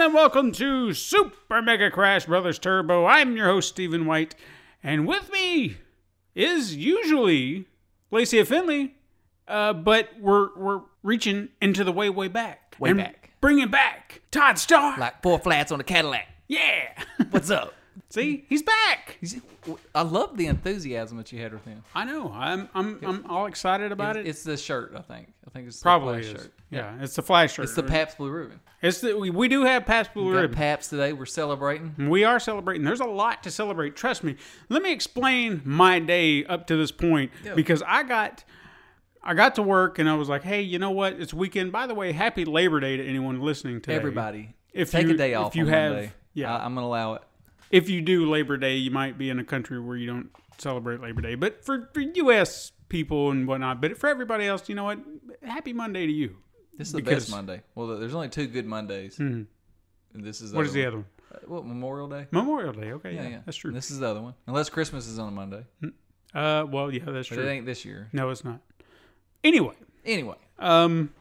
Everyone, and welcome to Super Mega Crash Brothers Turbo. I'm your host, Stephen White, and with me is usually Lacey Finley, uh, but we're we're reaching into the way way back, Way back. bringing back Todd Starr. like four flats on a Cadillac. yeah, What's up? See, he's back. I love the enthusiasm that you had with him. I know. I'm I'm I'm all excited about It's, it. it's the shirt, I think. I think it's the Probably flash shirt. Yeah, it's the flash shirt. It's the? Pabst Blue Ribbon. It's the we, we do have Pabst Blue Ribbon. Pabst today. We're celebrating. We are celebrating. There's a lot to celebrate. Trust me. Let me explain my day up to this point because I got I got to work and I was like, "Hey, you know what? It's weekend. By the way, happy Labor Day to anyone listening today. Everybody, If take you- a day if off. you on have- Monday. yeah. I, I'm gonna allow it. If you do Labor Day, you might be in a country where you don't celebrate Labor Day. But for, for US people and whatnot, but for everybody else, you know what? Happy Monday to you. This is the Because- best Monday. Well, there's only two good Mondays. And this is What is the other other one? one. Uh, What Memorial Day? Memorial Day. Okay, yeah, Yeah, yeah. that's true. And this is the other one. Unless Christmas is on a Monday, Uh, well, yeah, that's but true. it ain't this year. No, it's not. Anyway, Anyway, um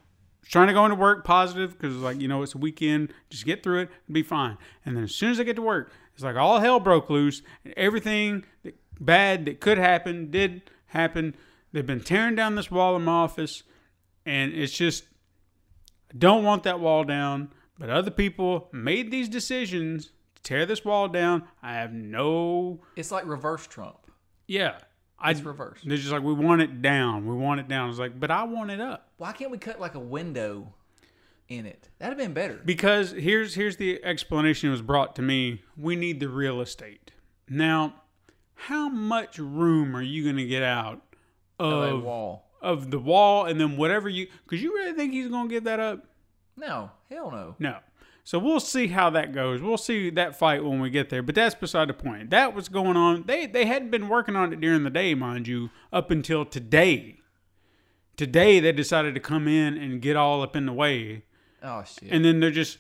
trying to go into work positive because like you know it's a weekend just get through it and be fine and then as soon as i get to work it's like all hell broke loose. And everything that bad that could happen did happen. They've been tearing down this wall in my office and it's just i don't want that wall down but other people made these decisions to tear this wall down. I have no it's like reverse Trump. yeah. I It's reverse. they're just like we want it down. We want it down. It's like but i want it up. Why can't we cut like a window in it? That'd have been better. Because here's here's the explanation that was brought to me. We need the real estate. Now, how much room are you going to get out Of wall. of the wall and then whatever you cuz you really think he's going to give that up? No, hell no. No. So we'll see how that goes. We'll see that fight when we get there, but that's beside the point. That was going on. They they hadn't been working on it during the day, mind you, up until today. Today they decided to come in and get all up in the way Oh shit. and then they're just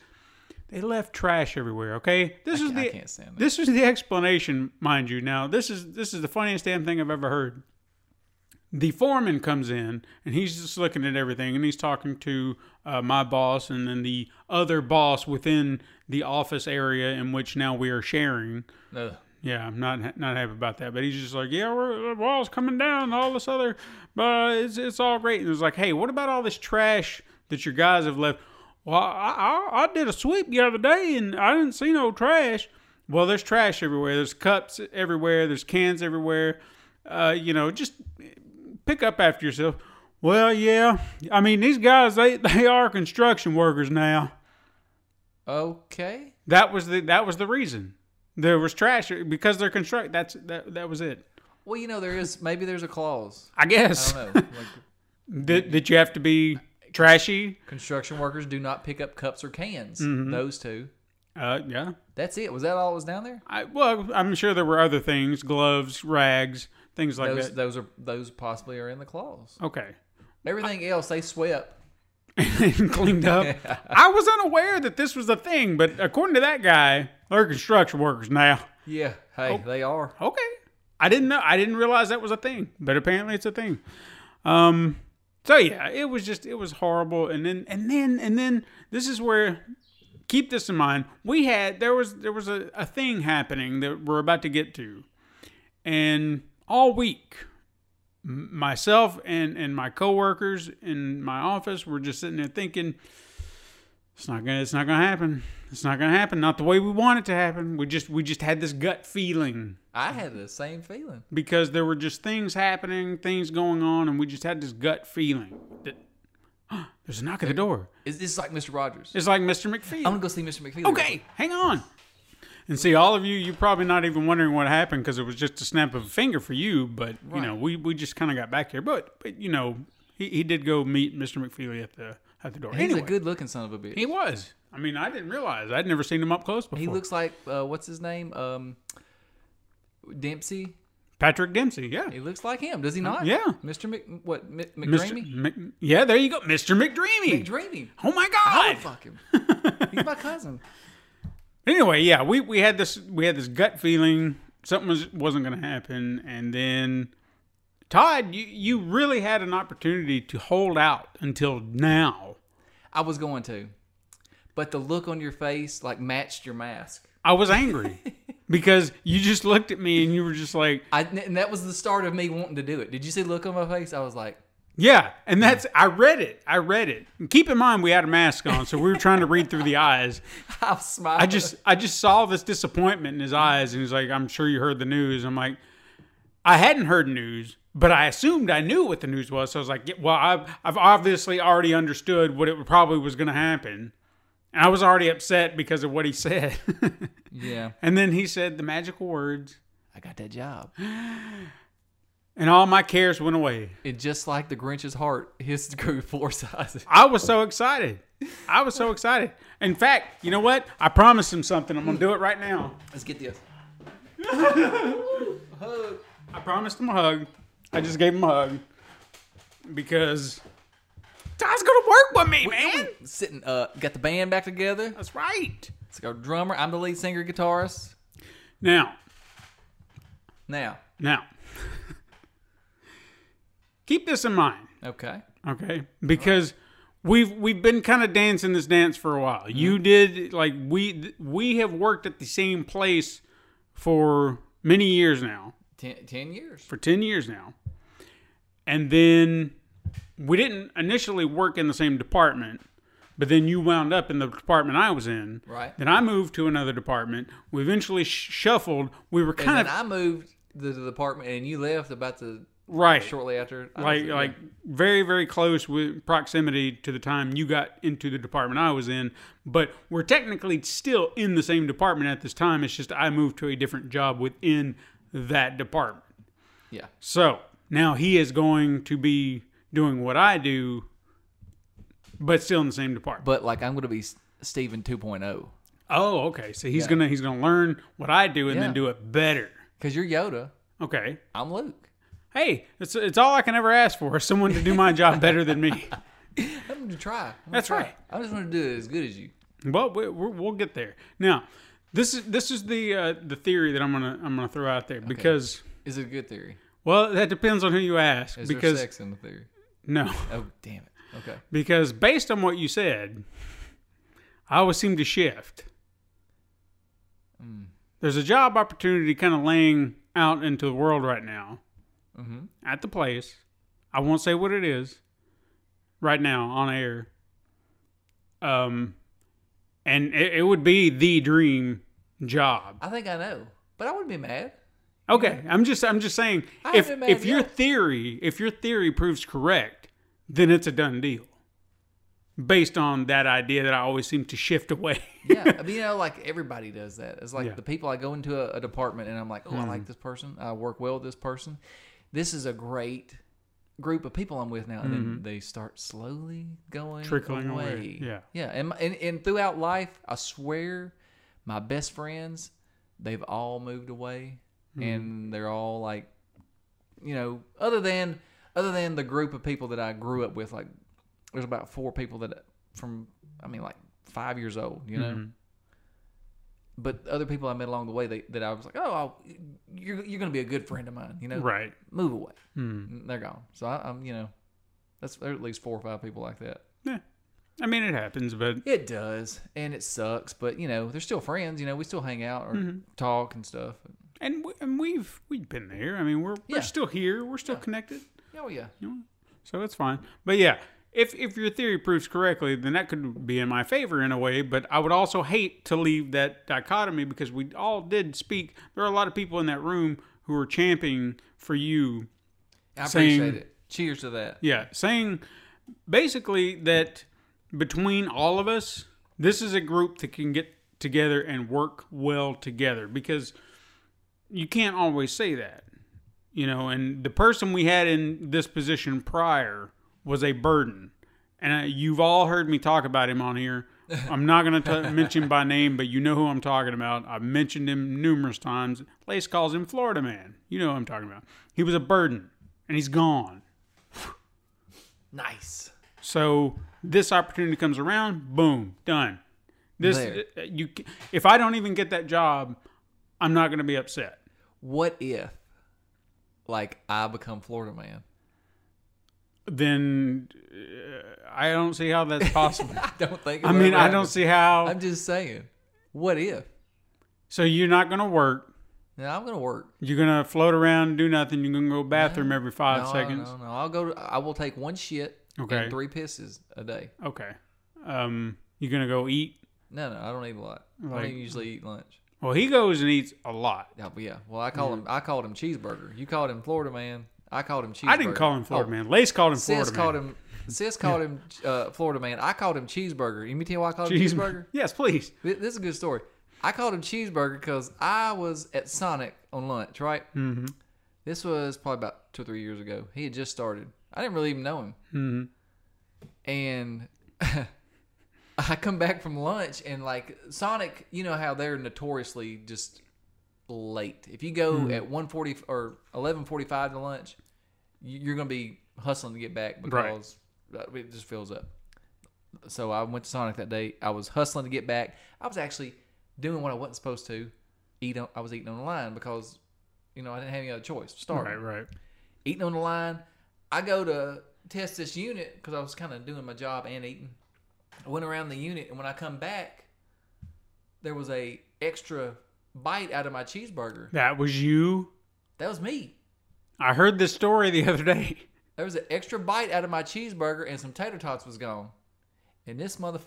they left trash everywhere. Okay, this is I the can't stand that. this is the explanation, mind you. Now this is this is the funniest damn thing I've ever heard. The foreman comes in and he's just looking at everything and he's talking to uh, my boss and then the other boss within the office area in which now we are sharing. Ugh. Yeah, I'm not not happy about that. But he's just like, yeah, we're, the wall's coming down, all this other, but it's it's all great. And it's like, hey, what about all this trash that your guys have left? Well, I, I I did a sweep the other day, and I didn't see no trash. Well, there's trash everywhere. There's cups everywhere. There's cans everywhere. Uh, you know, just pick up after yourself. Well, yeah. I mean, these guys they they are construction workers now. Okay. That was the that was the reason. There was trash because they're construct. That's that that was it. Well, you know there is maybe there's a clause. I guess I don't know. Like that that you have to be trashy. construction workers do not pick up cups or cans. Mm-hmm. Those two. Uh, yeah. That's it. Was that all that was down there? I well, I'm sure there were other things, gloves, rags, things like those that. those are those possibly are in the clause. Okay. Everything else they swept. and cleaned up. I was unaware that this was a thing, but according to that guy, they're construction workers now. Yeah. Hey, Oh. they are. Okay. I didn't know. I didn't realize that was a thing, but apparently it's a thing. Um. So yeah, it was just it was horrible, and then and then and then this is where keep this in mind. We had there was there was a, a thing happening that we're about to get to, and all week, myself and and my coworkers in my office were just sitting there thinking, it's not gonna it's not gonna happen. It's not gonna happen. Not the way we want it to happen. We just we just had this gut feeling I had the same feeling. because there were just things happening, things going on, and we just had this gut feeling that There's a knock at the door. Is this like Mr. Rogers? It's like Mr. McPhee. I'm gonna go see Mr. McFeely. okay, hang on. And see, all of you, you're probably not even wondering what happened because it was just a snap of a finger for you. But you know, we, we just kind of got back here. But but you know, he, he did go meet Mr. McFeely at the at the door. He's anyway, a good looking son of a bitch. he was. I mean, I didn't realize I'd never seen him up close before. He looks like uh, what's his name? Um, Dempsey. Patrick Dempsey. Yeah, He looks like him, does he not? yeah. Mr. Mc, what Mr. McDreamy? Mc, yeah, there you go, Mr. McDreamy. McDreamy. Oh my I would God! fuck him. He's my cousin. Anyway, yeah, we, we had this we had this gut feeling something was wasn't going to happen, and then Todd, you you really had an opportunity to hold out until now. I was going to, but the look on your face like matched your mask. I was angry because you just looked at me and you were just like, I and that was the start of me wanting to do it. Did you see the look on my face? I was like, yeah, and hmm. that's I read it. I read it. And keep in mind we had a mask on, so we were trying to read through the eyes. I was smiling. I just I just saw this disappointment in his eyes, and he's like, "I'm sure you heard the news." I'm like, I hadn't heard news, but I assumed I knew what the news was. So I was like, yeah, "Well, I've I've obviously already understood what it probably was going to happen." I was already upset because of what he said. yeah, and then he said the magical words, I got that job. and all my cares went away. And just like the Grinch's heart, his grew four sizes. I was so excited. I was so excited. In fact, you know what? I promised him something. I'm going to do it right now. Let's get this. hug. I promised him a hug. I just gave him a hug because Todd's gonna work with me, man. Sitting, uh, got the band back together. That's right. It's our drummer. I'm the lead singer, guitarist. Now, Now, now, keep this in mind, okay. okay? Because we've we've been kind of dancing this dance for a while. You did like we we have worked at the same place for many years now. Ten, ten years. for 10 years now. And then we didn't initially work in the same department, but then you wound up in the department I was in. Right. Then I moved to another department. We eventually sh- shuffled. We were And kind then of I moved to the department, and you left about the right. shortly after. I Like was- like very very close with proximity to the time you got into the department I was in, but we're technically still in the same department at this time. It's just I moved to a different job within that department. yeah. So now he is going to be doing what I do, but still in the same department. But like, I'm going to be S- Steven 2.0 oh, okay. So he's Yeah. gonna he's gonna learn what I do and then do it better. because you're Yoda. Okay. I'm Luke. Hey, it's it's all I can ever ask for: is someone to do my job better than me. I'm going to try. I'm gonna That's try. right. I just want to do it as good as you. Well, we, we, we'll get there. Now, this is this is the uh, the theory that I'm gonna I'm gonna throw out there because Is it a good theory? well that depends on who you ask Is because there sex in the theory? No Oh, damn it. Okay. because based on what you said, I always seem to shift. There's a job opportunity kind of laying out into the world right now Mm-hmm. at the place. I won't say what it is right now on air. Um, and it, it would be the dream job. I think I know, but I wouldn't be mad. Okay, I'm just I'm just saying I if if mad your theory if your theory proves correct, then it's a done deal. Based on that idea that I always seem to shift away. Yeah, I mean, you know, like everybody does that. It's like Yeah. Mm-hmm. the people I go into a, a department and I'm like, oh, I like this person. I work well with this person. This is a great group of people I'm with now, and then they start slowly going Mm-hmm. Trickling away. Yeah. yeah. And, and and throughout life, I swear, my best friends, they've all moved away, Mm-hmm. and they're all like, you know, other than other than the group of people that I grew up with, like there's about four people that from I mean like five years old, you know. Mm-hmm. But other people I met along the way, they, that I was like, oh, I'll, you're you're gonna be a good friend of mine, you know. right. Move away. Hmm. They're gone. So I, I'm, you know, that's there at least four or five people like that. Yeah. I mean it happens, but It does, and it sucks, but you know, they're still friends. You know, we still hang out or Mm-hmm. talk and stuff. and we, and we've we've been there. I mean, we're we're Yeah. still here. We're still connected. Oh yeah, So it's fine. But yeah, if if your theory proves correctly, then that could be in my favor in a way. But I would also hate to leave that dichotomy because we all did speak. There are a lot of people in that room who are championing for you. I Saying- appreciate it. Cheers to that. Yeah, saying basically that between all of us, this is a group that can get together and work well together because you can't always say that. You know, and the person we had in this position prior was a burden. And you've all heard me talk about him on here. I'm not going to mention him by name, but you know who I'm talking about. I've mentioned him numerous times. Lace calls him Florida Man. You know who I'm talking about. He was a burden, and he's gone. Nice. So this opportunity comes around, boom, done. This There. uh, you if I don't even get that job, I'm not going to be upset. What if, like, I become Florida man? Then uh, I don't see how that's possible. I don't think. I mean, I don't see how. I'm just saying. What if? So you're not going to work. Now I'm gonna work. You're going to float around and do nothing. You're going to go bathroom every 5 no, seconds. No, no, I'll go. To, I will take one shit Okay. and three pisses a day. Okay. Um you're going to go eat. No, no, I don't eat a lot. I don't usually eat lunch. Well, he goes and eats a lot. Yeah, but yeah. Well, I call him. I called him cheeseburger. You called him Florida man. I called him cheeseburger. I didn't call him Florida Oh, man. Lace called him Florida Sis Florida called him. Sis called him uh, Florida man. I called him cheeseburger. You me tell why I called him Cheese- cheeseburger? Yes, please. Th- This is a good story. I called him cheeseburger because I was at Sonic on lunch. Right. Mm-hmm. This was probably about two or three years ago. He had just started. I didn't really even know him. Mm-hmm. And I come back from lunch and like Sonic, you know how they're notoriously just late. If you go at one forty or eleven forty five to lunch, you- you're gonna be hustling to get back because uh, it just fills up. So I went to Sonic that day. I was hustling to get back. I was actually doing what I wasn't supposed to. Eat. On, I was eating on the line because, you know, I didn't have any other choice. Start Right, right. eating on the line. I go to test this unit because I was kind of doing my job and eating. I went around the unit, and when I come back, there was a extra bite out of my cheeseburger. That was you. That was me. I heard this story the other day. There was an extra bite out of my cheeseburger, and some tater tots was gone. And this motherfucker,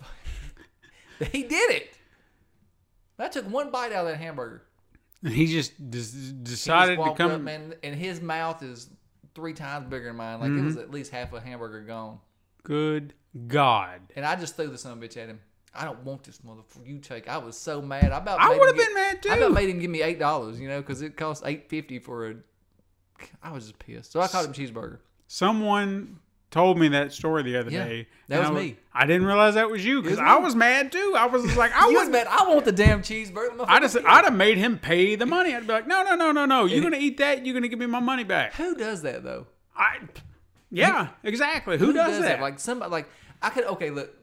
he did it. I took one bite out of that hamburger. And he just des- He just decided to come. up, man, and his mouth is three times bigger than mine. Like Mm-hmm. it was at least half a hamburger gone. Good God. And I just threw the son of a bitch at him. I don't want this motherfucker. You take. I was so mad. I about. I would've been mad, too. I about made him give me eight dollars. You know, because it cost eight fifty for a. I was just pissed. So I called him cheeseburger. Someone told me that story the other Yeah, day. that was I me. I didn't realize that was you because I was mad too. I was like, I was mad. I want the damn cheeseburger. I just, Motherfucker. I'd have made him pay the money. I'd be like, no, no, no, no, no. You're gonna eat that. You're gonna give me my money back. Who does that though? I, yeah, exactly. Who, does, that? Like somebody. Like I could. Okay, look.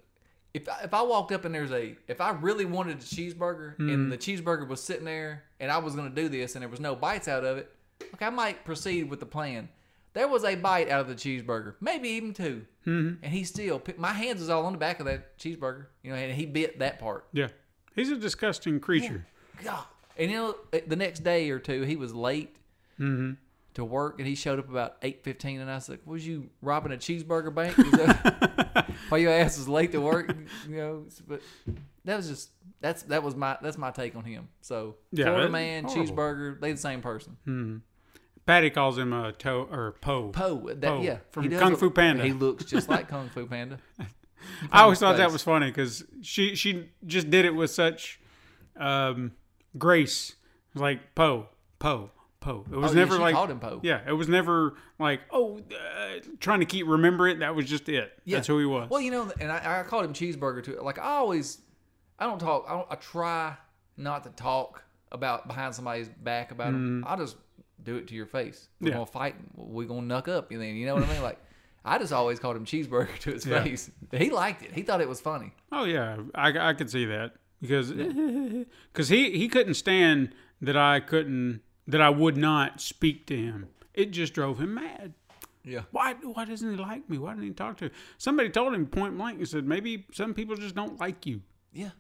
If I, if I walked up and there's a if I really wanted a cheeseburger Hmm. and the cheeseburger was sitting there and I was gonna do this and there was no bites out of it, okay, I might proceed with the plan. There was a bite out of the cheeseburger, maybe even 2 mm-hmm. and he still picked, my hands was all on the back of that cheeseburger, you know, and he bit that part. yeah, he's a disgusting creature. God. And you know, the next day or two, he was late Mm-hmm. To work, and he showed up about eight fifteen. And I said, "Was you robbing a cheeseburger bank? That why your ass was late to work?" You know, but that was just that's that was my that's my take on him. So Yeah, Florida man, horrible. cheeseburger, they the same person. Patty calls him a toe or Po. Po, that Po, yeah, from Kung look- Fu Panda. He looks just like Kung Fu Panda. I always thought that was funny because she she just did it with such um, grace. Like Po, Po, Po. It was Oh, yeah, never she like called him Po. Yeah, it was never like oh, uh, trying to keep remember it. That was just it. Yeah. That's who he was. Well, you know, and I, I called him cheeseburger too. Like I always, I don't talk. I, don't, I try not to talk about behind somebody's back about them. I just do it to your face. We're Mm. Yeah. gonna fight. We're gonna knuck up. You know, you know what I mean? Like I just always called him cheeseburger to his Yeah. face. He liked it. He thought it was funny. Oh yeah, I, I could see that because because he he couldn't stand that I couldn't that I would not speak to him. It just drove him mad. Yeah. Why why doesn't he like me? Why didn't he talk to me? Somebody told him point blank. and said maybe some people just don't like you. Yeah.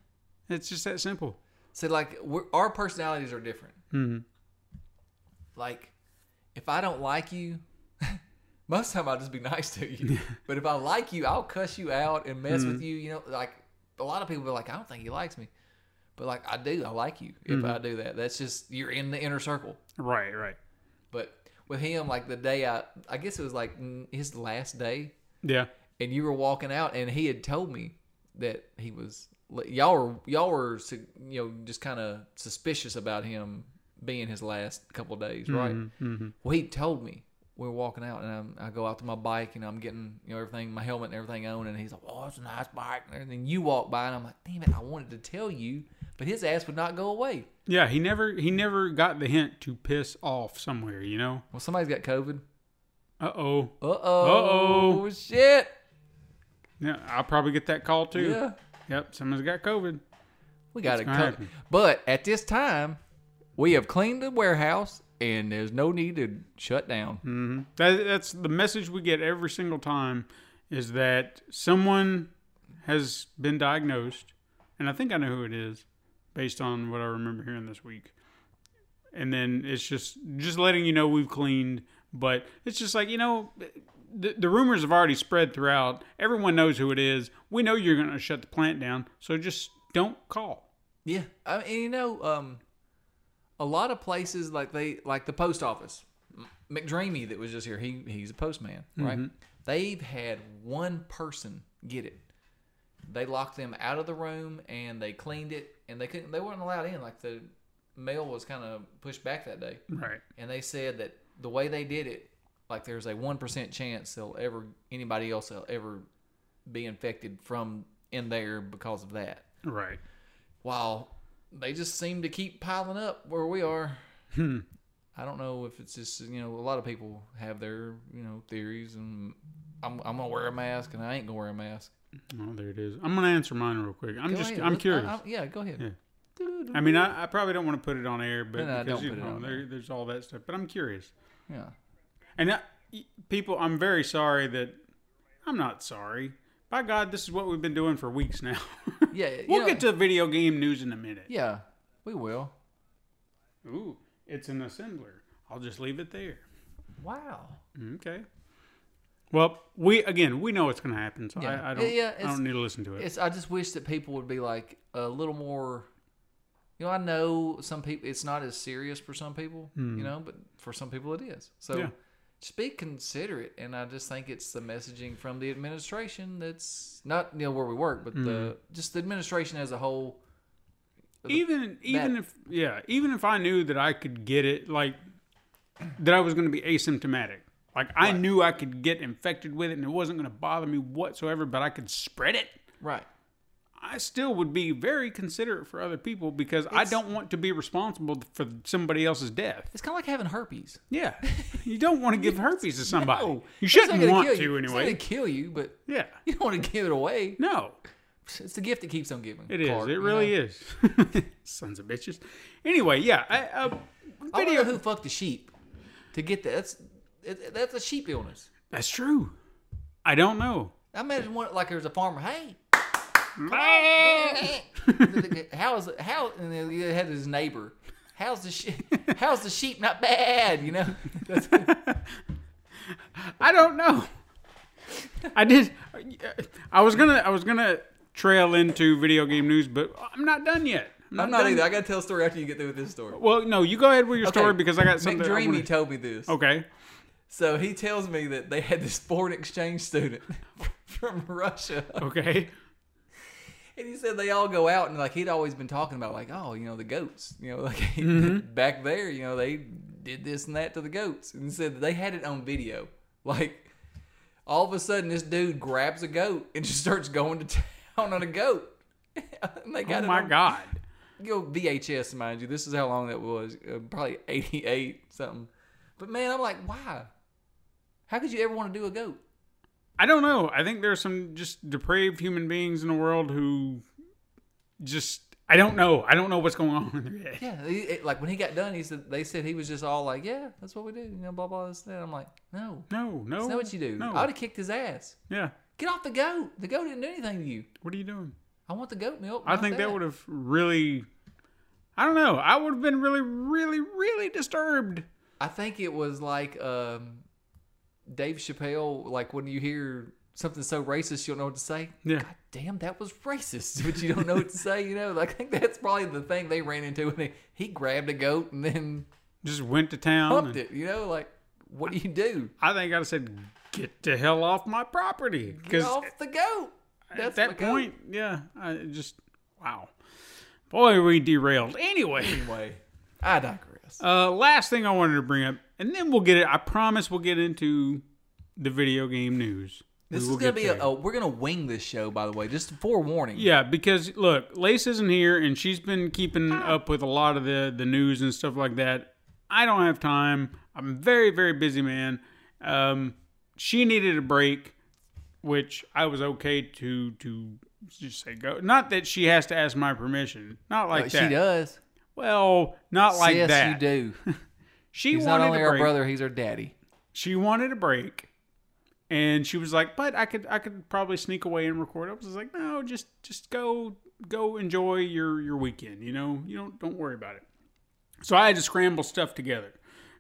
It's just that simple. So like we're, our personalities are different. Mm-hmm. Like if I don't like you, most of the time I'll just be nice to you. but if I like you, I'll cuss you out and mess Mm-hmm. with you. You know, like a lot of people are like, I don't think he likes me, but like I do. I like you if Mm-hmm. I do that. That's just you're in the inner circle. Right, right. But with him, like the day I, I guess it was like his last day. Yeah. and you were walking out, and he had told me that he was y'all were y'all were you know just kind of suspicious about him being his last couple of days, right? Well, he told me we were walking out, and I'm, I go out to my bike, and I'm getting you know everything, my helmet and everything on, and he's like, "Oh, it's a nice bike," and then You walk by, and I'm like, "Damn it, I wanted to tell you," but his ass would not go away. Yeah, he never he never got the hint to piss off somewhere, you know? Well, somebody's got COVID. Uh oh. Uh oh. Uh-oh. Shit. Yeah, I'll probably get that call too. Yeah. Yep, someone's got COVID. We got it covered. But at this time, we have cleaned the warehouse and there's no need to shut down. That, that's the message we get every single time is that someone has been diagnosed, and I think I know who it is based on what I remember hearing this week. And then it's just just letting you know we've cleaned, but it's just like you know, the, the rumors have already spread throughout. Everyone knows who it is. We know you're going to shut the plant down, so just don't call. Yeah. I mean, you know, um, a lot of places like they like the post office. McDreamy that was just here, he he's a postman, right? They've had one person get it. They locked them out of the room and they cleaned it and they couldn't they weren't allowed in. Like the mail was kind of pushed back that day. Right. and they said that the way they did it, like there's a one percent chance they'll ever anybody else will ever be infected from in there because of that. Right. While they just seem to keep piling up where we are. Hmm. I don't know if it's just you know a lot of people have their you know theories, and I'm I'm gonna wear a mask and I ain't gonna wear a mask. Oh, there it is. I'm going to answer mine real quick. I'm Go just ahead. I'm uh, curious. I- I- yeah, go ahead. Yeah. I mean, I, I probably don't want to put it on air, but No, because you know, there, there's all that stuff. But I'm curious, Yeah. and uh, I, people, I'm very sorry that I'm not sorry. By God, this is what we've been doing for weeks now. Yeah, we'll know- get to video game news in a minute. Yeah, we will. Ooh, it's an assembler. I'll just leave it there. Wow. Okay. Well, we again, we know what's going to happen, so Yeah. I, I don't. Yeah, I it's- don't need to listen to it. It's I just wish that people would be like a little more. You know, I know some people it's not as serious for some people, you know, but for some people it is. So Hmm. Yeah. just be considerate, and I just think it's the messaging from the administration that's not you know where we work, but the Hmm. just the administration as a whole. even even if yeah even if i knew that i could get it like that i was going to be asymptomatic like i knew i could get infected with it and it wasn't going to bother me whatsoever but i could spread it Right. i still would be very considerate for other people because i don't want to be responsible for somebody else's death It's kind of like having herpes. yeah you don't want to give herpes to somebody No. you shouldn't want kill to you. It's not anyway gonna kill you, but yeah you don't want to give it away. no It's the gift that keeps on giving. it is it really know? is sons of bitches anyway yeah I, uh, I video know who fucked the sheep to get that. That's it, that's a sheep illness. That's true. I don't know. I imagine one like there's a farmer. Hey, ah! how's how? And then he had his neighbor. How's the sheep? How's the sheep not bad? You know. I don't know. I did. I was gonna. I was gonna trail into video game news, but I'm not done yet. I'm not done. either. I gotta tell a story after you get through with this story. Well, no, you go ahead with your story because I got something. McDreamy wanna- told me this. okay. So he tells me that they had this foreign exchange student from Russia. Okay. And he said they all go out and like he'd always been talking about like oh you know the goats you know like Mm-hmm. back there you know they did this and that to the goats and he said that they had it on video like all of a sudden this dude grabs a goat and just starts going to town on a goat and they got Oh my on, God. you know VHS mind you this is how long that was uh, probably 88 something but man I'm like why how could you ever want to do a goat I don't know. I think there's some just depraved human beings in the world who just. I don't know. I don't know what's going on in their head. Yeah, it- like when he got done, he said they said he was just all like, "Yeah, that's what we do," you know, blah blah. This, that. I'm like, no, No, no. that's not what you do. No. I would have kicked his ass. Yeah. Get off the goat. The goat didn't do anything to you. What are you doing? I want the goat milk. I think that would have really. I don't know. I would have been really, really, really disturbed. I think it was like um, Dave Chappelle. Like when you hear something so racist, you don't know what to say. Yeah. God damn, that was racist, but you don't know what to say. You know, like, I think that's probably the thing they ran into. And he, he grabbed a goat and then Just went to town. pumped and- it. You know, like what do you do? I think I'd have said, get the hell off my property Get because off the goat. at that my goat. point, yeah, I just wow, boy, we derailed. Anyway, Anyway, I digress. uh, last thing I wanted to bring up, and then we'll get it. I promise we'll get into the video game news. This is gonna be a, a. We're gonna wing this show, by the way. Just forewarning. Yeah, because look, Lace isn't here, and she's been keeping up with a lot of the the news and stuff like that. I don't have time. I'm very very busy man. Um, she needed a break, which I was okay to to just say go. Not that she has to ask my permission. Not like But that. she does. Well, not like yes, that. you do. She He's not wanted only a our break. brother; he's our daddy. She wanted a break, and she was like, "But I could, I could probably sneak away and record." I was like, "No, just, just go, go enjoy your your weekend. You know, you don't, don't worry about it." So I had to scramble stuff together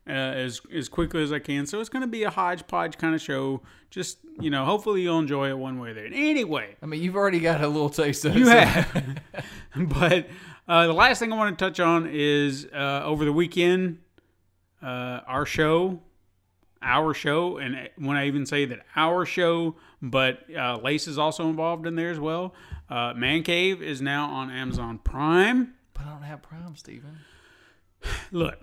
uh, as as quickly as I can. So it's going to be a hodgepodge kind of show. Just you know, hopefully you'll enjoy it one way or the other. Anyway, I mean, you've already got a little taste of it. you so- have. but uh, the last thing I want to touch on is uh, over the weekend, uh, our show, our show, and when I even say that our show, but uh, Lace is also involved in there as well. Uh, Man Cave is now on Amazon Prime. But I don't have Prime, Steven. Look,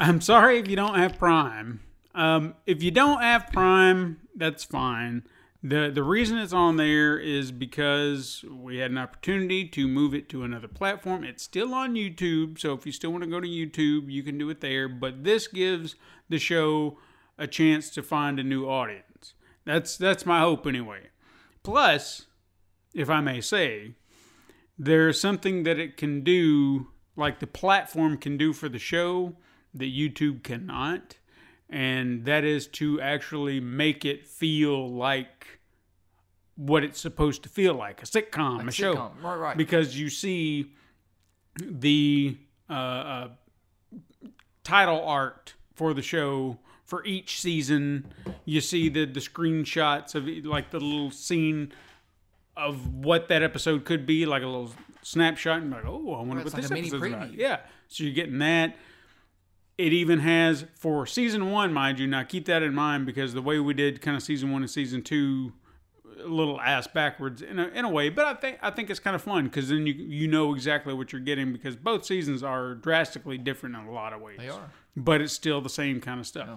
I'm sorry if you don't have Prime. Um, if you don't have Prime, that's fine. The The reason it's on there is because we had an opportunity to move it to another platform. It's still on YouTube, so if you still want to go to YouTube, you can do it there. But this gives the show a chance to find a new audience. That's that's my hope anyway. Plus, if I may say, there's something that it can do, like the platform can do for the show that YouTube cannot, and that is to actually make it feel like what it's supposed to feel like a sitcom, Like a show. sitcom. Right, right. Because you see the uh, uh, title art for the show for each season. You see the the screenshots of like the little scene of what that episode could be, like a little snapshot, and like, oh, I wonder It's what like this a mini episode's about. Yeah, so you're getting that. It even has for season one, mind you. Now keep that in mind because the way we did kind of season one and season two, a little ass backwards in a, in a way. But I think I think it's kind of fun because then you you know exactly what you're getting because both seasons are drastically different in a lot of ways. They are. but it's still the same kind of stuff.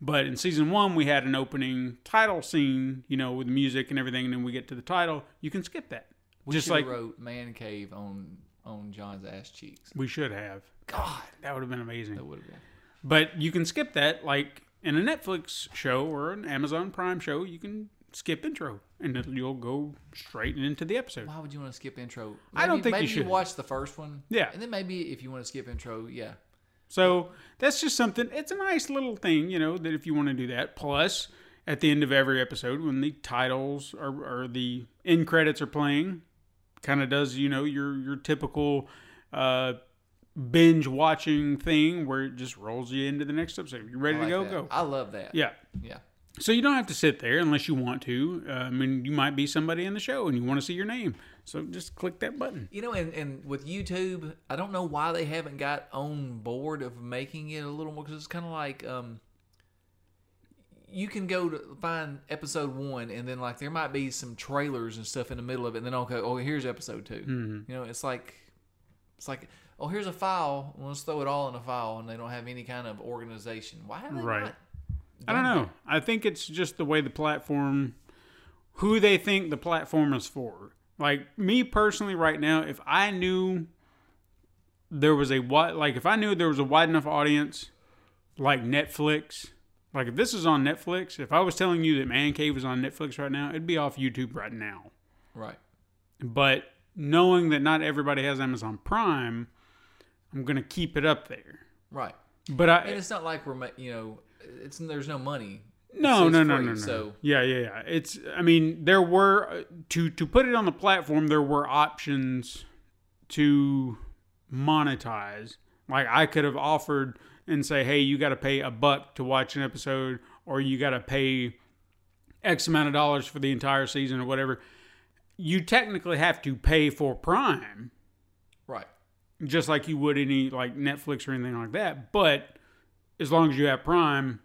But in season one, we had an opening title scene, you know, with music and everything, and then we get to the title. You can skip that, We just like wrote "Man Cave" on on John's ass cheeks. we should have. God, That would have been amazing. that would have been. But you can skip that, like in a Netflix show or an Amazon Prime show. You can skip intro, and then you'll go straight into the episode. Why would you want to skip intro? I don't think you maybe you watch the first one. Yeah. and then maybe if you want to skip intro, yeah. So that's just something. It's a nice little thing, you know, that if you want to do that. Plus, at the end of every episode, when the titles are, or the end credits are playing, kind of does you know your your typical uh, binge watching thing where it just rolls you into the next episode. You ready like to go? that. Go. I love that. Yeah. yeah. So you don't have to sit there unless you want to. Uh, I mean, you might be somebody in the show and you want to see your name. So just click that button. You know, and, and with YouTube, I don't know why they haven't got on board of making it a little more because it's kind of like um, you can go to find episode one, and then like there might be some trailers and stuff in the middle of it, and then okay, oh here's episode 2 Mm-hmm. You know, it's like it's like oh here's a file, let's throw it all in a file, and they don't have any kind of organization. Why have they Right. not? I don't know. I think it's just the way the platform, who they think the platform is for. Like me personally, right now, if I knew there was a wide, like if I knew there was a wide enough audience, like Netflix, like if this is on Netflix, if I was telling you that Man Cave was on Netflix right now, it'd be off YouTube right now. Right. But knowing that not everybody has Amazon Prime, I'm gonna keep it up there. Right. But I, And it's not like we're you know it's there's no money. No, no, no, free, no, no. So yeah, yeah, yeah. It's. I mean, there were uh, to to put it on the platform. There were options to monetize. Like I could have offered and say, "Hey, you got to pay a buck to watch an episode, or you got to pay X amount of dollars for the entire season, or whatever." You technically have to pay for Prime, right. just like you would any like Netflix or anything like that. But as long as you have Prime,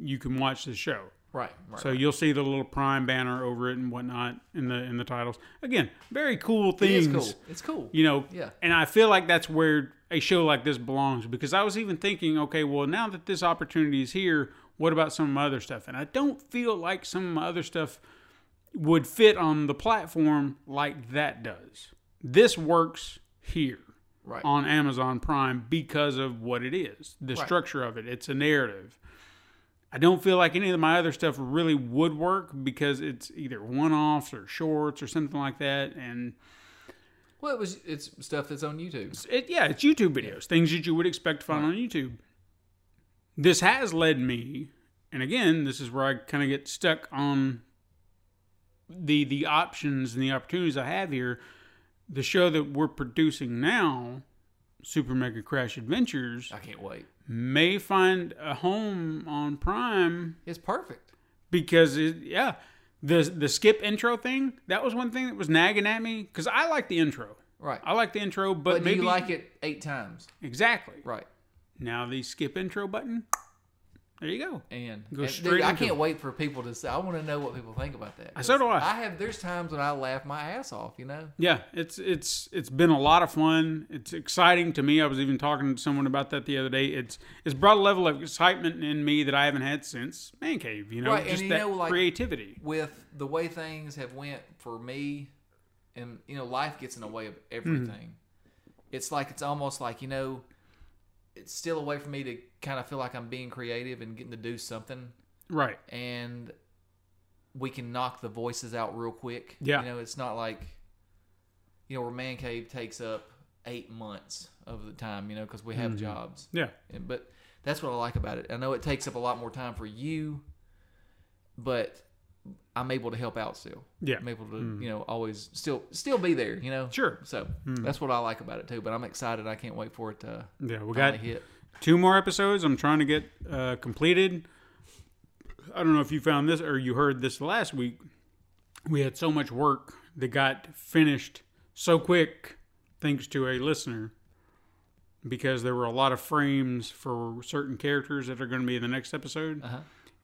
you can watch the show. Right. right So right. you'll see the little Prime banner over it and whatnot in the in the titles. Again, very cool it things. is cool. It's cool. You know, Yeah. And I feel like that's where a show like this belongs because I was even thinking, okay, well now that this opportunity is here, what about some of my other stuff? And I don't feel like some of my other stuff would fit on the platform like that does. This works here Right. on Amazon Prime because of what it is, the Right. structure of it. It's a narrative. I don't feel like any of my other stuff really would work because it's either one-offs or shorts or something like that, and Well, it was it's stuff that's on YouTube. it, yeah, it's YouTube videos, things that you would expect to find on YouTube. This has led me, and again, this is where I kind of get stuck on the the options and the opportunities I have here. The show that we're producing now, Super Mega Crash Adventures, I can't wait. may find a home on Prime It's perfect. because it, yeah, the the skip intro thing that was one thing that was nagging at me because I like the intro. Right. I like the intro, but, but maybe you like it eight times? exactly. Right. Now the skip intro button. There you go. And, Go and, straight dude, I can't it. wait for people to say. I want to know what people think about that. So do I. I have. There's times when I laugh my ass off. You know. Yeah, it's it's it's been a lot of fun. It's exciting to me. I was even talking to someone about that the other day. It's it's brought a level of excitement in me that I haven't had since Man Cave. You know, Right, and just you that know, like- creativity. with the way things have went for me and you know life gets in the way of everything mm-hmm. it's like it's almost like you know it's still a way for me to kind of feel like i'm being creative and getting to do something Right. and we can knock the voices out real quick Yeah. you know it's not like you know where man cave takes up eight months of the time you know because we have mm-hmm. jobs Yeah. and, but that's what I like about it. I know it takes up a lot more time for you, but I'm able to help out still. Yeah. I'm able to, you know, always still still be there. You know. Sure. So that's what I like about it too. But I'm excited. I can't wait for it to Yeah. We got hit. two more episodes. I'm trying to get uh, completed. I don't know if you found this or you heard this last week. We had so much work that got finished so quick, thanks to a listener, because there were a lot of frames for certain characters that are going to be in the next episode. Uh-huh.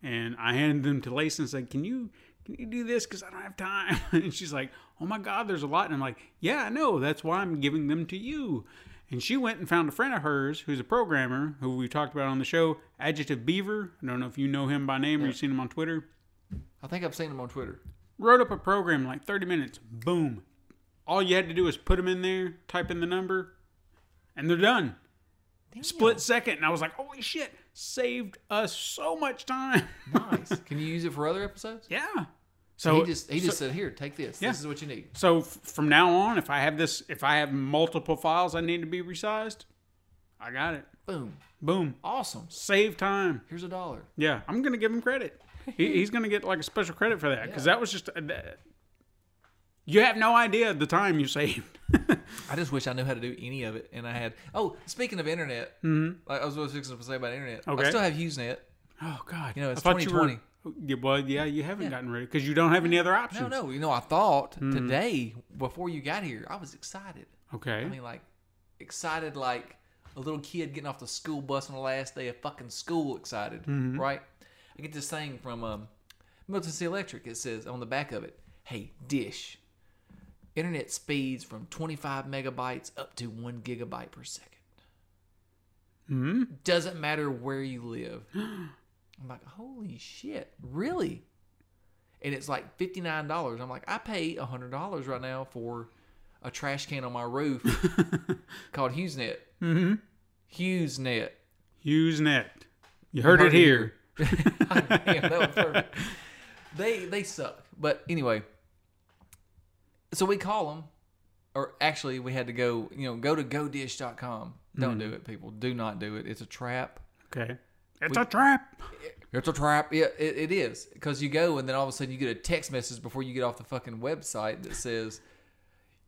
And I handed them to Lacey and said, "Can you can you do this? Because I don't have time." and she's like, "Oh my God, there's a lot." And I'm like, "Yeah, I know. That's why I'm giving them to you." And she went and found a friend of hers who's a programmer who we talked about on the show, Adjective Beaver. I don't know if you know him by name or you've seen him on Twitter. I think I've seen him on Twitter. Wrote up a program in like 30 minutes. Boom. All you had to do was put them in there, type in the number, and they're done. Split second. And I was like, holy shit, saved us so much time. Nice. Can you use it for other episodes? yeah. So So he just he just said, "Here, take this. Yeah. This is what you need." So f- from now on, if I have this, if I have multiple files I need to be resized, I got it. Boom. Boom. Awesome. Save time. Here's a dollar. Yeah, I'm gonna give him credit. He, he's gonna get like a special credit for that because that was just. Uh, that- you have no idea the time you saved. I just wish I knew how to do any of it, and I had. Oh, speaking of internet, mm-hmm. like I was fixing to say about internet. Okay. I still have HughesNet. oh God, You know, it's I thought you were- 2020. Yeah, well, yeah, you haven't gotten ready because you don't have any other options. No, no. You know, I thought today before you got here, I was excited. Okay. I mean, like excited, like a little kid getting off the school bus on the last day of fucking school. Excited, right? I get this thing from um, Milton C. Electric. It says on the back of it, "Hey, Dish, internet speeds from 25 megabytes up to one gigabyte per second. hmm Doesn't matter where you live." I'm like, holy shit, really? And it's like fifty nine dollars. I'm like, I pay hundred dollars right now for a trash can on my roof called HughesNet. Mm-hmm. HughesNet. HughesNet. You heard, Heard it it here. Damn, that was perfect. They they suck. But anyway, so we call them, or actually we had to go. You know, go to godish.com. Don't do it, people. Do not do it. It's a trap. Okay. It's a trap. It's a trap. Yeah, it, it is. Because you go and then all of a sudden you get a text message before you get off the fucking website that says,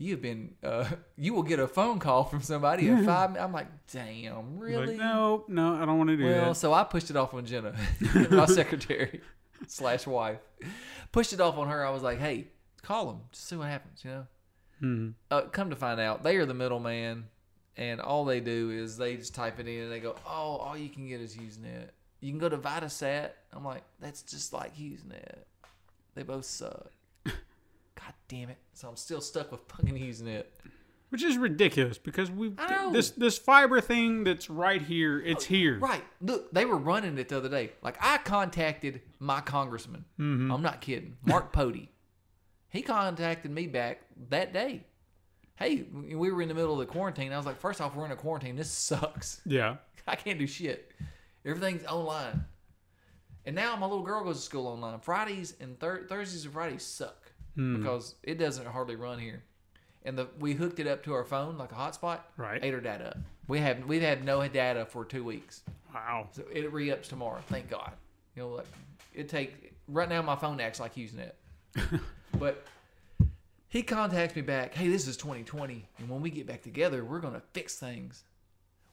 You've been, uh, you will get a phone call from somebody in five minutes. I'm like, damn, really? Like, no, no, I don't want to do it. well, that. so I pushed it off on Jenna, my secretary slash wife. Pushed it off on her. I was like, hey, call them. Just see what happens, you know? Hmm. Uh, come to find out, they are the middleman. And all they do is they just type it in and they go, oh, all you can get is HughesNet. You can go to Viasat. I'm like, that's just like HughesNet. They both suck. God damn it! So I'm still stuck with fucking HughesNet. Which is ridiculous because we this this fiber thing that's right here. It's here. Right. Look, they were running it the other day. Like I contacted my congressman. I'm not kidding. Mark Pody. He contacted me back that day. Hey, we were in the middle of the quarantine. I was like, first off, we're in a quarantine. This sucks. Yeah. I can't do shit. Everything's online. And now my little girl goes to school online. Fridays and thir- Thursdays and Fridays suck hmm. because it doesn't hardly run here. And the we hooked it up to our phone like a hotspot. Right. Ate our data up. We have we've had no data for two weeks. Wow. So it re-ups tomorrow. Thank God. You know, like it take right now my phone acts like using it. but he contacts me back. Hey, this is 2020, and when we get back together, we're gonna fix things.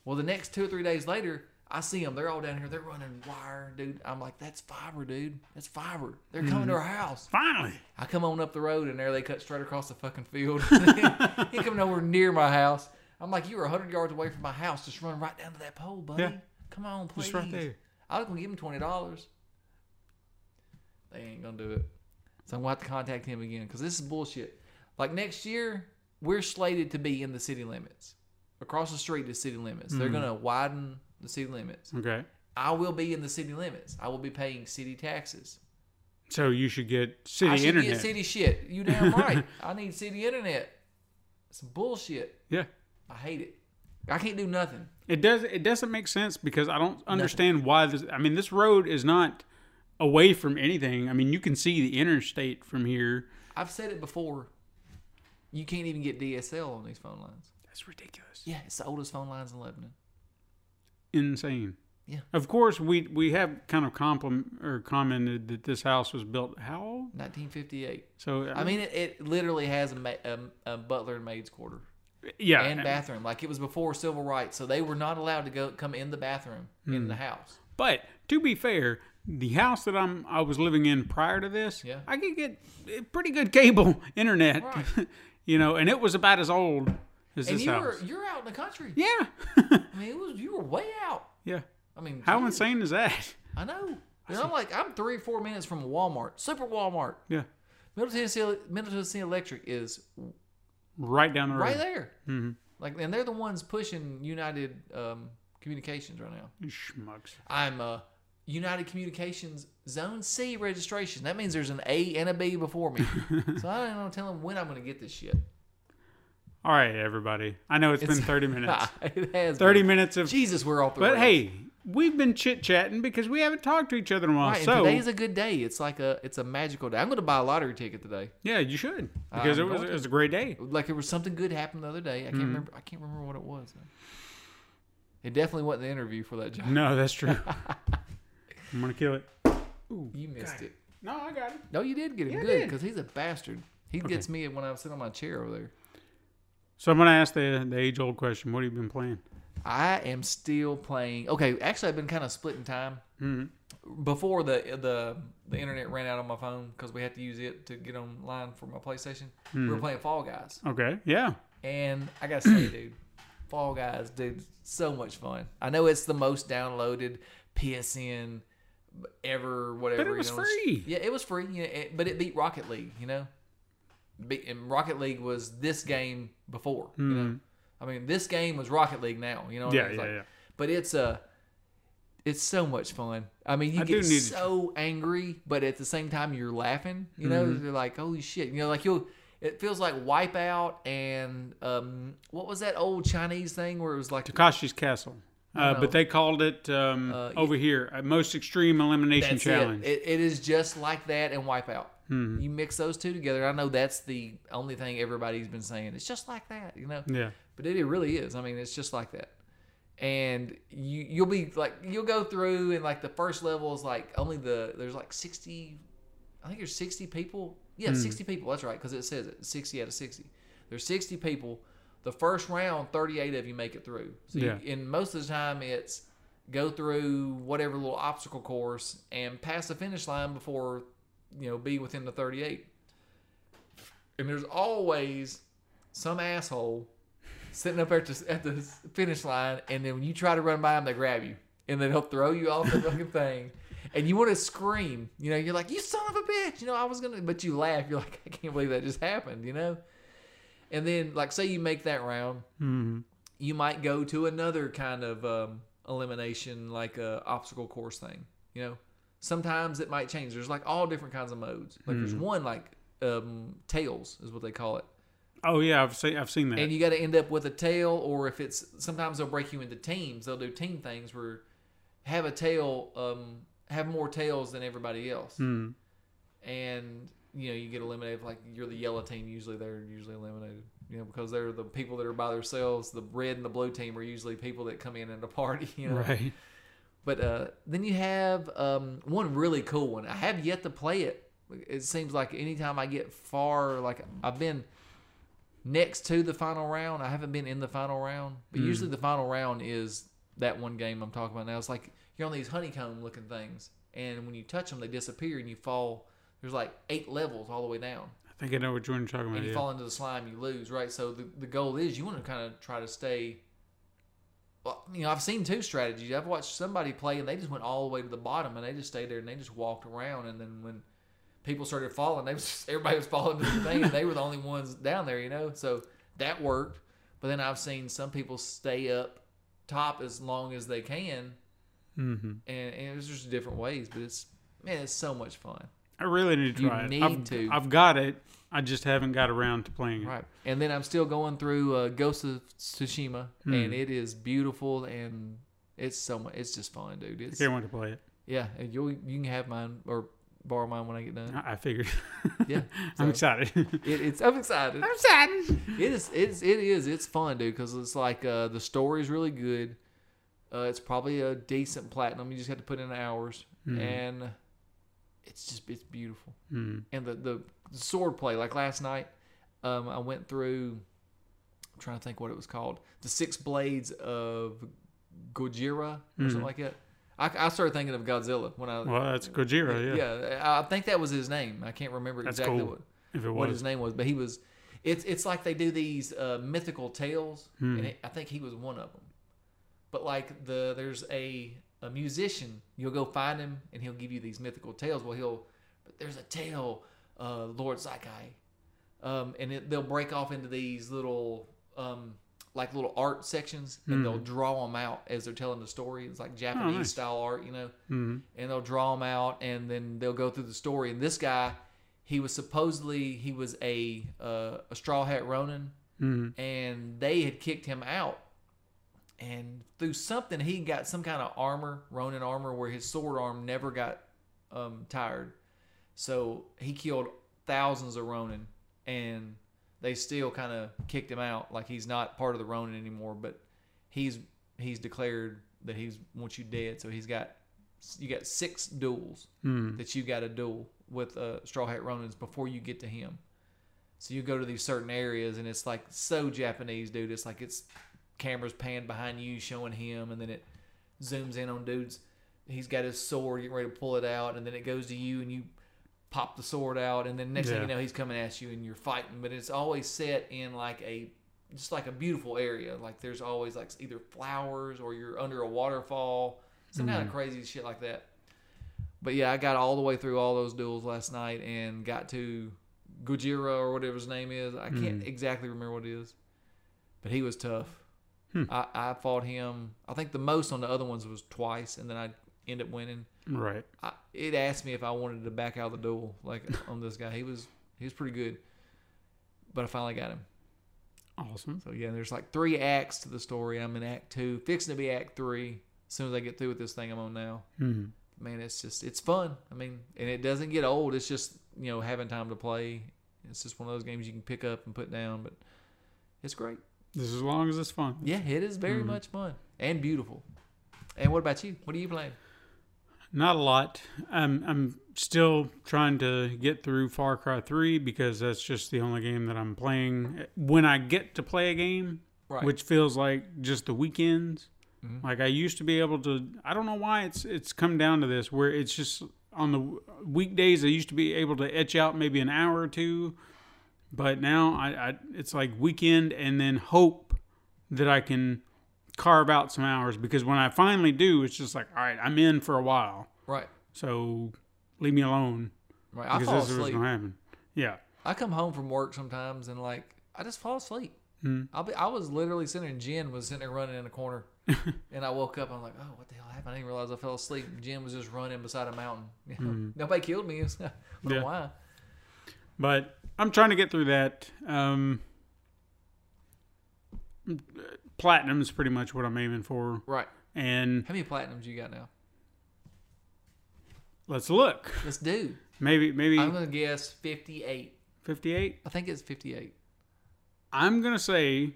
Well, the next two or three days later, I see them. They're all down here. They're running wire, dude. I'm like, that's fiber, dude. That's fiber. They're coming to mm-hmm. our house. Finally. I come on up the road, and there they cut straight across the fucking field. he come nowhere near my house. I'm like, you were 100 yards away from my house. Just run right down to that pole, buddy. Yeah. Come on, please. Just right there. I was gonna give him twenty dollars. They ain't gonna do it. So I'm gonna have to contact him again because this is bullshit. Like next year, we're slated to be in the city limits. Across the street is city limits. They're mm. gonna widen the city limits. Okay. I will be in the city limits. I will be paying city taxes. So you should get city I should internet. get city shit. You damn right. I need city internet. It's bullshit. yeah. I hate it. I can't do nothing. It does. It doesn't make sense because I don't understand why this. I mean, this road is not away from anything. I mean, you can see the interstate from here. I've said it before. You can't even get DSL on these phone lines. That's ridiculous. Yeah, it's the oldest phone lines in Lebanon. Insane. Yeah. Of course, we we have kind of compliment or commented that this house was built how old? 1958. So I mean, it, it literally has a, ma- a, a butler and maid's quarter yeah, and bathroom. Like it was before civil rights, so they were not allowed to go come in the bathroom in Hmm. the house. But to be fair, the house that I'm I was living in prior to this, Yeah. I could get eh, pretty good cable internet. Right. you know, and it was about as old as And this you house. were you're out in the country. yeah, I mean, it was you were way out. yeah. I mean, How insane is that? I know. And I'm like, I'm three or four minutes from Walmart, super Walmart. Yeah, Middle Tennessee, Middle Tennessee Electric is right down the road. right there. Mm-hmm. Like, and they're the ones pushing United um, Communications right now. You schmucks. I'm uh, United Communications Zone C registration. That means there's an A and a B before me. so I don't know tell them when I'm going to get this shit. All right, everybody. I know it's been 30 minutes. it has 30 been. minutes of. Jesus, we're off the But rails. hey, we've been chit chatting because we haven't talked to each other in a while. Right, so today's a good day. It's like a it's a magical day. I'm going to buy a lottery ticket today. yeah, you should because I'm it was it was a great day. Like there was something good happened the other day. I can't Mm-hmm. remember. I can't remember what it was. It definitely wasn't the interview for that job. No, that's true. I'm gonna kill it. Ooh, You missed it. No, I got it. No, you did get it Yeah, I good did. because he's a bastard. He gets me when I'm sitting on my chair over there. So I'm gonna ask the the age old question. What have you been playing? I am still playing. Okay, actually, I've been kind of splitting time. Mm-hmm. Before the the the internet ran out on my phone because we had to use it to get online for my PlayStation. We were mm-hmm. playing Fall Guys, Okay, yeah. and I gotta say, dude, Fall Guys, dude, so much fun. I know it's the most downloaded PSN ever, whatever. But it you was know. free. Yeah, it was free, you know, it- but it beat Rocket League. You know, Be- and Rocket League was this game before. You know, I mean, this game was Rocket League now. You know, what I Yeah, mean? Yeah, like- yeah. But it's uh it's so much fun. I mean, you I get to- so angry, but at the same time, you're laughing. You know, Mm-hmm. you're like, holy shit. You know, like you'll. It feels like Wipeout and um, what was that old Chinese thing where it was like Takeshi's Castle. Uh, no. but they called it um, Uh, over here a most extreme elimination challenge. It. It, it is just like that and Wipeout. Mm-hmm. You mix those two together. I know that's the only thing everybody's been saying. It's just like that, you know. Yeah. But it, it really is. I mean, it's just like that. And you you'll be like you'll go through and like the first level is like only the there's like sixty, I think there's sixty people. Yeah, sixty people. That's right because it says it sixty out of sixty. There's sixty people. The first round, thirty eight of you make it through. So Yeah. you, and most of the time it's go through whatever little obstacle course and pass the finish line before you know be within the 38 and there's always some asshole sitting up there at the, at the finish line and then when you try to run by them they grab you and then he'll throw you off the fucking thing. And you want to scream, you know, you're like, you son of a bitch, you know, I was gonna, but you laugh, you're like, I can't believe that just happened, you know. And then, like, say you make that round, Mm-hmm. you might go to another kind of um, elimination, like a obstacle course thing. You know, sometimes it might change. There's like all different kinds of modes. Like there's one like um, tails is what they call it, Oh yeah, I've seen I've seen that. and you got to end up with a tail, or if it's sometimes they'll break you into teams. They'll do team things where have a tail, um, have more tails than everybody else, Hmm. and you know you get eliminated. Like you're the yellow team, usually they're usually eliminated. You know because they're the people that are by themselves. The red and the blue team are usually people that come in at a party. You know, Right. But uh, then you have um, one really cool one. I have yet to play it. It seems like anytime I get far, like I've been next to the final round, I haven't been in the final round. But usually the final round is that one game I'm talking about now. It's like you're on these honeycomb looking things, and when you touch them, they disappear and you fall. There's like eight levels all the way down I think I know what you're talking about. and you Yeah. fall into the slime, you lose, right? So the, the goal is you want to kind of try to stay. Well, you know, I've seen two strategies. I've watched somebody play and they just went all the way to the bottom and they just stayed there and they just walked around. And then when people started falling, they was just, everybody was falling to the thing and they were the only ones down there, you know. So that worked. But then I've seen some people stay up top as long as they can, Mm-hmm. and, and there's just different ways. But it's man, it's so much fun. I really need to You try it. need I've, to. I've got it. I just haven't got around to playing it. Right. And then I'm still going through uh, Ghost of Tsushima, Hmm. and it is beautiful and it's so much. It's just fun, dude. I It's can't wait to play it. yeah. And you you can have mine or borrow mine when I get done. I, I figured. Yeah. I'm So, excited. It, it's I'm excited. I'm excited. It is it's it is it's fun, dude. Because it's like uh, the story is really good. Uh, it's probably a decent platinum. You just have to put in hours, and it's just it's beautiful. Mm. and the, the sword play like last night um, i went through i'm trying to think what it was called the six blades of gojira or something like that I, I started thinking of godzilla when i Well, that's Gojira. Yeah. yeah i think that was his name i can't remember That's exactly cool. what, what his name was but he was it's it's like they do these uh, mythical tales Hmm. and it, i think he was one of them but like the there's a a musician you'll go find him and he'll give you these mythical tales well he'll but there's a tale uh lord Sakai um and it, they'll break off into these little um like little art sections and they'll draw them out as they're telling the story it's like japanese nice. style art you know Mm. and they'll draw them out and then they'll go through the story and this guy he was supposedly he was a uh, a straw hat ronin Mm. and they had kicked him out and through something he got some kind of armor ronin armor where his sword arm never got um, tired. So he killed thousands of ronin and they still kind of kicked him out. Like he's not part of the ronin anymore but he's he's declared that he's wants you dead. So he's got you got six duels Mm. that you got to duel with uh, straw hat ronins before you get to him. So you go to these certain areas and it's like so japanese dude. It's like it's cameras pan behind you showing him and then it zooms in on dudes. He's got his sword getting ready to pull it out and then it goes to you and you pop the sword out and then next thing you know he's coming at you and you're fighting. But it's always set in like a just like a beautiful area. Like there's always like either flowers or you're under a waterfall. Some kind of mm-hmm. crazy shit like that. But yeah i got all the way through all those duels last night and got to gojira or whatever his name is. I can't mm. exactly remember what it is. But he was tough I, I fought him i think the most on the other ones was twice and then i end up winning Right. I, it asked me if I wanted to back out of the duel, like on this guy. He was he was pretty good, but I finally got him. Awesome. So yeah, there's like three acts to the story. I'm in Act Two, fixing to be Act Three. As soon as I get through with this thing I'm on now, Mm. man, it's just it's fun. I mean, and it doesn't get old. It's just you know having time to play. It's just one of those games you can pick up and put down, but it's great. Just as long as it's fun. Yeah, it is very much fun and beautiful. And what about you? What are you playing? Not a lot. I'm I'm still trying to get through Far Cry 3 because that's just the only game that I'm playing. When I get to play a game, Right. which feels like just the weekends. Mm-hmm. Like I used to be able to. I don't know why it's it's come down to this where it's just on the weekdays I used to be able to etch out maybe an hour or two, but now I, I it's like weekend and then hope that I can carve out some hours because when I finally do, it's just like, all right, I'm in for a while. Right. So leave me alone Right. I because fall this is what's asleep. gonna happen. Yeah. I come home from work sometimes and like I just fall asleep. Hmm. I'll be. I was literally sitting there. and Jen was sitting there running in a corner, and I woke up. I'm like, oh, what the hell happened? I didn't realize I fell asleep. Jen was just running beside a mountain. Know, Nobody killed me. I don't know. Yeah. why. But I'm trying to get through that. Um, platinum is pretty much what I'm aiming for. Right. And How many platinums you got now? let's look. Let's do. Maybe maybe I'm gonna guess 58. 58. I think it's 58. I'm gonna say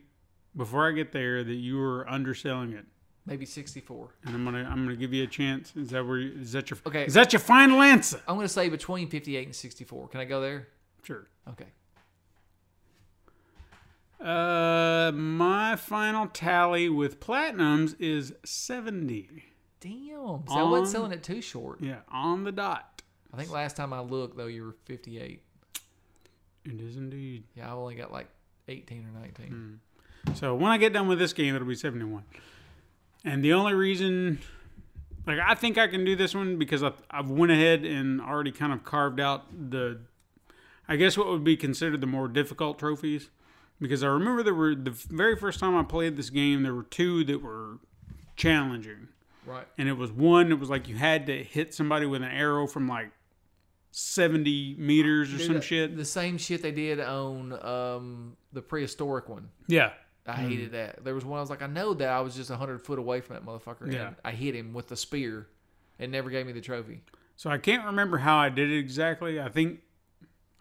before I get there that you are underselling it, Maybe 64. and I'm gonna I'm gonna give you a chance. Is that where? You, is that your Okay. Is that your final answer? I'm gonna say between 58 and 64. Can I go there? Sure. Okay. Uh, my final tally with platinums is 70. Damn. So I wasn't selling it too short. Yeah, on the dot. I think last time I looked though, you were 58. It is indeed. Yeah, I only got like 18 or 19. So when I get done with this game, it'll be 71. And the only reason, like, I think I can do this one because I've, I've went ahead and already kind of carved out the, I guess what would be considered the more difficult trophies. Because I remember there were, the very first time I played this game, there were two that were challenging. Right. And it was one, it was like you had to hit somebody with an arrow from like 70 meters or Dude, some the- shit. The same shit they did on um, the prehistoric one. Yeah. I hated that. There was one I was like, I know that I was just 100 foot away from that motherfucker. Yeah. And I hit him with the spear and never gave me the trophy. So I can't remember how I did it exactly. I think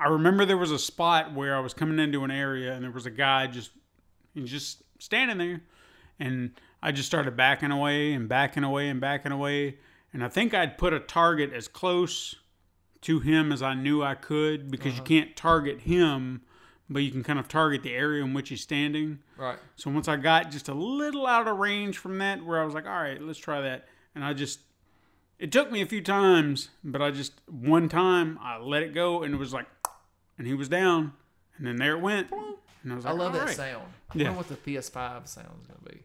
I remember there was a spot where I was coming into an area and there was a guy just just standing there and I just started backing away and backing away and backing away and I think I'd put a target as close to him as I knew I could because you uh-huh. can't target him but you can kind of target the area in which he's standing. Right. So once I got just a little out of range from that, where I was like, all right, let's try that. And I just, it took me a few times, but I just, one time, I let it go and it was like, and he was down. And then there it went. And I was like, I love that right. sound. I Yeah. wonder what the PS5 sound is going to be.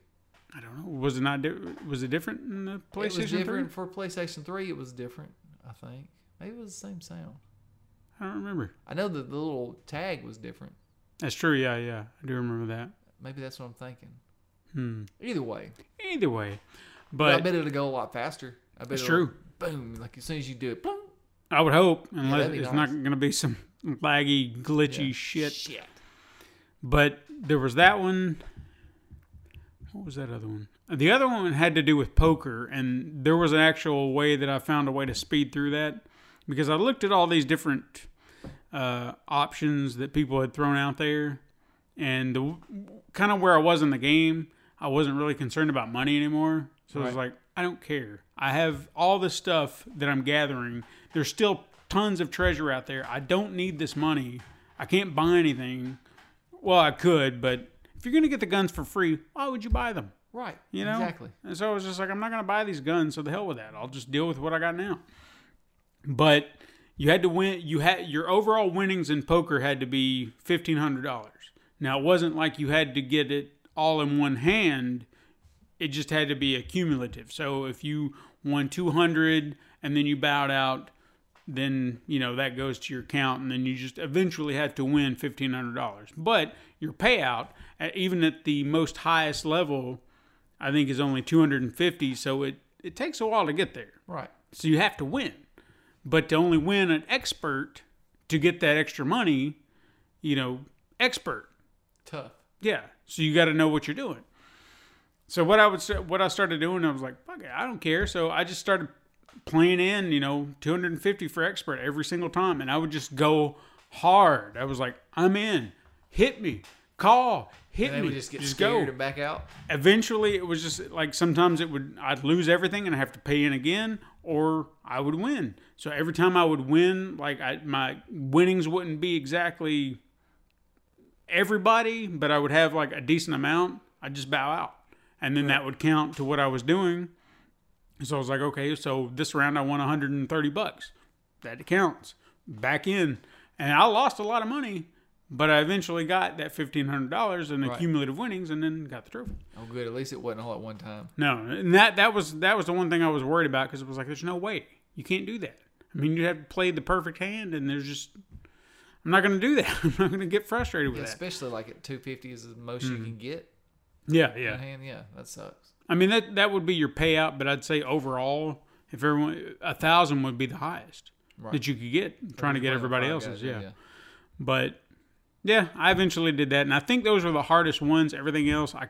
I don't know. Was it not, di- was it different in the It PlayStation was 3? different for PlayStation 3. It was different, I think. Maybe it was the same sound. I don't remember. I know that the little tag was different. That's true. Yeah, yeah. I do remember that. Maybe that's what I'm thinking. Hmm. Either way, Either way. but I bet it'll go a lot faster. I bet It's true. Boom! Like as soon as you do it, boom. I would hope, unless that'd it's nice. not going to be some laggy, glitchy Yeah. shit. Shit. But there was that one. What was that other one? The other one had to do with poker, and there was an actual way that I found a way to speed through that because I looked at all these different uh, options that people had thrown out there, and the kind of where I was in the game, I wasn't really concerned about money anymore. So I was like, I don't care. I have all this stuff that I'm gathering. There's still tons of treasure out there. I don't need this money. I can't buy anything. Well, I could, but if you're going to get the guns for free, why would you buy them? Right. You know? exactly. And so I was just like, I'm not going to buy these guns, so the hell with that. I'll just deal with what I got now. But you had to win. You had your overall winnings in poker had to be fifteen hundred dollars. Now it wasn't like you had to get it all in one hand. It just had to be accumulative. So if you won two hundred and then you bowed out, then you know that goes to your account, and then you just eventually had to win fifteen hundred dollars. But your payout, uh, even at the most highest level, I think is only two hundred and fifty. So it it takes a while to get there. Right. So you have to win. But to only win an expert to get that extra money, you know, expert. Tough. Yeah. So you got to know what you're doing. So what I would say, what I started doing, I was like, fuck it, I don't care. So I just started playing in, you know, 250 for expert every single time, and I would just go hard. I was like, I'm in. Hit me. Call. Hit And me. would just get go scared and back out. eventually it was just like sometimes it would I'd lose everything and I have to pay in again or I would win. So every time I would win, like I my winnings wouldn't be exactly everybody, but I would have like a decent amount. I'd just bow out. And then that would count to what I was doing. So I was like, okay, so this round I won 130 bucks. That counts. Back in. And I lost a lot of money, but I eventually got that fifteen hundred dollars in Right. cumulative winnings, and then got the trophy. Oh, good. At least it wasn't all at one time. No, and that that was that was the one thing I was worried about because it was like, there's no way you can't do that. I mean, you have to play the perfect hand, and there's just I'm not going to do that. I'm not going to get frustrated with Yeah, that. especially like at 250 is the most you mm-hmm. can get Yeah, yeah. hand. Yeah, that sucks. I mean that that would be your payout, but I'd say overall, if everyone a thousand would be the highest Right. that you could get trying to get One of the everybody else's. guys, yeah. But yeah, I eventually did that, and I think those were the hardest ones. Everything else, I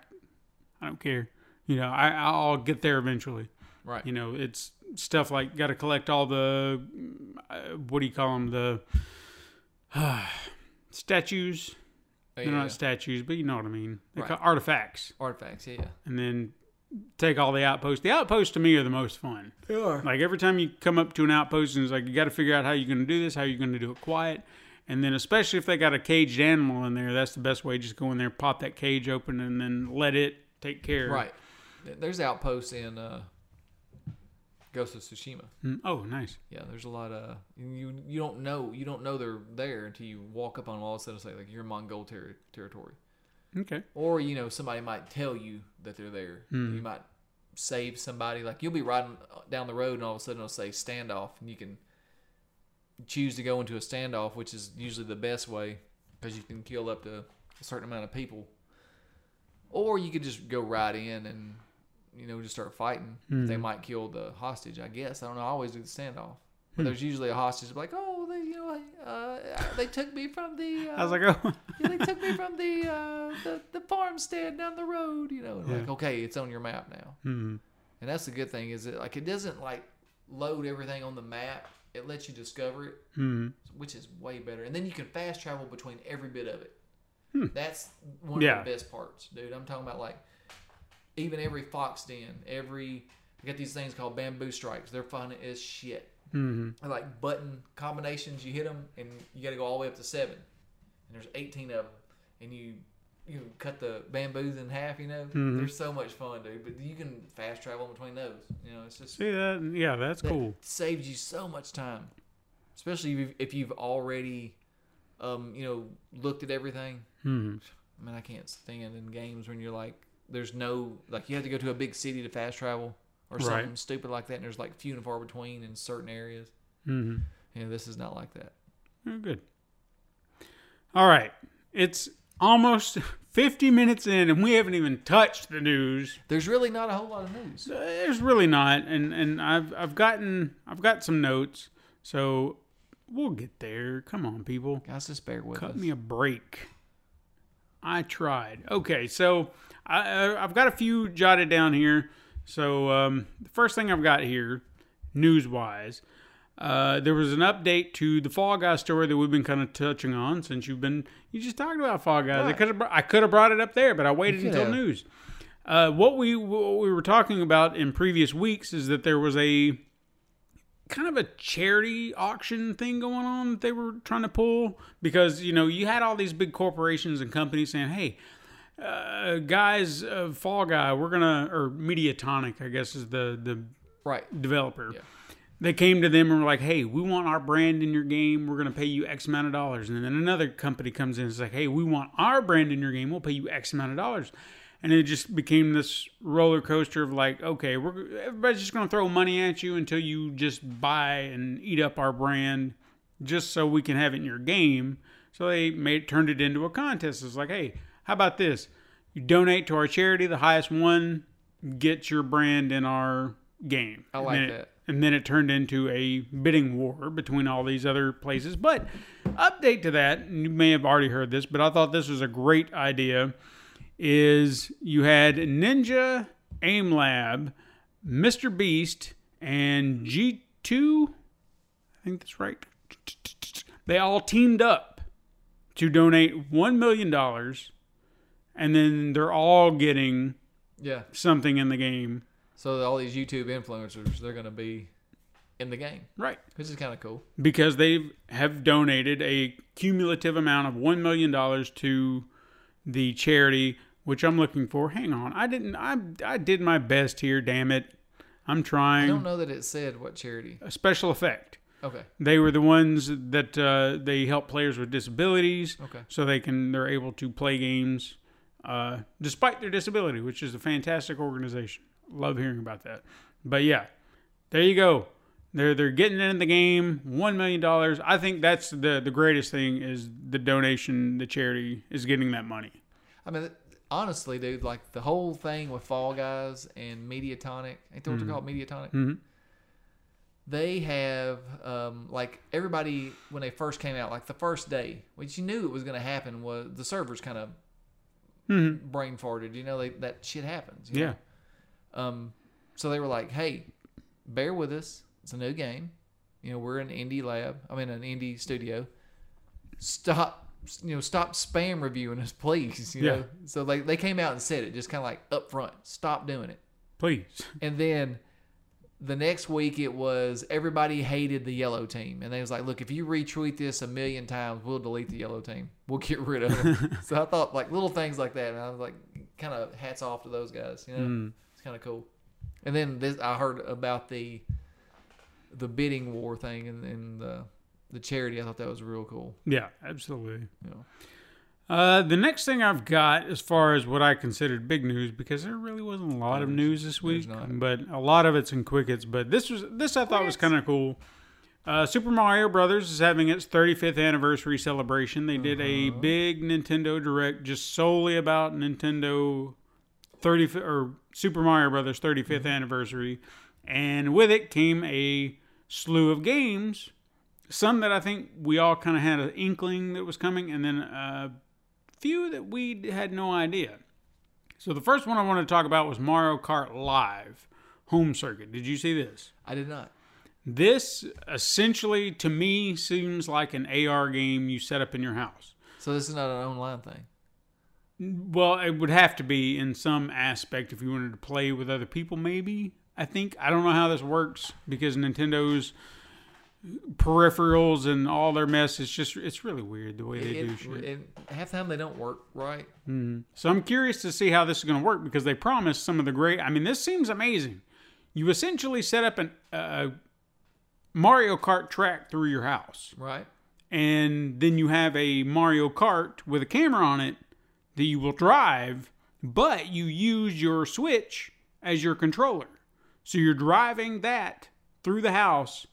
I don't care. You know, I I'll get there eventually. Right. You know, it's stuff like got to collect all the uh, what do you call them the statues. Yeah, They're yeah. not statues, but you know what I mean. They're Right. artifacts, Artifacts. Yeah. and then take all the outposts. The outposts to me are the most fun. They are. Like every time you come up to an outpost and it's like you got to figure out how you're going to do this, how you're going to do it quiet, and then especially if they got a caged animal in there, that's the best way. Just go in there, pop that cage open, and then let it take care. Right. There's outposts in uh, Ghost of Tsushima. Mm, Oh, nice. Yeah, there's a lot of you. You don't know you don't know they're there until you walk up on them all of a sudden. Say like you're Mongol ter- territory, Okay. or you know somebody might tell you that they're there. Hmm. You might save somebody. Like you'll be riding uh, down the road and all of a sudden it'll say standoff, and you can choose to go into a standoff, which is usually the best way because you can kill up to a certain amount of people. Or you could just go right in and you know just start fighting. Hmm. They might kill the hostage. I guess I don't know. I always do the standoff, but there's usually a hostage like, oh, they you know uh, they took me from the. Uh, I was like, oh, yeah, they took me from the, uh, the the farmstead down the road, you know. and Like, okay, it's on your map now. hmm. And that's the good thing is it like it doesn't like load everything on the map. It lets you discover it, Hmm. which is way better. And then you can fast travel between every bit of it. That's one Yeah. of the best parts, dude. I'm talking about like even every fox den, every I got these things called bamboo strikes. They're fun as shit. Hmm like button combinations. You hit them, and you got to go all the way up to seven. And there's 18 of them, and you you cut the bamboos in half. You know, Mhm. they're so much fun, dude. But you can fast travel between those. You know, it's just See that? Yeah, that's that cool. saves you so much time, especially if you've, if you've already, um, you know, looked at everything. Hmm. I mean, I can't stand in games when you're like, there's no like you have to go to a big city to fast travel or Right. something stupid like that, and there's like few and far between in certain areas. Hmm. Yeah, this is not like that. Oh, good. All right. It's almost 50 minutes in, and we haven't even touched the news. There's really not a whole lot of news. There's really not, and and I've I've gotten I've got some notes, so we'll get there. Come on, people, Guys, just bear with cut us. me a break. I tried. Okay, so I I- I've got a few jotted down here. So um, the first thing I've got here, news wise, uh, there was an update to the Fall Guys story that we've been kind of touching on since you've been you just talked about Fall Guys. I could have I could have brought it up there, but I waited until have. news. Uh, what we what we were talking about in previous weeks is that there was a kind of a charity auction thing going on that they were trying to pull because you know you had all these big corporations and companies saying, "Hey, uh, guys, uh, Fall Guy, we're gonna or Mediatonic, I guess is the the Right. developer. Yeah. They came to them and were like, "Hey, we want our brand in your game. We're to pay you X amount of dollars." And then another company comes in and is like, "Hey, we want our brand in your game. We'll pay you X amount of dollars." And it just became this roller coaster of like, "Okay, we're everybody's just to throw money at you until you just buy and eat up our brand, just so we can have it in your game." So they made turned it into a contest. It's like, "Hey, how about this? You donate to our charity. The highest one gets your brand in our game." I And like then it- and then it turned into a bidding war between all these other places. But update to that, and you may have already heard this, but I thought this was a great idea. Is you had Ninja, Aim Lab, Mr. Beast, and G2. I think that's right. They all teamed up to donate $1 million, and then they're all getting Yeah. something in the game. So all these YouTube influencers, they're going to be in the game, Right. which is kind of cool. because they have donated a cumulative amount of one million dollars to the charity, which I'm looking for. Hang on, I didn't. I I did my best here. Damn it, I'm trying. I don't know that it said what charity. A special effect. Okay. They were the ones that uh, they help players with disabilities, Okay. so they can they're able to play games uh, despite their disability, which is a fantastic organization. Love hearing about that. But yeah, there you go. They're they're getting in the game. One million dollars. I think that's the the greatest thing is the donation. The charity is getting that money. I mean, honestly, dude, like the whole thing with Fall Guys and Mediatonic, ain't that what they're called? Mediatonic? Mhm. They have, um, like, everybody, when they first came out, like the first day, which you knew it was going to happen, was the servers kind of brain farted. You know, they, that shit happens. Yeah. know? Um, so they were like, hey, bear with us. It's a new game. You know, we're an indie lab. I mean, an indie studio. Stop, you know, stop spam reviewing us, please. You Yeah. know, so like they came out and said it, just kind of like up front, stop doing it. Please. And then the next week it was everybody hated the yellow team, and they was like, look, if you retweet this a million times, we'll delete the yellow team. We'll get rid of them. so I thought like little things like that, and I was like, kind of hats off to those guys. You know, mm. it's kind of cool. And then this, I heard about the the bidding war thing and, and the the charity. I thought that was real cool. Yeah, absolutely. Know. Uh, the next thing I've got, as far as what I considered big news, because there really wasn't a lot of news this week, not. but a lot of it's in quickets. But this was this I thought was kind of cool. Uh, Super Mario Brothers is having its 35th anniversary celebration. They did a big Nintendo Direct just solely about Nintendo 30 or Super Mario Brothers 35th anniversary, and with it came a slew of games. Some that I think we all kind of had an inkling that was coming, and then a few that we had no idea. So the first one I wanted to talk about was Mario Kart Live Home Circuit. Did you see this? I did not. This essentially, to me, seems like an AR game you set up in your house. So this is not an online thing. Well, it would have to be in some aspect if you wanted to play with other people, maybe. I think. I don't know how this works because Nintendo's peripherals and all their mess. It's just, it's really weird the way they It- do shit. and half the time they don't work right. So I'm curious to see how this is going to work because they promised some of the great. I mean, this seems amazing. You essentially set up an uh, Mario Kart track through your house, Right. and then you have a Mario Kart with a camera on it that you will drive, but you use your Switch as your controller. So you're driving that through the house,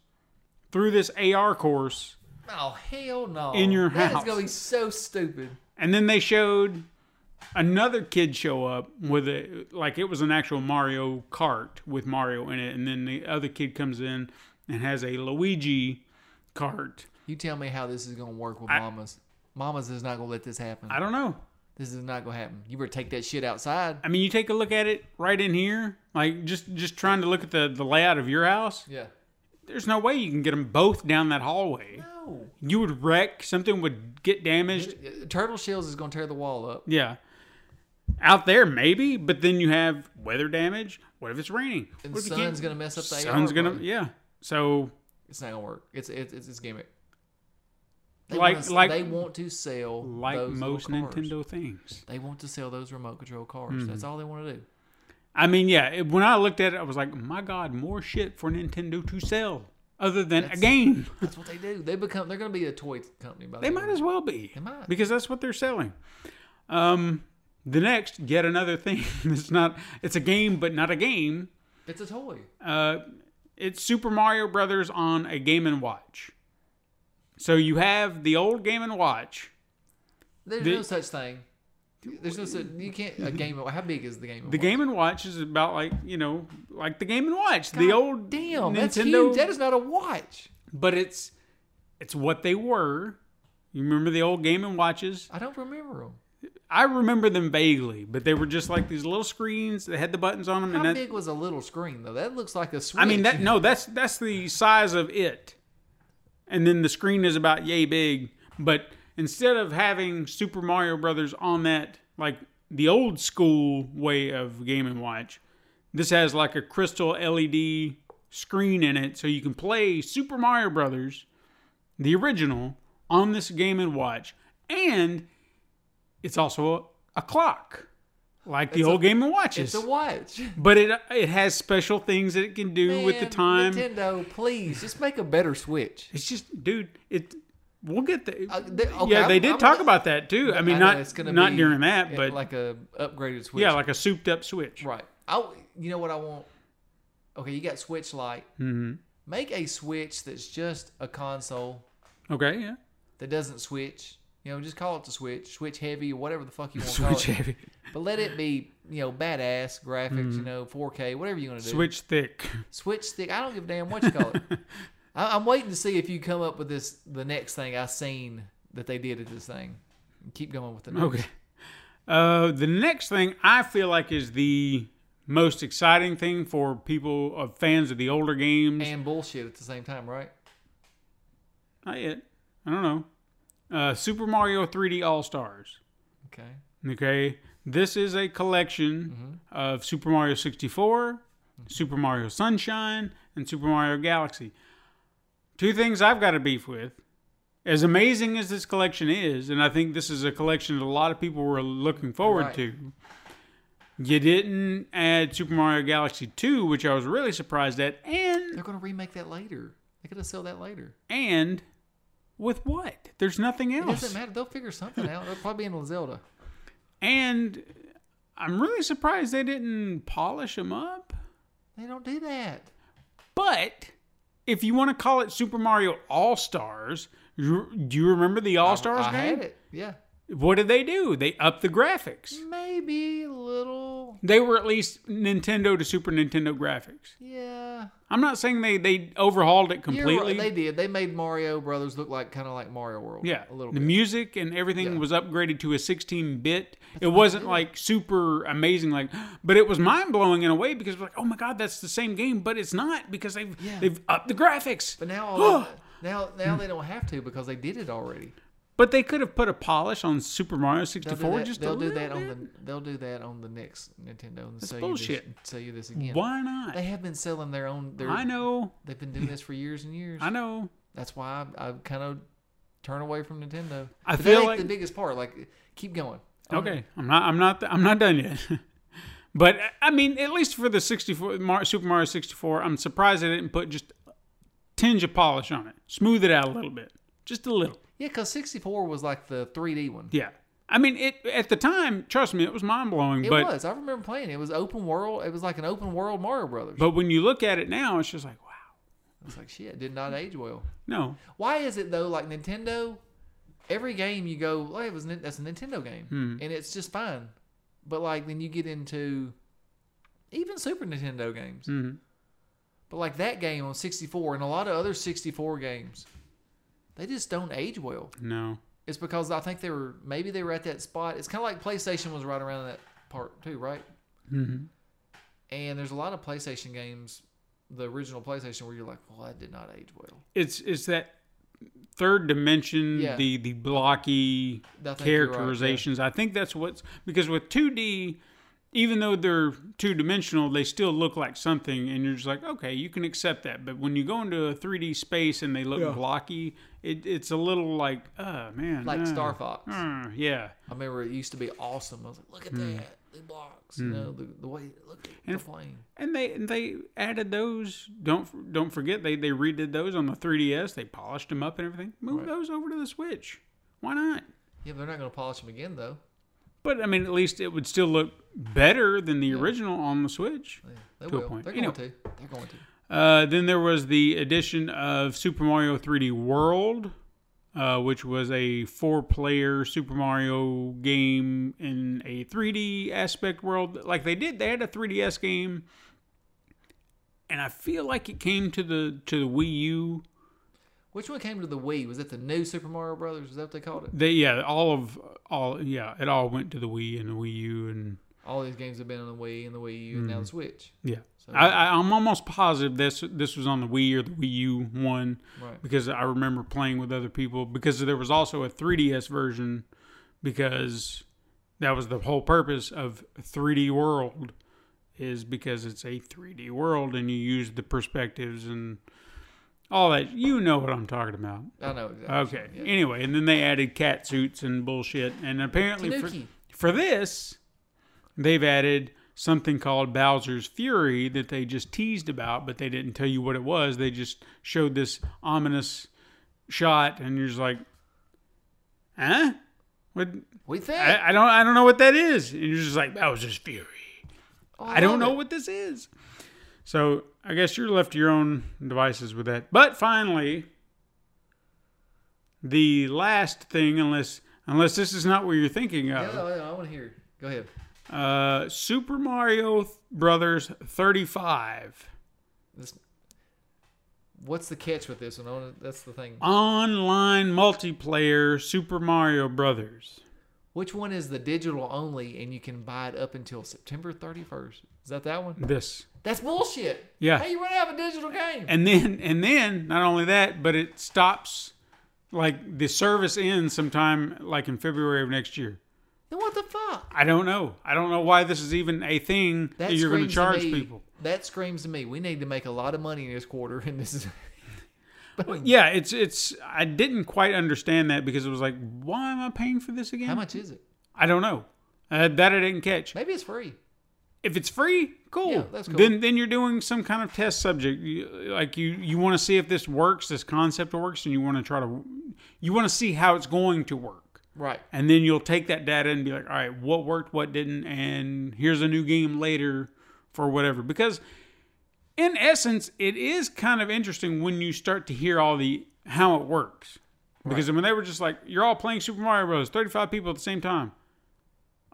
through this AR course, Oh hell no! In your That is house. gonna be so stupid. And then they showed another kid show up with a like it was an actual Mario Kart with Mario in it, and then the other kid comes in and has a Luigi cart. You tell me how this is gonna work with I- mamas. Mamas is not gonna let this happen. I don't know. this is not gonna happen. You better take that shit outside. I mean, you take a look at it right in here, like just just trying to look at the the layout of your house. Yeah. There's no way you can get them both down that hallway. No. You would wreck. Something would get damaged. Turtle Shells is gonna tear the wall up. Yeah. Out there, maybe, but then you have weather damage. What if it's raining? And you sun's gonna mess up the Sun's gonna, yeah. So It's not gonna work. It's it's it's, it's gimmick. They Like- want to, like- they want to sell like those most. Nintendo things. They want to sell those remote control cars. Mm-hmm. That's all they want to do. I mean, yeah. when I looked at it, I was like, my God, more shit for Nintendo to sell other than That's- a game. That's what they do. They become. They're gonna be a toy company. By they end might it. as well be. They might. because that's what they're selling. Um, the next, yet another thing. it's not. It's a game, but not a game. It's a toy. Uh, it's Super Mario Brothers on a Game and Watch. So you have the old Game and Watch. There's The- no such thing. There's no such. You can't. A game. How big is the game? The Game and Watch is about like you know, like the Game and Watch, the old Damn, that's Nintendo. huge. That is not a watch. but it's it's what they were. You remember the old Game and Watches? I don't remember them. I remember them vaguely, but they were just like these little screens that had the buttons on them. How and that, big was a little screen though? That looks like a switch. I mean that no, that's that's the size of it. And then the screen is about yay big, but instead of having Super Mario Brothers on that like the old school way of Game and Watch, this has like a crystal LED screen in it so you can play Super Mario Brothers the original on this Game and Watch and it's also a, a clock like the It's old a- Game and Watches. It's a watch. but it it has special things that it can do with the time. Nintendo, please just make a better Switch. It's just, dude, it. We'll get the. Uh, they- okay, yeah, they I'm- did I'm- talk about that too. I mean, know not it's gonna not be during that, but like a upgraded Switch. yeah, like a souped up Switch. right. I you know what I want? Okay, you got Switch Lite. Mm-hmm. Make a Switch that's just a console Okay, yeah. that doesn't switch. You know, just call it the Switch, Switch Heavy, or whatever the fuck you want to call Switch it. heavy, But let it be, you know, badass graphics. You know, 4K, whatever you want to do. switch thick. Switch thick. I don't give a damn what you call it. I, I'm waiting to see if you come up with this. The next thing I seen that they did at this thing. Keep going with the news. Okay. Uh, the next thing I feel like is the most exciting thing for people of fans of the older games. And bullshit at the same time, right? Not yet. I don't know. Uh, Super Mario 3D All Stars. Okay. Okay. This is a collection of Super Mario 64, Super Mario Sunshine, and Super Mario Galaxy. Two things I've got a beef with. As amazing as this collection is, and I think this is a collection that a lot of people were looking forward Right. to, you didn't add Super Mario Galaxy 2, which I was really surprised at, and They're gonna remake that later. They're going to sell that later. and with what? There's nothing else. It doesn't matter. They'll figure something out. They'll probably be in Zelda. And I'm really surprised they didn't polish them up. They don't do that. But if you want to call it Super Mario All Stars, do you remember the All Stars game? I had it. Yeah. What did they do? They upped the graphics. Maybe a little. They were at least Nintendo to Super Nintendo graphics. Yeah. I'm not saying they, they overhauled it completely. right, They did. They made Mario Brothers look like kind of like Mario World. yeah, A little the bit. music and everything Yeah. was upgraded to a 16-bit. It wasn't like super amazing, like, but it was mind blowing in a way because like, oh my god, that's the same game, but it's not because they've Yeah. they've upped the graphics. But now, all now, now they don't have to because they did it already. But they could have put a polish on Super Mario They'll 64 just they'll do that on the they'll do that on the next Nintendo and That's sell bullshit. you this, sell you this again. Why not? They have been selling their own. Their, I know. They've been doing this for years and years. I know. That's why I, I kind of turn away from Nintendo. I But feel like- the biggest part. Like, keep going. Okay, I'm not. I'm not. I'm not done yet. but I mean, at least for the 64 Mar- Super Mario 64, I'm surprised they didn't put just a tinge of polish on it, smooth it out a little bit, just a little. Yeah, because 64 was like the 3D one. Yeah. I mean, it at the time. Trust me, it was mind blowing. It But was. I remember playing. it. It was open world. It was like an open world Mario Brothers. but when you look at it now, it's just like wow. it's like shit. It did not age well. No. Why is it though? Like Nintendo, every game you go, oh, it was that's a Nintendo game, Hmm. and it's just fine. But like then you get into even Super Nintendo games. Mhm. But like that game on 64 and a lot of other 64 games, they just don't age well. No. It's because I think they were maybe they were at that spot. It's kind of like PlayStation was right around that part too, right? Mm-hmm. And there's a lot of PlayStation games, the original PlayStation, where you're like, well, that did not age well. It's it's that third dimension, Yeah. the the blocky I think you're right, yeah. characterizations. I think that's what's because with 2D, even though they're two dimensional, they still look like something, and you're just like, okay, you can accept that. But when you go into a 3D space and they look blocky, it, it's a little like, oh man, Like uh, Star Fox. uh, yeah. I remember it used to be awesome. I was like, look at that, the blocks, you know, the, the way, look at the plane. And they and they added those. Don't don't forget they they redid those on the 3DS. They polished them up and everything. Move Right. those over to the Switch. Why not? Yeah, they're not going to polish them again though. But I mean, at least it would still look better than the original on the Switch. Yeah, they To a will. point. They're You going know- to. They're going to. Uh, then there was the addition of Super Mario 3D World, uh, which was a four-player Super Mario game in a 3D aspect world. Like they did, they had a 3DS game, and I feel like it came to the to the Wii U. Which one came to the Wii? Was it the new Super Mario Brothers? Is that what they called it? They yeah, all of all yeah, it all went to the Wii and the Wii U and All these games have been on the Wii and the Wii U and now the Switch. yeah. So- I, I, I'm almost positive this this was on the Wii or the Wii U one. Right. because I remember playing with other people because there was also a 3DS version because that was the whole purpose of 3D World is because it's a 3D world and you use the perspectives and all that. You know what I'm talking about. I know exactly. Okay. Yeah. Anyway, and then they added cat suits and bullshit and apparently for, for this they've added something called Bowser's Fury that they just teased about, but they didn't tell you what it was. They just showed this ominous shot, and you're just like, huh? What? We think. I, I don't I don't know what that is. And you're just like Bowser's Fury. Oh, I don't oh. know it. what this is. So I guess you're left to your own devices with that. But finally, the last thing, unless unless this is not what you're thinking of, yeah, I want to hear. Go ahead. Uh, Super Mario Brothers 35 This, what's the catch with this one? That's the thing. online multiplayer Super Mario Brothers. Which one is the digital only, and you can buy it up until September 31st? Is that that one? This. That's bullshit. Yeah. How you run out of a digital game? And then and then not only that, but it stops like the service ends sometime like in February of next year. Then what the fuck? I don't know. I don't know why this is even a thing that, That you're going to charge me, people. That screams to me. We need to make a lot of money in this quarter, and this is. but Yeah, it's it's. I didn't quite understand that because it was like, why am I paying for this again? how much is it? I don't know. Uh, that I didn't catch. Maybe it's free. If it's free, cool. Yeah, that's cool. Then then you're doing some kind of test subject. You, like you you want to see if this works, this concept works, and you want to try to you want to see how it's going to work. Right. And then you'll take that data and be like, all right, what worked, what didn't, and here's a new game later for whatever. Because in essence, it is kind of interesting when you start to hear all the how it works. Because when they were just like, you're all playing Super Mario Bros. 35 people at the same time.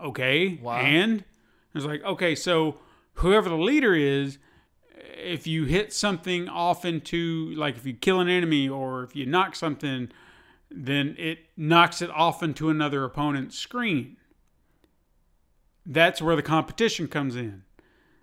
Okay. Wow. And it's like, okay, so whoever the leader is, if you hit something off into, like if you kill an enemy or if you knock something, then it knocks it off into another opponent's screen. That's where the competition comes in.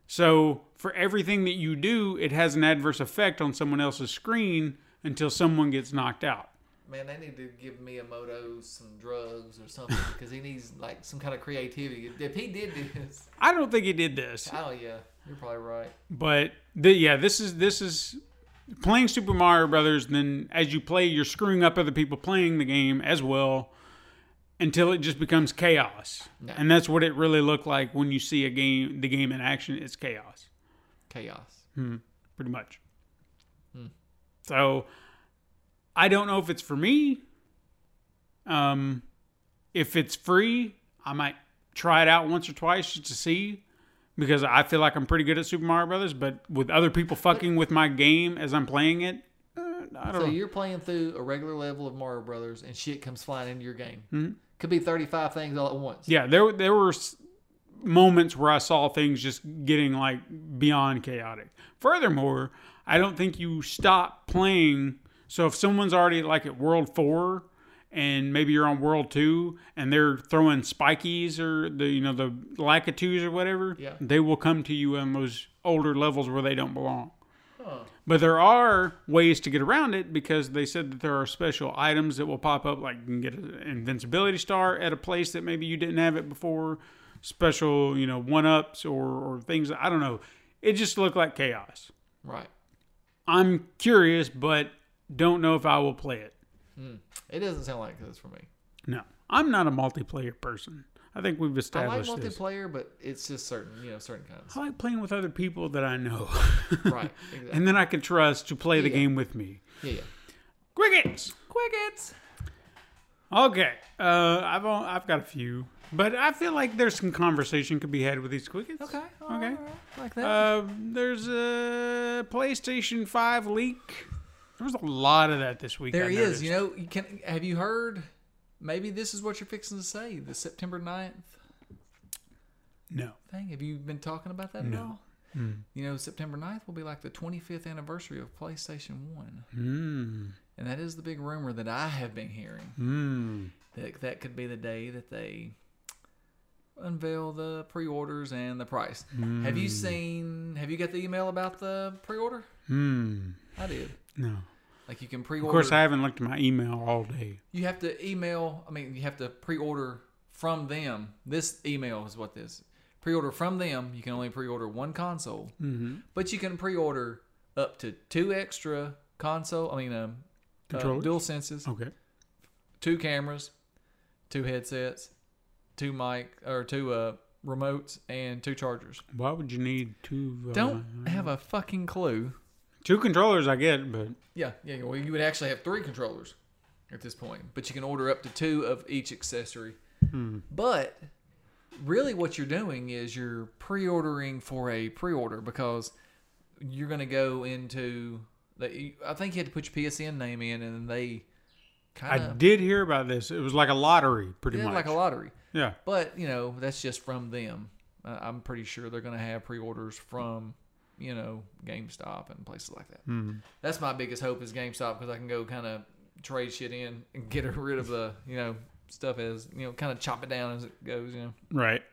So for everything that you do, it has an adverse effect on someone else's screen until someone gets knocked out. Man, they need to give Miyamoto some drugs or something because he needs like some kind of creativity. If he did this, I don't think he did this, oh yeah, you're probably right. but the, yeah, this is this is playing Super Mario Brothers. Then as you play, you're screwing up other people playing the game as well until it just becomes chaos. And that's what it really looked like when you see a game, the game in action. It's chaos. Chaos. pretty much. So I don't know if it's for me. Um, if it's free, I might try it out once or twice just to see because I feel like I'm pretty good at Super Mario Brothers. But with other people fucking with my game as I'm playing it, uh, I don't So know. you're playing through a regular level of Mario Brothers, and shit comes flying into your game. Mm-hmm. Could be 35 things all at once. Yeah, there there were moments where I saw things just getting like beyond chaotic. Furthermore, I don't think you stop playing. So if someone's already like at World Four, and maybe you're on World Two, and they're throwing spikies or the you know the lakitus or whatever, Yeah. they will come to you on those older levels where they don't belong. Huh. But there are ways to get around it because they said that there are special items that will pop up, like you can get an invincibility star at a place that maybe you didn't have it before, special, you know, one ups or, or things. I don't know. It just looked like chaos. Right. I'm curious, but don't know if I will play it. It doesn't sound like this for me. No, I'm not a multiplayer person. I think we've established. I like established this. multiplayer, but it's just certain, you know, certain kinds. I like playing with other people that I know, Right. Exactly. and then I can trust to play the Yeah. game with me. yeah, yeah. Crickets. Quickets. Okay, uh, I've I've got a few, but I feel like there's some conversation could be had with these quickets. Okay. Okay. alright, Like that. Uh, there's a PlayStation Five leak. There was a lot of that this week. there I is. noticed. You know, you can. Have you heard? Maybe this is what you're fixing to say. The September 9th No. thing. Have you been talking about that at all? You know, September 9th will be like the 25th anniversary of PlayStation 1. Hmm. And that is the big rumor that I have been hearing. Hmm. That that could be the day that they unveil the pre-orders and the price. Have you seen have you got the email about the pre-order? Hmm. I did. No. Like you can pre-order Of course, I haven't looked at my email all day. you have to email, I mean, you have to pre-order from them. This email is what this. Pre-order from them, you can only pre-order one console. Mm-hmm. But you can pre-order up to two extra console, I mean, um, uh, dual senses, Okay. two cameras, two headsets, two mic or two uh remotes and two chargers. Why would you need two? Uh, Don't have a fucking clue. Two controllers. I get, but Yeah, yeah. Well, you would actually have three controllers at this point, but you can order up to two of each accessory. But really, what you're doing is you're pre-ordering for a pre-order because you're going to go into. The, I think you had to put your PSN name in, and they I kind of I did hear about this. It was like a lottery, pretty did much. like a lottery. yeah. But you know, that's just from them. Uh, I'm pretty sure they're going to have pre-orders from you know GameStop and places like that. That's my biggest hope is GameStop because I can go kind of trade shit in and get rid of the you know stuff as you know kind of chop it down as it goes. You know, Right.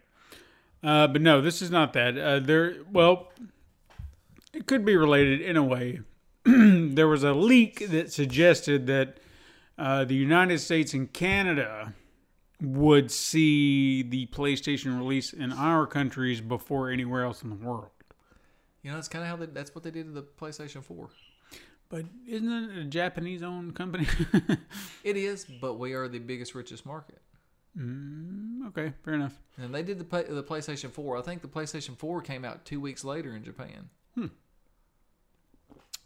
Uh, but no, this is not that. Uh, there, well, it could be related in a way. there was a leak that suggested that uh, the United States and Canada would see the PlayStation release in our countries before anywhere else in the world. You know that's kind of how they, that's what they did to the PlayStation 4. But isn't it a Japanese-owned company? It is, but we are the biggest, richest market. okay, fair enough. And they did the play, the PlayStation 4. I think the PlayStation 4 came out two weeks later in Japan. Hmm.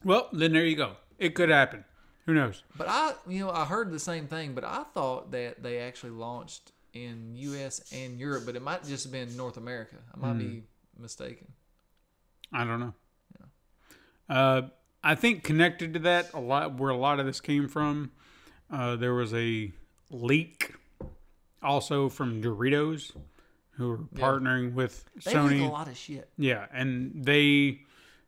Well, then there you go. It could happen. Who knows? But I, you know, I heard the same thing, but I thought that they actually launched in U.S. and Europe, but it might just have been North America. I might be mistaken. I don't know. Uh, I think connected to that a lot, where a lot of this came from, uh, there was a leak, also from Doritos, who are partnering with They Sony. a lot of shit. Yeah, and they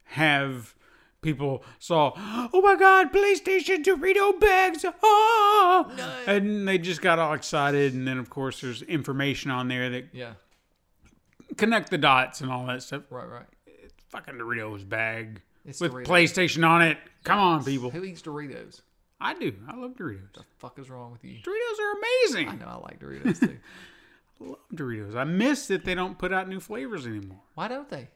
have people saw, oh my God, PlayStation Dorito bags, oh! and they just got all excited. And then, of course, there's information on there that Yeah, connect the dots and all that stuff. right, right. Fucking Doritos bag It's with Doritos. PlayStation on it. Come on, people. Who eats Doritos? I do. I love Doritos. The fuck is wrong with you? Doritos are amazing. I know I like Doritos too. I love Doritos. I miss that they don't put out new flavors anymore. Why don't they?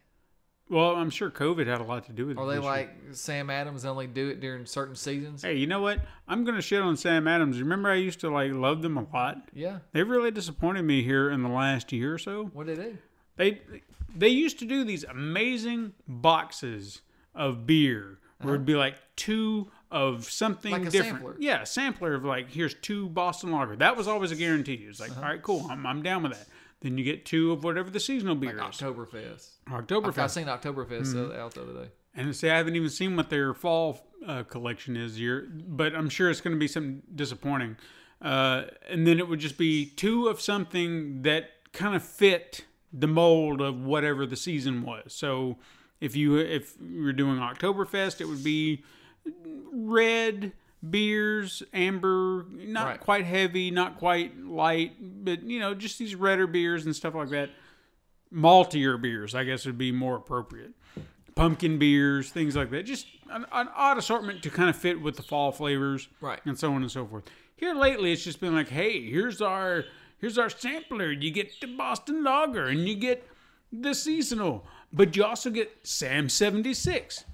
Well, I'm sure COVID had a lot to do with it. Are they like Sam Adams only do it during certain seasons? Hey, you know what? I'm gonna shit on Sam Adams. Remember, I used to like love them a lot. Yeah. They've really disappointed me here in the last year or so. What did they do? They they used to do these amazing boxes of beer where it'd be like two of something Uh-huh. Like a different. sampler. Yeah, a sampler of like here's two Boston Lager. That was always a guarantee. It was like, Uh-huh. all right, cool, I'm, I'm down with that. Then you get two of whatever the seasonal beer is. Oktoberfest. Oktoberfest. I've seen Oktoberfest uh, out the other day. And see, I haven't even seen what their fall uh, collection is here, but I'm sure it's going to be something disappointing. Uh, and then it would just be two of something that kind of fit the mold of whatever the season was. So if you if you're doing Oktoberfest, it would be red beers, amber, not Right. quite heavy, not quite light, but you know, just these redder beers and stuff like that. Maltier beers, I guess, would be more appropriate pumpkin beers, things like that. Just an, an odd assortment to kind of fit with the fall flavors, Right. And so on and so forth. Here lately, it's just been like, hey, here's our here's our sampler. You get the Boston Lager, and you get the seasonal, but you also get Sam seventy six.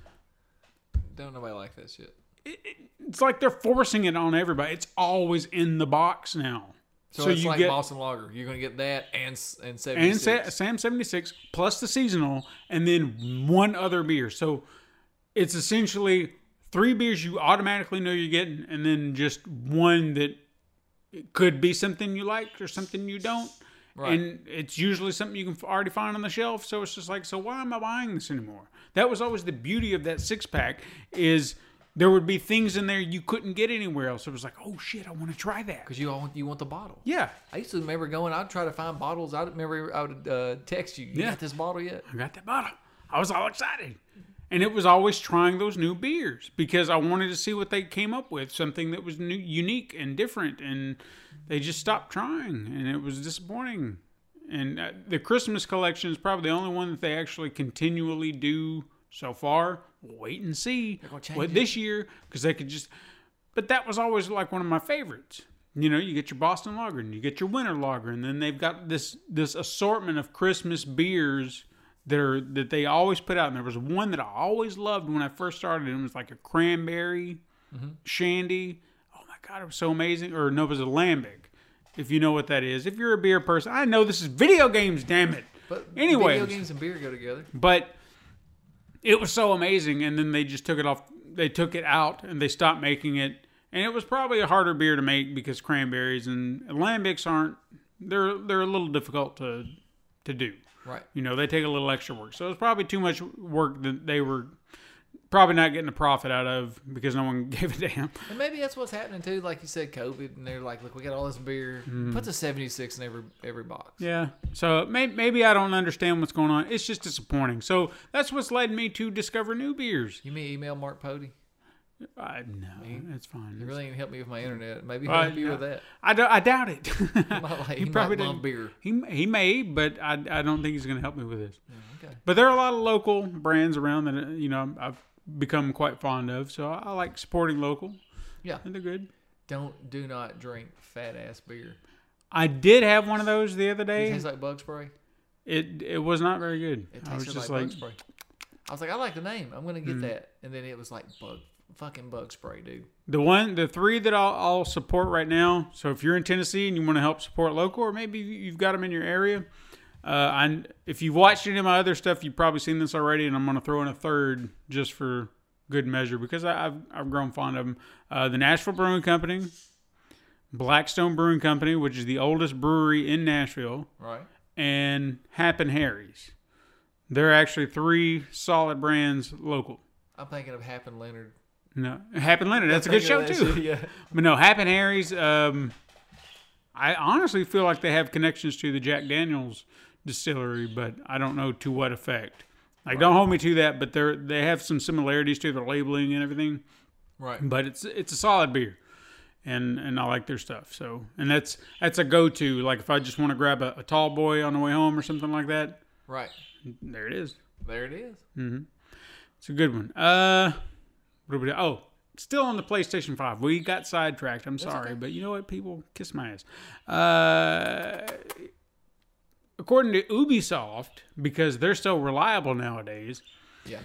Don't nobody like that shit. It's like they're forcing it on everybody. It's always in the box now. So, it's like Boston Lager. You're gonna get that and and seventy and Sam 76 plus the seasonal and then one other beer. So it's essentially three beers you automatically know you're getting and then just one that it could be something you like or something you don't. Right. And it's usually something you can already find on the shelf. So it's just like, so why am I buying this anymore? That was always the beauty of that six pack is there would be things in there you couldn't get anywhere else. It was like, oh shit, I want to try that. because you all you want the bottle. Yeah, I used to remember going. I'd try to find bottles. I remember I would uh, text you. You Yeah. got this bottle yet? I got that bottle. I was all excited. And it was always trying those new beers because I wanted to see what they came up with, something that was new, unique and different. And they just stopped trying, and it was disappointing. And uh, the Christmas collection is probably the only one that they actually continually do so far. We'll wait and see what it. this year because they could just. But that was always like one of my favorites. You know, you get your Boston Lager and you get your Winter Lager, and then they've got this this assortment of Christmas beers that are that they always put out. And there was one that I always loved when I first started. And it was like a cranberry mm-hmm. shandy. Oh my god, it was so amazing. Or no, it was a lambic. If you know what that is, if you're a beer person, I know this is video games. Damn it! But Anyways. video games and beer go together. But it was so amazing, and then they just took it off. They took it out and they stopped making it, and it was probably a harder beer to make because cranberries and lambics aren't. They're they're a little difficult to to do. Right. You know, they take a little extra work. So it's probably too much work that they were probably not getting a profit out of because no one gave a damn. And maybe that's what's happening too. Like you said, COVID, and they're like, "Look, we got all this beer. Mm-hmm. Put the seventy six in every every box." Yeah. So may, maybe I don't understand what's going on. It's just disappointing. So that's what's led me to discover new beers. You may email Mark Pody. I, no, it's fine. You really ain't help me with my internet. Maybe he'll Uh, help you no. with that. I, do, I doubt it. Might like, he probably might love didn't. beer. He he may, but I, I don't think he's going to help me with this. Okay. But there are a lot of local brands around that uh, you know I've become quite fond of. So I like supporting local, Yeah. and they're good. Don't do not drink fat ass beer. I did have one of those the other day. It day. tastes like bug spray. It it was not very good. It I was just like, like, bug spray. I was like, I like the name. I'm gonna get that. And then it was like bug, fucking bug spray, dude. the one, the three that I'll, I'll support right now. So if you're in Tennessee and you want to help support local, or maybe you've got them in your area, uh, I if you've watched any of my other stuff, you've probably seen this already, and I'm going to throw in a third just for good measure because I, I've I've grown fond of them. Uh, the Nashville Brewing Company, Blackstone Brewing Company, which is the oldest brewery in Nashville, Right. and Hap and Harry's. They're actually three solid brands local. I'm thinking of Hap and Leonard. No, Hap and Leonard. That's a good show Thinking of that too. Yeah. But no, Hap and Harry's. Um, I honestly feel like they have connections to the Jack Daniels distillery, but I don't know to what effect. Like, don't hold me to that, but they're they have some similarities to their labeling and everything. Right. But it's it's a solid beer, and and I like their stuff. So, and that's that's a go to. Like if I just want to grab a, a tall boy on the way home or something like that, Right. there it is. There it is. Mm-hmm. It's a good one. Uh, Oh, still on the PlayStation 5. We got sidetracked. I'm sorry, but you know what? People kiss my ass. Uh, according to Ubisoft, because they're so reliable nowadays, Yeah.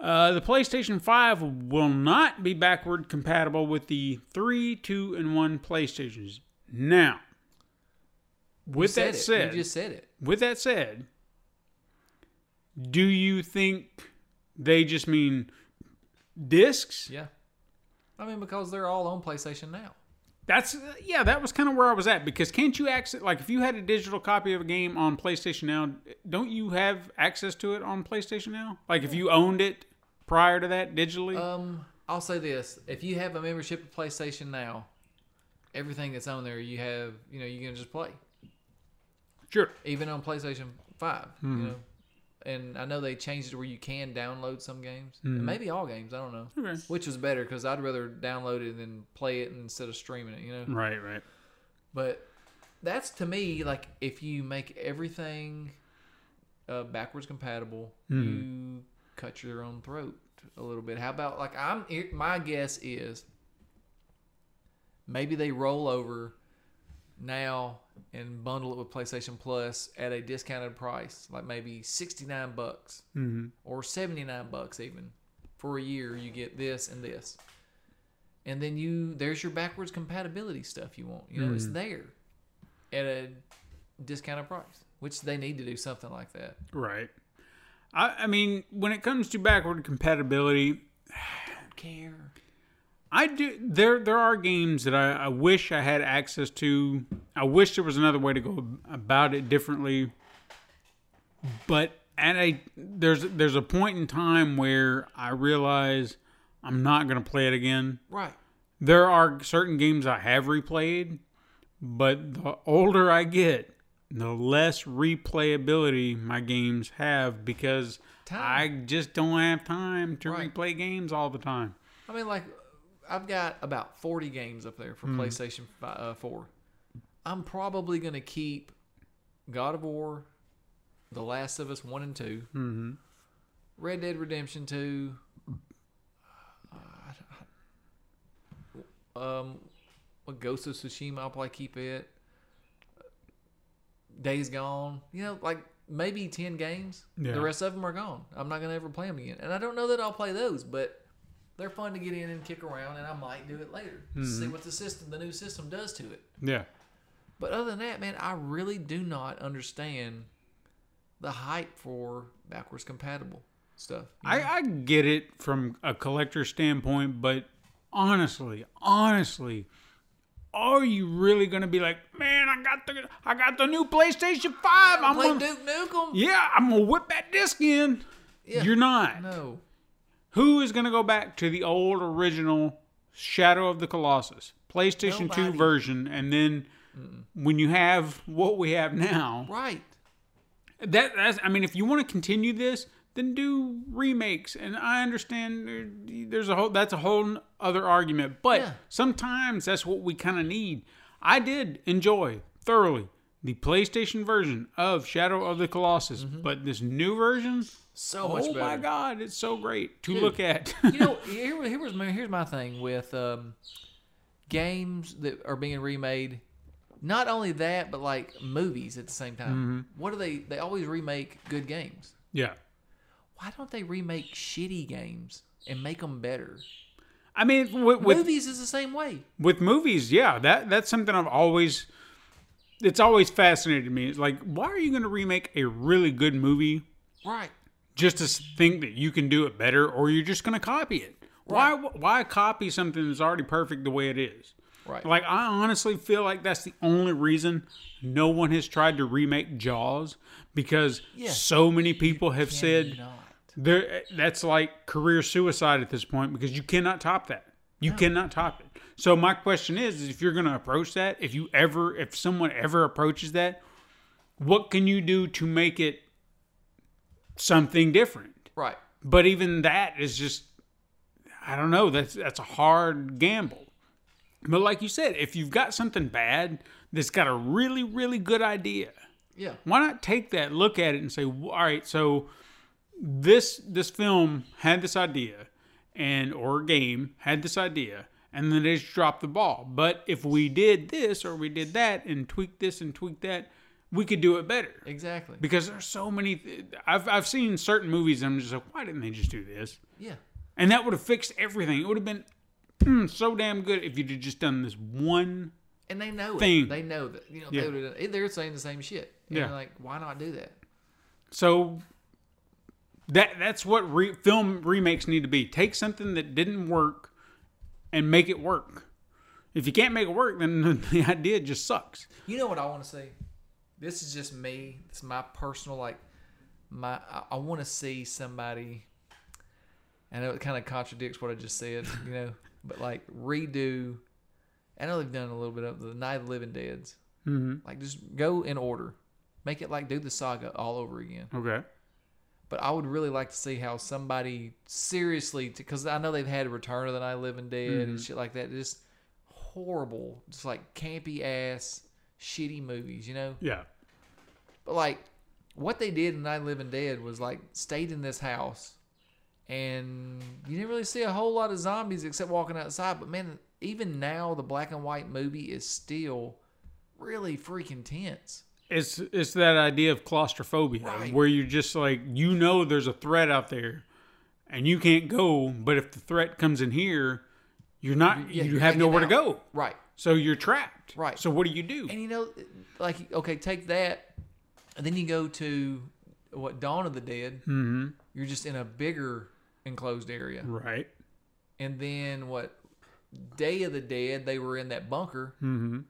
uh, the PlayStation 5 will not be backward compatible with the 3, 2, and 1 PlayStations. Now, with Said that it. said, you just said it. with that said, do you think they just mean discs? Yeah. I mean, because they're all on PlayStation now. That's yeah, that was kind of where I was at because can't you access like if you had a digital copy of a game on PlayStation Now, don't you have access to it on PlayStation Now? Like if you owned it prior to that digitally? Um, I'll say this: if you have a membership of PlayStation now, everything that's on there, you have, you know, you can just play, sure. even on PlayStation 5 mm-hmm. You know, and I know they changed it where you can download some games, Hmm. maybe all games. I don't know, Okay. which was better because I'd rather download it than play it instead of streaming it. You know, Right, right. But that's to me like if you make everything uh, backwards compatible, you cut your own throat a little bit. How about like I'm my guess is maybe they roll over now and bundle it with PlayStation Plus at a discounted price, like maybe 69 bucks mm-hmm. or 79 bucks even. For a year you get this and this. And then you there's your backwards compatibility stuff you want. You know, it's mm-hmm. there at a discounted price, which they need to do something like that. Right. I, I mean, when it comes to backward compatibility, I don't Care. I do. There, there are games that I, I wish I had access to. I wish there was another way to go about it differently. But at a there's there's a point in time where I realize I'm not going to play it again. Right. There are certain games I have replayed, but the older I get, the less replayability my games have because Time. I just don't have time to Right. replay games all the time. I mean, like, I've got about 40 games up there for PlayStation fi- uh, 4. I'm probably going to keep God of War, The Last of Us 1 and 2, mm-hmm. Red Dead Redemption 2, uh, um, Ghost of Tsushima, I'll probably keep it. Days Gone, you know, like maybe 10 games. Yeah. The rest of them are gone. I'm not going to ever play them again. And I don't know that I'll play those, but they're fun to get in and kick around, and I might do it later. Mm-hmm. See what the system, the new system, does to it. Yeah. But other than that, man, I really do not understand the hype for backwards compatible stuff. I, I get it from a collector standpoint, but honestly, honestly, are you really gonna be like, man, I got the I got the new PlayStation Five. I'm Play gonna, Duke Nukem? yeah, I'm gonna whip that disc in. Yeah. You're not. No. Who is gonna go back to the old original Shadow of the Colossus PlayStation Two version, and then when you have what we have now, Right. that that's I mean, if you want to continue this, then do remakes. And I understand there's a whole that's a whole other argument, but Yeah. sometimes that's what we kind of need. I did enjoy thoroughly the PlayStation version of Shadow of the Colossus, mm-hmm. but this new version, So much better. oh my god, it's so great to look at. you know, here, here was my, here's my thing with um, games that are being remade. Not only that, but like movies at the same time. Mm-hmm. What do they? They always remake good games. yeah. Why don't they remake shitty games and make them better? I mean, with, with movies is the same way. with movies, yeah, that that's something I've always it's always fascinated me. It's like, why are you going to remake a really good movie Right. Just to think that you can do it better, or you're just going to copy it? Why why copy something that's already perfect the way it is? Right. Like I honestly feel like that's the only reason no one has tried to remake Jaws because Yeah. so many people have said there eh, that's like career suicide at this point because you cannot top that. You cannot top it. So my question is, is if you're going to approach that, if you ever if someone ever approaches that, what can you do to make it something different? Right. But even that is just I don't know, that's that's a hard gamble. But like you said, if you've got something bad that's got a really really good idea, Yeah. why not take that look at it and say all right so this this film had this idea and or game had this idea and then they just dropped the ball but if we did this or we did that and tweak this and tweak that we could do it better Exactly. because there's so many th- I've, I've seen certain movies and i'm just like why didn't they just do this Yeah. and that would have fixed everything it would have been mm, so damn good if you'd have just done this one And they know Thing. it. They know that. You know, Yeah. they would they're saying the same shit. And Yeah. like, why not do that? So that that's what re- film remakes need to be. Take something that didn't work and make it work. If you can't make it work, then the idea just sucks. You know what I want to see? This is just me. It's my personal like my. I, I want to see somebody. I know it kind of contradicts what I just said, you know, but like redo. I know they've done a little bit of the Night of the Living Dead's. Mm-hmm. Like just go in order, make it like do the saga all over again. Okay. But I would really like to see how somebody seriously, because I know they've had Return of the Night of the Living Dead Mm-hmm. and shit like that. Just horrible, just like campy ass, shitty movies, you know. Yeah. But like, what they did in the Living Dead was like stayed in this house, and you didn't really see a whole lot of zombies except walking outside. But man, even now the black and white movie is still really freaking tense. It's it's that idea of claustrophobia Right. where you're just like you know there's a threat out there and you can't go, but if the threat comes in here, you're not Yeah, you you're have nowhere to go. Right. So you're trapped. Right. So what do you do? And you know, like okay, take that, and then you go to what Dawn of the Dead. Mm-hmm. You're just in a bigger enclosed area, Right. and then what? Day of the Dead, they were in that bunker, mm-hmm.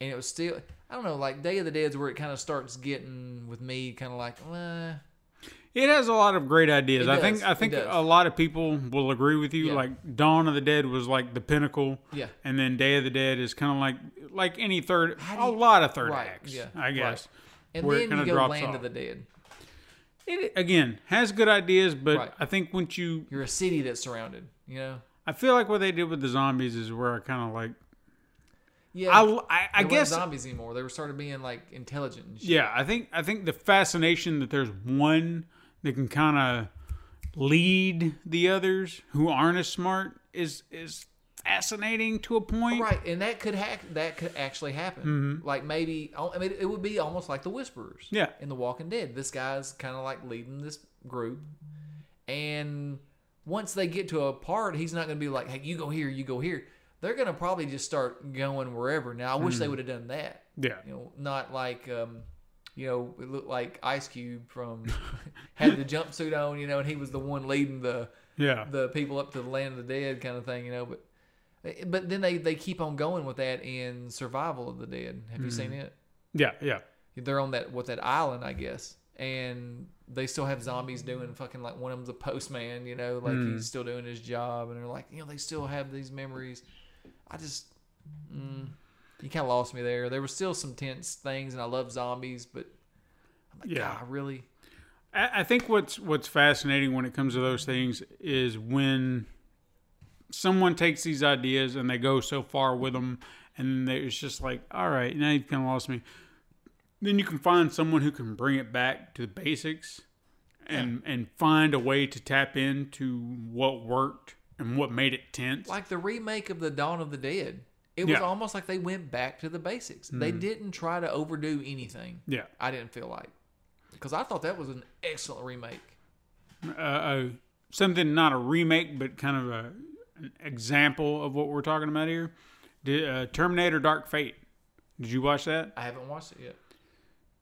and it was still. I don't know, like Day of the Dead's where it kind of starts getting with me, kind of like, eh, It has a lot of great ideas. It I think does. I think a lot of people will agree with you. Yeah. Like Dawn of the Dead was like the pinnacle. Yeah. And then Day of the Dead is kind of like like any third How a lot of third Right, acts, yeah, I guess. and where then you go Land off. of the Dead. It again has good ideas, but Right. I think once you You're a city that's surrounded. You know. I feel like what they did with the zombies is where I kind of like Yeah. I I, I they weren't guess zombies anymore. They were started being like intelligent. And shit. yeah, I think I think the fascination that there's one that can kind of lead the others who aren't as smart is is fascinating to a point. Right, and that could hack. That could actually happen. Like maybe, I mean, it would be almost like the Whisperers. Yeah. In The Walking Dead, this guy's kind of like leading this group, and once they get to a part, he's not going to be like, "Hey, you go here, you go here." They're going to probably just start going wherever. Now, I wish they would have done that. Yeah. You know, not like um, you know, it looked like Ice Cube from had the jumpsuit on, you know, and he was the one leading the Yeah. the people up to the land of the dead kind of thing, you know. But eh, but then they they keep on going with that in Survival of the Dead. Have you seen mm-hmm. it? yeah. Yeah. They're on that with that island, I guess, and they still have zombies doing fucking like one of them's a postman, you know, like mm. he's still doing his job, and they're like, you know, they still have these memories. I just, mm, you kind of lost me there. There were still some tense things, and I love zombies, but I'm like, Yeah. God, really? I I think what's what's fascinating when it comes to those things is when someone takes these ideas and they go so far with them, and they, it's just like, all right, now you kind of lost me. Then you can find someone who can bring it back to the basics, and and find a way to tap into what worked and what made it tense. Like the remake of the Dawn of the Dead. It was Yeah. almost like they went back to the basics. They didn't try to overdo anything. yeah, I didn't feel like because I thought that was an excellent remake. uh, uh, something not a remake, but kind of a an example of what we're talking about here. Did, uh, Terminator: Dark Fate. Did you watch that? I haven't watched it yet.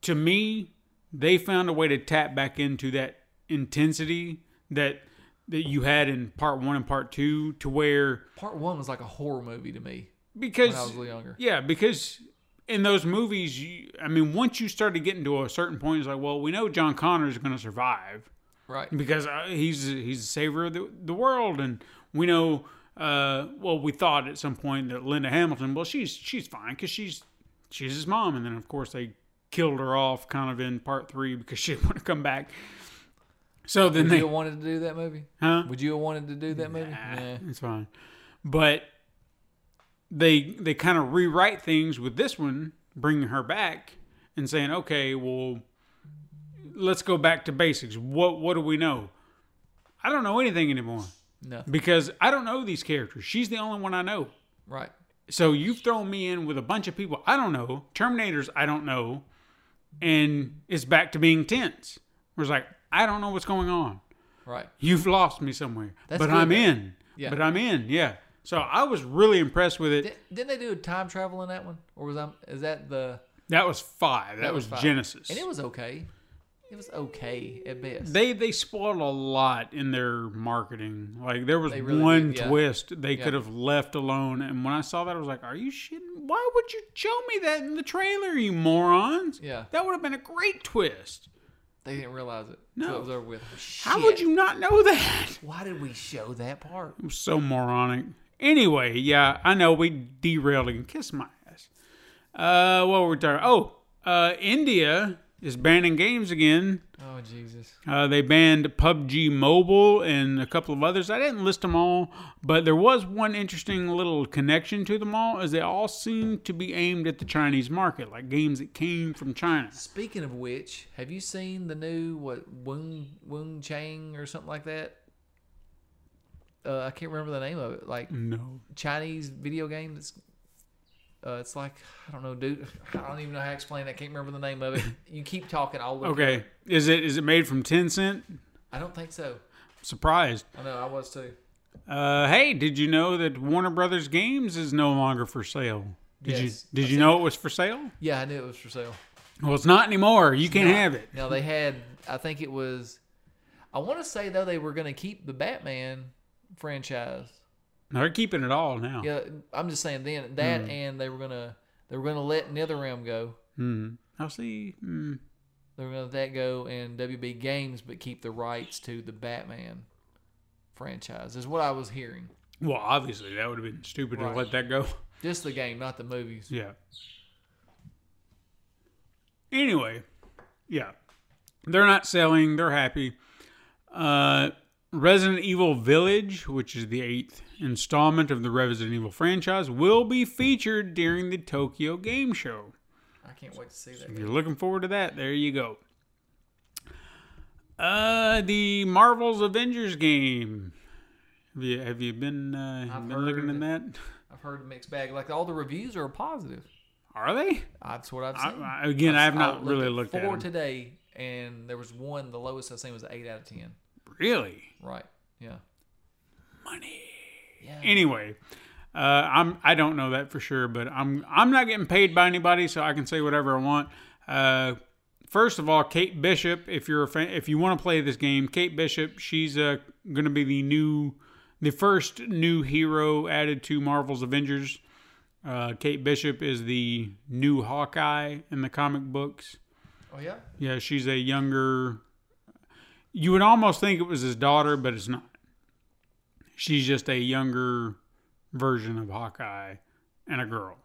To me, they found a way to tap back into that intensity that that you had in part one and part two, to where Part one was like a horror movie to me because I was a little younger. Yeah, because in those movies, you, I mean, once you started getting to a certain point, it's like, well, we know John Connor is going to survive Right. because uh, he's he's the savior of the, the world, and we know. Uh, well, we thought at some point that Linda Hamilton, well, she's she's fine because she's she's his mom, and then of course they killed her off kind of in part three because she didn't want to come back. So then Would they, you have wanted to do that movie? huh? Would you have wanted to do that movie? Nah, Nah. It's fine. But they they kind of rewrite things with this one, bringing her back and saying, okay, well, let's go back to basics. What what do we know? I don't know anything anymore No. because I don't know these characters. She's the only one I know. Right. So you've thrown me in with a bunch of people I don't know, Terminators I don't know, and it's back to being tense. Where it's like I don't know what's going on. Right. You've lost me somewhere, That's but good, I'm though. in. Yeah. But I'm in. Yeah. So I was really impressed with it. Did, didn't they do time travel in that one, or was that is that the That was five. That, was, fine. Genisys. And it was okay. It was okay at best. they they spoiled a lot in their marketing. Like there was really one did, yeah. twist they Yeah. could have left alone. And when I saw that, I was like, "Are you shitting? Why would you show me that in the trailer, you morons? Yeah. that would have been a great twist. they didn't realize it. No. it was over with. How would you not know that? Why did we show that part? It was so moronic. Anyway, yeah, I know we derailed and kiss my ass. Uh, what were we talking? Oh, uh, India is banning games again. Oh Jesus. Uh, they banned PUBG Mobile and a couple of others. I didn't list them all, but there was one interesting little connection to them all, as they all seem to be aimed at the Chinese market, like games that came from China. Speaking of which, have you seen the new what Wung Wung Chang or something like that? Uh, I can't remember the name of it. Like No. Chinese video game that's uh, it's like I don't know, dude. I don't even know how to explain. it. I can't remember the name of it. You keep talking. I'll look. it up. Okay, is it is it made from Tencent? I don't think so. Surprised. I know I was too. Uh, hey, did you know that Warner Brothers Games is no longer for sale? Did Yes, you did you know it was for sale? Yeah, I knew it was for sale. Well, it's not anymore. You can't have it. Now they had. I think it was. I want to say though they were going to keep the Batman franchise. No, they're keeping it all now. Yeah, I'm just saying then that Hmm. and they were gonna they were gonna let NetherRealm go. Hmm. I'll see. Hmm. They were gonna let that go and WB Games, but keep the rights to the Batman franchise. Is what I was hearing. Well, obviously that would have been stupid Right. to let that go. Just the game, not the movies. Yeah. Anyway, yeah, they're not selling. They're happy. Uh, Resident Evil Village, which is the eighth installment of the Resident Evil franchise, will be featured during the Tokyo Game Show. I can't wait to see that. If you're looking forward to that, there you go. Uh, the Marvel's Avengers game. Have you have you been uh, I've been looking in that? I've heard a mixed bag. Like all the reviews are positive. Are they? That's what I've seen. I- again, I have not looked really looked at four them. today, and there was one. The lowest I've seen was eight out of ten. Really? Right? Yeah. Money. Yeah. Anyway, uh, I'm I don't know that for sure, but I'm I'm not getting paid by anybody, so I can say whatever I want. Uh, first of all, Kate Bishop. If you're a fan, if you want to play this game, Kate Bishop. She's uh, going to be the new, the first new hero added to Marvel's Avengers. Uh, Kate Bishop is the new Hawkeye in the comic books. Oh yeah. Yeah, she's a younger. You would almost think it was his daughter, but it's not. She's just a younger version of Hawkeye and a girl.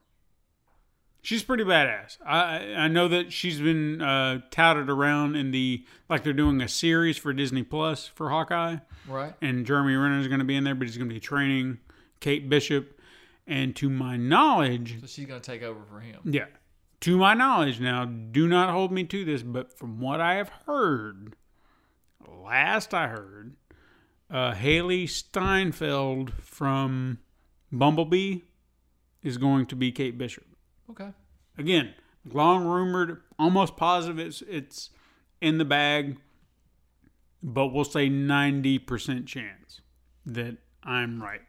She's pretty badass. I I know that she's been uh, touted around in the like they're doing a series for Disney Plus for Hawkeye, Right. and Jeremy Renner is going to be in there, but he's going to be training Kate Bishop. And to my knowledge, So she's gonna take over for him. yeah. To my knowledge, now, do not hold me to this, but from what I have heard, last I heard, uh, Hailee Steinfeld from Bumblebee is going to be Kate Bishop. Okay. Again, long rumored, almost positive it's it's in the bag, but we'll say ninety percent chance that I'm right.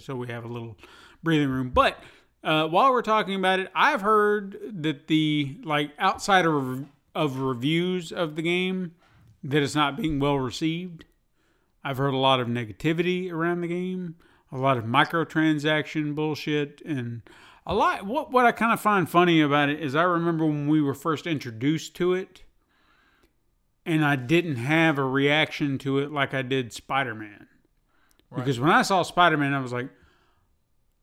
So we have a little breathing room. But uh, while we're talking about it, I've heard that the like outside of of reviews of the game that it's not being well received. I've heard a lot of negativity around the game, a lot of microtransaction bullshit, and a lot. What what I kind of find funny about it is I remember when we were first introduced to it, and I didn't have a reaction to it like I did Spider Man, because when I saw Spider Man, I was like,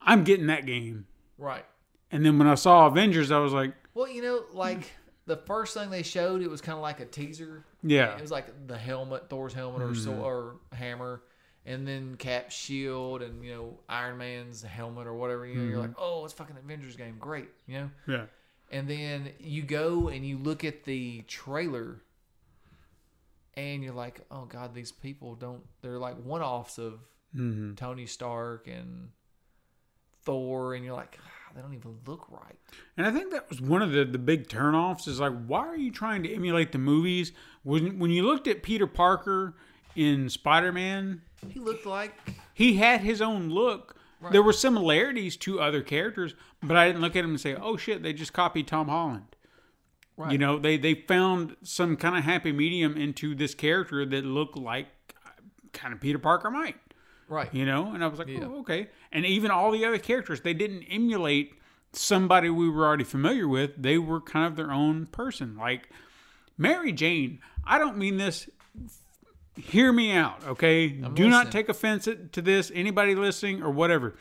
I'm getting that game, Right. and then when I saw Avengers, I was like, Well, you know, like the first thing they showed, it was kind of like a teaser. Yeah. It was like the helmet, Thor's helmet, or so, or hammer, and then Cap's shield, and you know Iron Man's helmet or whatever. You know, you're like, oh, it's fucking Avengers game, great. You know. yeah, And then you go and you look at the trailer and you're like, oh God, these people don't, they're like one offs of Tony Stark and Thor. And you're like, "Ah, they don't even look right. And I think that was one of the, the big turnoffs is like, why are you trying to emulate the movies? When when you looked at Peter Parker in Spider Man, He looked like, he had his own look. There were similarities to other characters, but I didn't look at him and say, "Oh shit, they just copied Tom Holland." Right. You know, they they found some kind of happy medium into this character that looked like uh, kind of Peter Parker might. Right. You know, and I was like, Yeah. oh, okay. And even all the other characters, they didn't emulate somebody we were already familiar with. They were kind of their own person. Like Mary Jane. I don't mean this. Hear me out, okay? Do not take offense to this. Anybody listening or whatever.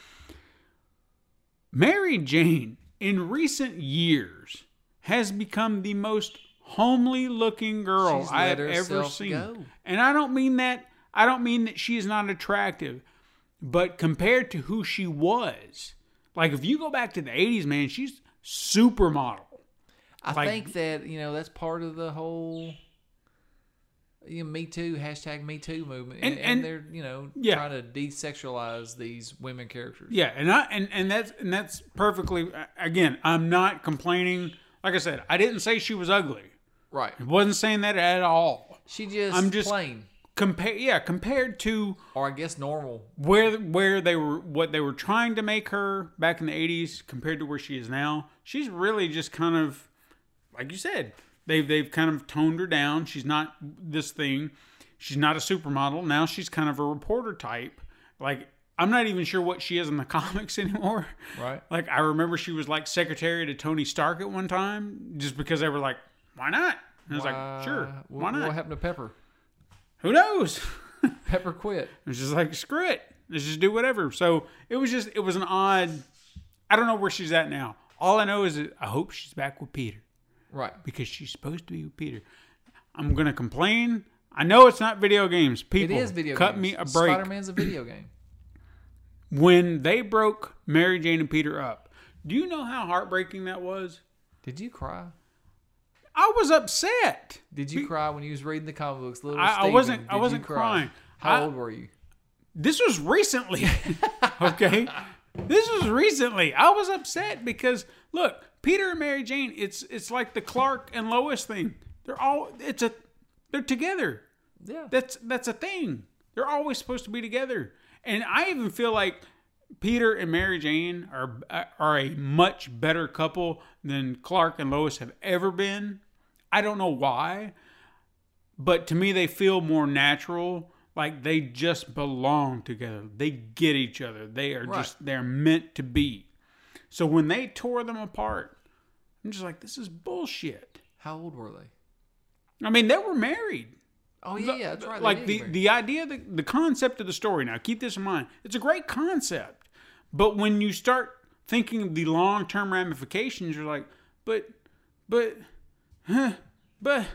Mary Jane, in recent years, has become the most homely looking girl I have ever seen. go. And I don't mean that I don't mean that she is not attractive, but compared to who she was, like if you go back to the 80s, man, she's supermodel. I Like- think that, you know, that's part of the whole. You know, Me Too hashtag Me Too movement, and, And- and, they're you know Yeah. trying to desexualize these women characters. Yeah, and I and and that's and that's perfectly again, I'm not complaining. Like I said, I didn't say she was ugly. Right. I wasn't saying that at all. She just, I'm just- plain, Compare yeah, compared to or I guess normal. where where they were what they were trying to make her back in the 80s compared to where she is now she's really just kind of like you said they've they've kind of toned her down. She's not this thing. She's not a supermodel. Now she's kind of a reporter type. Like i'm not even sure what she is in the comics anymore. Right. like i remember she was like secretary to tony stark at one time just because they were like why not? And i was like sure. Why? Not What happened to Pepper? Who knows Pepper quit. It's just like screw it. Let's just do whatever. So it was just it was an odd. I don't know where she's at now. All I know is that I hope she's back with Peter Right. because she's supposed to be with Peter. I'm gonna complain. I know it's not video games. People, is video cut games. me a break. Spider Man's a video game. When they broke Mary Jane and Peter up, do you know how heartbreaking that was? Did you cry? I was upset. Did you cry when you was reading the comic books? Little I- I wasn't- I wasn't crying. How I- old were you? This was recently. okay. This was recently. I was upset because look, Peter and Mary Jane, it's it's like the Clark and Lois thing. They're all it's a they're together. Yeah. That's that's a thing. They're always supposed to be together. And I even feel like Peter and Mary Jane are uh, are a much better couple than Clark and Lois have ever been. I don't know why, but to me they feel more natural. Like they just belong together. They get each other. They are Right. just they're meant to be. So when they tore them apart, I'm just like, this is bullshit. How old were they? I mean, they were married. Oh yeah, yeah, that's right. like the the idea the, the concept of the story now keep this in mind it's a great concept but when you start thinking of the long-term ramifications you're like but but huh, but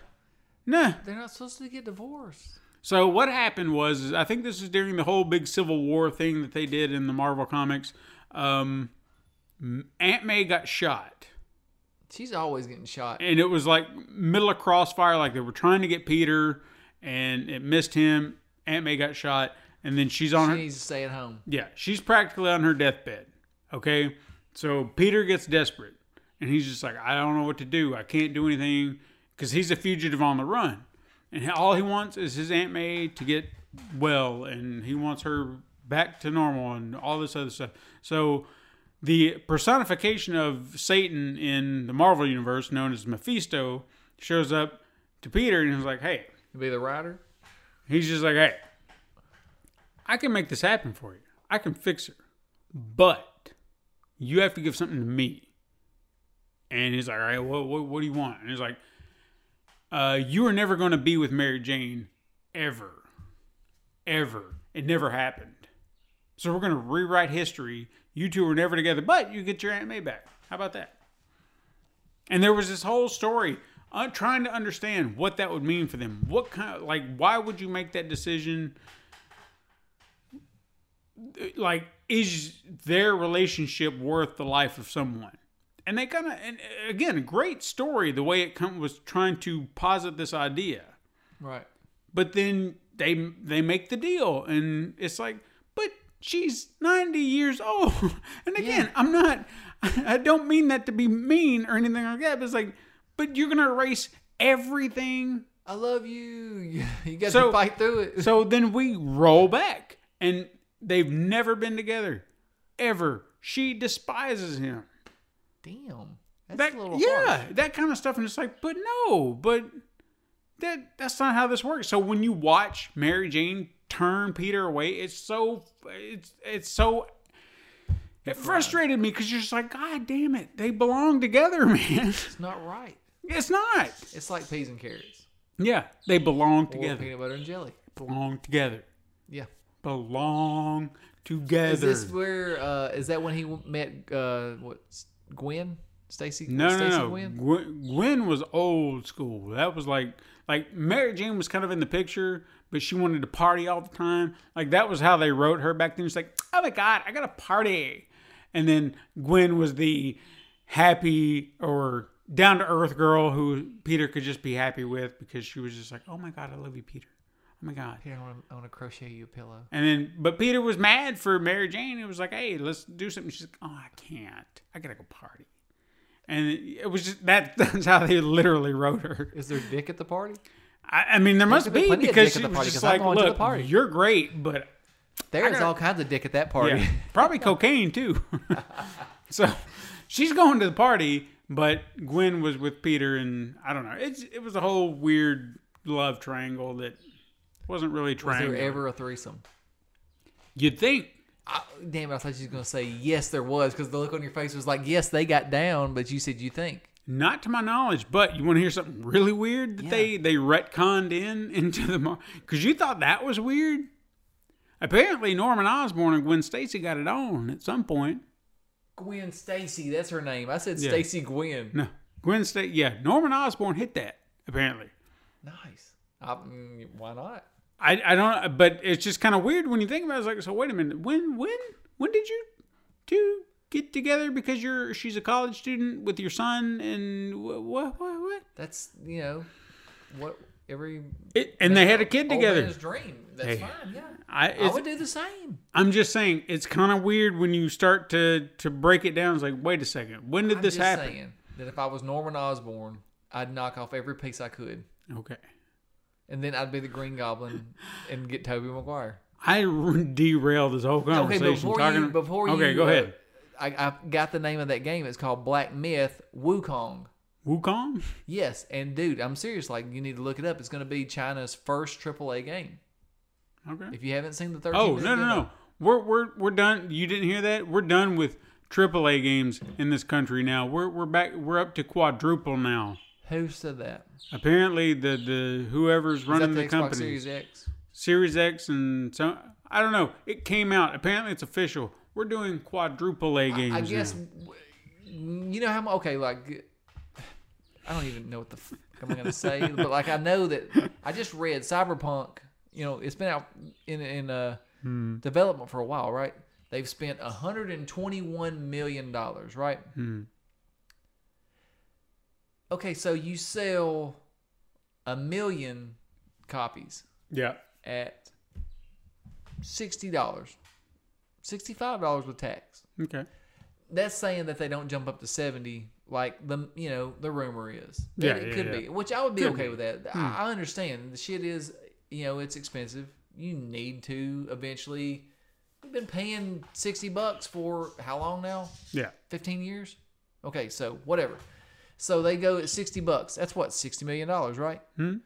nah. They're not supposed to get divorced. so what happened was i think this is during the whole big civil war thing that they did in the marvel comics. Um aunt may got shot. She's always getting shot. and it was like middle of crossfire like they were trying to get peter and it missed him. Aunt may got shot and then she's on She her needs to stay at home. yeah she's practically on her deathbed okay? So peter gets desperate and he's just like i don't know what to do i can't do anything because he's a fugitive on the run and all he wants is his aunt may to get well and he wants her back to normal and all this other stuff so the personification of Satan in the Marvel universe, known as Mephisto, shows up to Peter and he's like, "Hey," You be the writer. he's just like, "Hey, I can make this happen for you. I can fix her, but you have to give something to me." And he's like, "All right, what what, what do you want?" And he's like, uh, "You are never going to be with Mary Jane, ever, ever. It never happened. So we're going to rewrite history." You two were never together, but you get your Aunt May back. How about that? And there was this whole story uh, trying to understand what that would mean for them. What kind of, like, why would you make that decision? Like, is their relationship worth the life of someone? And they kind of, and uh, again, great story, the way it come, was trying to posit this idea Right. but then they they make the deal and it's like but she's 90 years old and again Yeah. i'm not i don't mean that to be mean or anything like that but it's like but you're gonna erase everything I love you. You got So- to fight through it. so then we roll back and they've never been together ever she despises him Damn. That's that a little yeah harsh. that kind of stuff and it's like but no but that that's not how this works so when you watch mary jane turn peter away it's so it's it's so it frustrated me because you're just like god damn it they belong together man It's not right. it's not It's like peas and carrots. yeah they belong Or together peanut butter and jelly. belong together Yeah. belong together Is this where? Uh, is that when he met uh, what? Gwen? Stacy? No, no, Stacy no. Gwen? Gwen, Gwen was old school. That was like, like Mary Jane was kind of in the picture, but she wanted to party all the time. Like that was how they wrote her back then. She's like, oh my god, I got to party. And then Gwen was the happy or down to earth girl who Peter could just be happy with because she was just like, oh my god, I love you, Peter. Oh my god. Here, I want to crochet you a pillow. And then, but Peter was mad for Mary Jane. It was like, hey, let's do something. She's like, oh, I can't. I gotta go party. And it was just that. That's how they literally wrote her. Is there dick at the party? I, I mean, there must be be because she was just like, to look, party." you're great, but There's gotta- all kinds of dick at that party. yeah, probably cocaine too. so she's going to the party, but Gwen was with Peter, and I don't know. It's it was a whole weird love triangle that wasn't really trying. Was there ever a threesome? You'd think. I, damn it! I thought you was gonna say yes, there was, because the look on your face was like, yes, they got down, but you said you think. Not to my knowledge, but you want to hear something really weird that they they retconned in into the because you thought that was weird. Apparently, Norman Osborn and Gwen Stacy got it on at some point. Gwen Stacy, that's her name. I said Yeah. Stacy Gwen. No, Gwen Stacy. Yeah, Norman Osborn hit that. Apparently, Nice. I, mm, why not? I I don't. But it's just kind of weird when you think about it. It's like, so wait a minute. When when when did you two get together? Because you're she's a college student with your son, and what what what? what? That's you know what every It, and they had a kid together. dream. That's Hey, fine. Yeah, I, I would do the same. I'm just saying it's kind of weird when you start to to break it down. It's like, wait a second, when did I'm this just happen? saying that if I was Norman Osborn, I'd knock off every piece I could, Okay, and then I'd be the Green Goblin and get Tobey Maguire. I derailed this whole conversation. Okay, before talking, you, before you, okay, go uh, ahead. I, I got the name of that game. It's called Black Myth Wukong. Wukong? Yes, and dude, I'm serious. Like, you need to look it up. It's going to be China's first AAA game. Okay. If you haven't seen the 13 Oh no no no! We're we're we're done. You didn't hear that? We're done with AAA games in this country now. We're we're back. We're up to quadruple now. Who said that? Apparently, the the whoever's running the, the, company, Series X? Series X, and so I don't know. It came out. Apparently, it's official. We're doing quadruple A games. I guess now. you know how okay like I don't even know what the f- I'm gonna say, but like I know that I just read Cyberpunk. You know, it's been out in in uh, Hmm. development for a while, right? They've spent 121 million dollars, right? Hmm. Okay, so you sell a million copies Yeah. at sixty dollars, sixty-five dollars with tax. Okay. that's saying that they don't jump up to 70 like the you know the rumor is That Yeah, it yeah, could yeah. be which i would be Could okay be. with that I, hmm. I understand the shit is you know it's expensive you need to eventually you've been paying 60 bucks for how long now Yeah. 15 years okay so whatever so they go at 60 bucks that's what 60 million dollars right Hmm.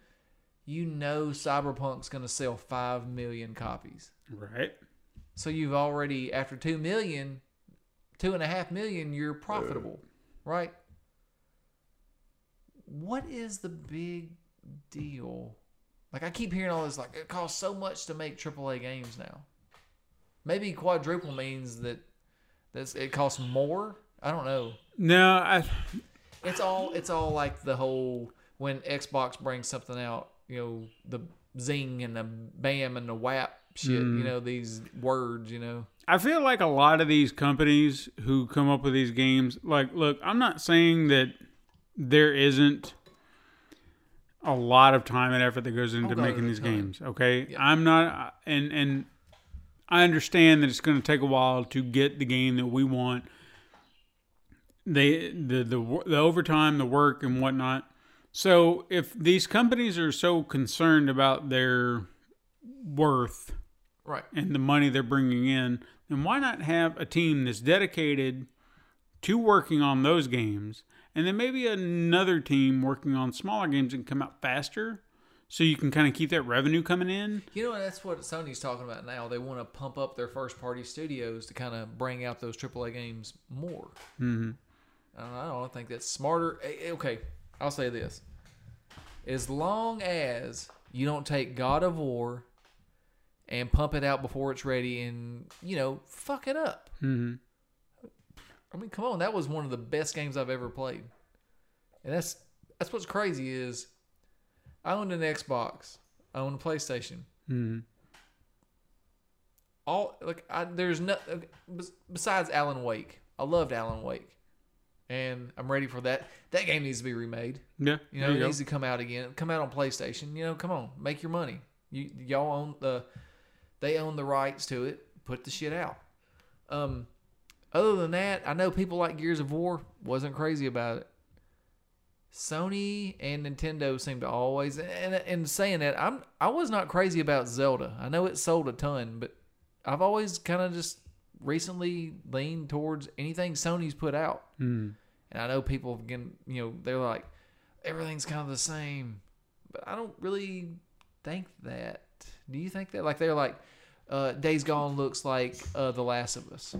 you know cyberpunk's going to sell 5 million copies Right. so you've already after two million, two and a half million, you're profitable, right? What is the big deal? Like I keep hearing all this, like it costs so much to make AAA games now. Maybe quadruple means that that's it costs more. I don't know. No, I. It's all it's all like the whole when Xbox brings something out, you know, the zing and the bam and the whap shit, you mm. know, these words, you know. I feel like a lot of these companies who come up with these games, like, look, I'm not saying that there isn't a lot of time and effort that goes into Oh, making these ton. games. Okay, Yeah. I'm not, and and I understand that it's going to take a while to get the game that we want. They the the the overtime, the work, and whatnot. So if these companies are so concerned about their worth Right. and the money they're bringing in, then why not have a team that's dedicated to working on those games, and then maybe another team working on smaller games and come out faster, so you can kind of keep that revenue coming in. You know, that's what Sony's talking about now. They want to pump up their first party studios to kind of bring out those AAA games more. Mm-hmm. I don't, know, I don't think that's smarter. Okay, I'll say this. As long as you don't take God of War and pump it out before it's ready and, you know, fuck it up. Mm-hmm. I mean, come on, that was one of the best games I've ever played. And that's that's what's crazy is I owned an Xbox, I owned a PlayStation. Mm-hmm. All like I, there's no besides Alan Wake. I loved Alan Wake, and I'm ready for that. That game needs to be remade. Yeah, You know, it you needs to come out again. Come out on PlayStation. You know, come on, make your money. You y'all own the, they own the rights to it. Put the shit out. Um, other than that, I know people like Gears of War. Wasn't crazy about it. Sony and Nintendo seem to always and and saying that I'm I was not crazy about Zelda. I know it sold a ton, but I've always kind of just recently leaned towards anything Sony's put out. Hmm. And I know people again, you know, they're like everything's kind of the same, but I don't really think that. Do you think that? Like they're like, uh, Days Gone looks like uh, The Last of Us.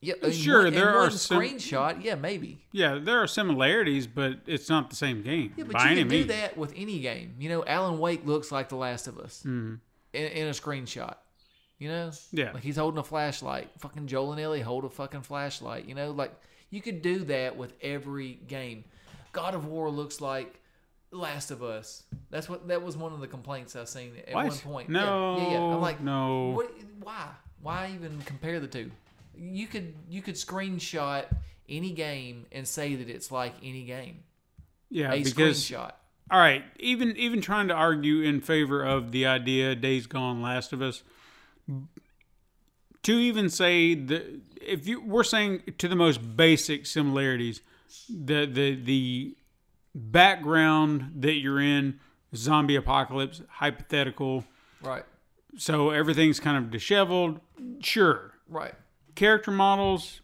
Yeah, in Sure, one- there are one some- screenshot. Yeah, maybe. Yeah, there are similarities, but it's not the same game Yeah, but you can do means. that with any game. You know, Alan Wake looks like The Last of Us Mhm. in, in a screenshot. You know, Yeah. like he's holding a flashlight. Fucking Joel and Ellie hold a fucking flashlight. You know, like you could do that with every game. God of War looks like Last of Us. That's what that was one of the complaints I seen at What? one point. No, yeah, yeah, yeah. I'm like, no. What, why? Why even compare the two? You could you could screenshot any game and say that it's like any game. Yeah, A because screenshot. all right, even even trying to argue in favor of the idea Days Gone, Last of Us, to even say the if you we're saying to the most basic similarities, the the the background that you're in, zombie apocalypse, hypothetical, Right. so everything's kind of disheveled. Sure, Right. character models,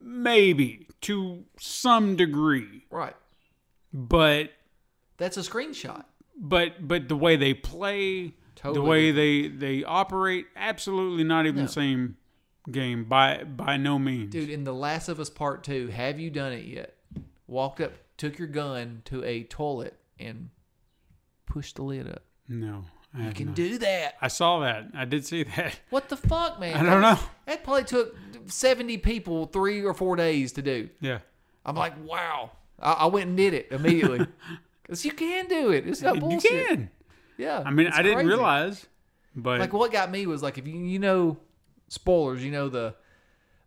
maybe to some degree. Right. but That's a screenshot. but but the way they play, Totally the way they they operate, absolutely not even No. the same game by by no means. Dude, in The Last of Us Part 2, have you done it yet? Walked up, took your gun to a toilet and pushed the lid up. No, I You can not. do that. I saw that. I did see that. What the fuck, man? I don't know. That probably took 70 people three or four days to do. Yeah, I'm like, wow. I, I went and did it immediately. Because you can do it. It's not bullshit. you can. Yeah. I mean, I didn't crazy. realize, but Like what got me was like if you you know spoilers, you know the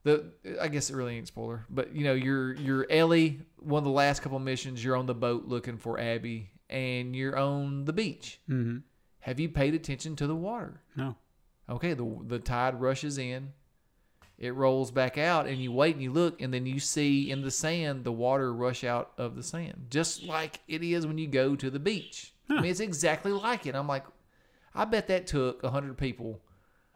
the I guess it really ain't spoiler, but you know you're you're Ellie. One of the last couple missions, you're on the boat looking for Abby, and you're on the beach. Mhm. Have you paid attention to the water? no. Okay, the the tide rushes in, it rolls back out, and you wait and you look, and then you see in the sand the water rush out of the sand, just like it is when you go to the beach. I mean, it's exactly like it. I'm like, I bet that took hundred people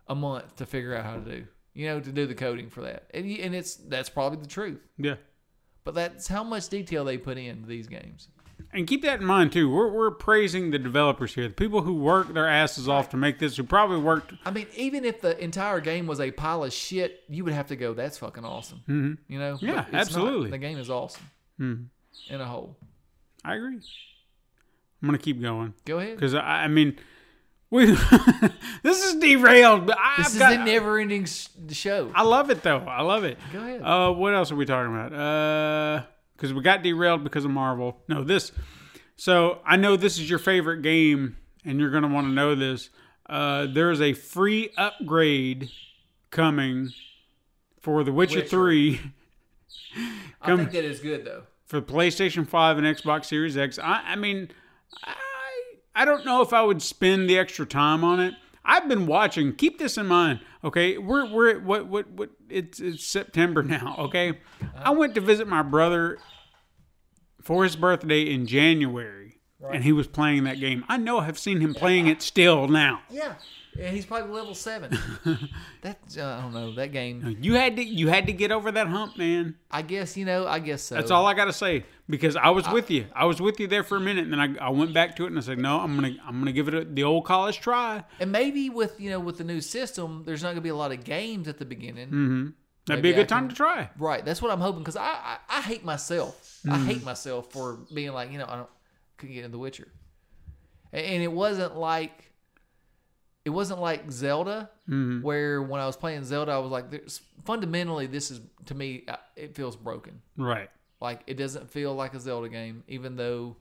a month to figure out how to do, you know, to do the coding for that, and you, and it's that's probably the truth. Yeah. But that's how much detail they put into these games. And keep that in mind too. We're we're praising the developers here, the people who work their asses off to make this, who probably worked. I mean, even if the entire game was a pile of shit, you would have to go, "That's fucking awesome." Mm-hmm. You know? Yeah, it's not. absolutely. The game is awesome Mhm. in a whole. I agree. I'm gonna keep going Go ahead. because I, I mean, we this is derailed, but I've This is got. a never-ending show. I love it though. I love it. Go ahead. Uh, what else are we talking about? Uh, because we got derailed because of Marvel. No, this. So I know this is your favorite game, and you're gonna want to know this. Uh, there's a free upgrade coming for The Witcher, Witcher. Three I think that is good though. for PlayStation Five and Xbox Series X. I, I mean, I I don't know if I would spend the extra time on it. I've been watching. Keep this in mind, okay? We're we're at what what what? It's it's September now, okay? I went to visit my brother for his birthday in January, and he was playing that game. I know I've seen him playing it still now. Yeah, and he's probably level seven. That's uh, I don't know that game. You had to you had to get over that hump, man. I guess you know. I guess so. That's all I got to say because I was with you. I was with you there for a minute, and then I, I went back to it and I said, "No, I'm gonna I'm gonna give it a, the old college try." And maybe with you know with the new system, there's not gonna be a lot of games at the beginning. Mm-hmm. That'd Maybe be a good time to try. Right. That's what I'm hoping because I, I I hate myself. I Mm. hate myself for being like you know I don't couldn't get into The Witcher, and, and it wasn't like it wasn't like Zelda Mm-hmm. where when I was playing Zelda I was like there's fundamentally this is to me uh, it feels broken. Right. Like it doesn't feel like a Zelda game even though.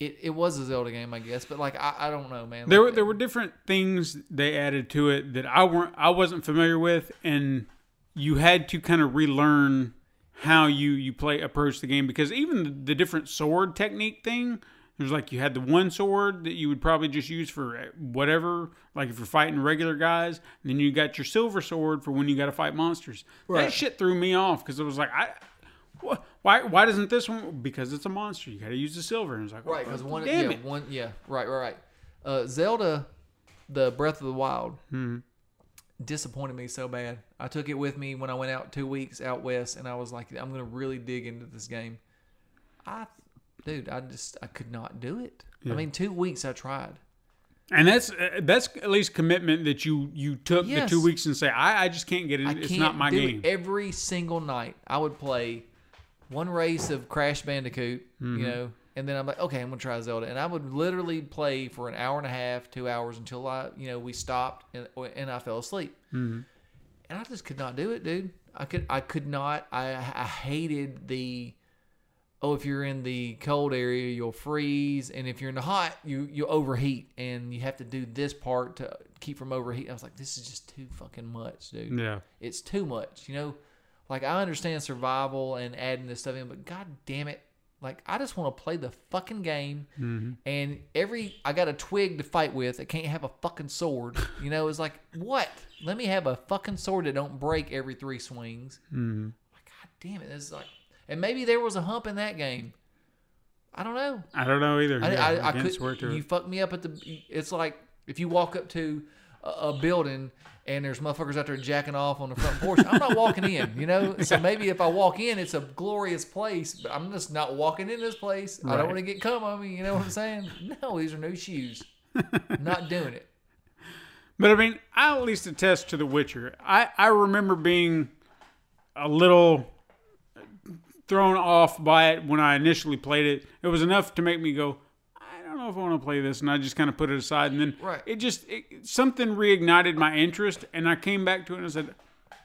It, it was a Zelda game, I guess, but like I, I don't know, man. There were there were different things they added to it that I weren't I wasn't familiar with, and you had to kind of relearn how you you play approach the game because even the different sword technique thing. There's like you had the one sword that you would probably just use for whatever, like if you're fighting regular guys. And then you got your silver sword for when you got to fight monsters. That shit threw me off because it was like I, wh- why why doesn't this one? Because it's a monster. You got to use the silver. And it's like Right, oh, because one, damn yeah, it. one, yeah, right, right, right. Uh, Zelda, the Breath of the Wild, Hmm. disappointed me so bad. I took it with me when I went out two weeks out west, and I was like, I'm gonna really dig into this game. I, dude, I just I could not do it. I mean, two weeks I tried. And that's uh, that's at least commitment that you you took Yes. the two weeks and say I, I just can't get it. I It's not my game. it. Every single night, I would play one race of Crash Bandicoot, Mm-hmm. you know, and then I'm like, okay, I'm gonna try Zelda, and I would literally play for an hour and a half, two hours until I, you know, we stopped and and I fell asleep, Mm-hmm. and I just could not do it, dude. I could I could not. I I hated the. Oh, if you're in the cold area, you'll freeze, and if you're in the hot, you you overheat, and you have to do this part to keep from overheating. I was like, this is just too fucking much, dude yeah, it's too much. You know, like I understand survival and adding this stuff in, but god damn it, like I just want to play the fucking game. And every I got a twig to fight with, I can't have a fucking sword. You know, it's like what? Let me have a fucking sword that don't break every three swings. Mm-hmm. Like god damn it, this is like, and maybe there was a hump in that game. I don't know. I don't know either. I, Yeah, I, I could. You fucked me up at the. It's like if you walk up to a, a building and there's motherfuckers out there jacking off on the front porch. I'm not walking in, you know. So maybe if I walk in, it's a glorious place, but I'm just not walking in this place. I don't want to get cum on me. You know what I'm saying? No, these are new shoes. not doing it. But I mean, I at least attest to The Witcher. I, I remember being a little thrown off by it when I initially played it. It was enough to make me go, I don't know if I want to play this, and I just kind of put it aside. And then Right. it just it, something reignited my interest, and I came back to it and I said,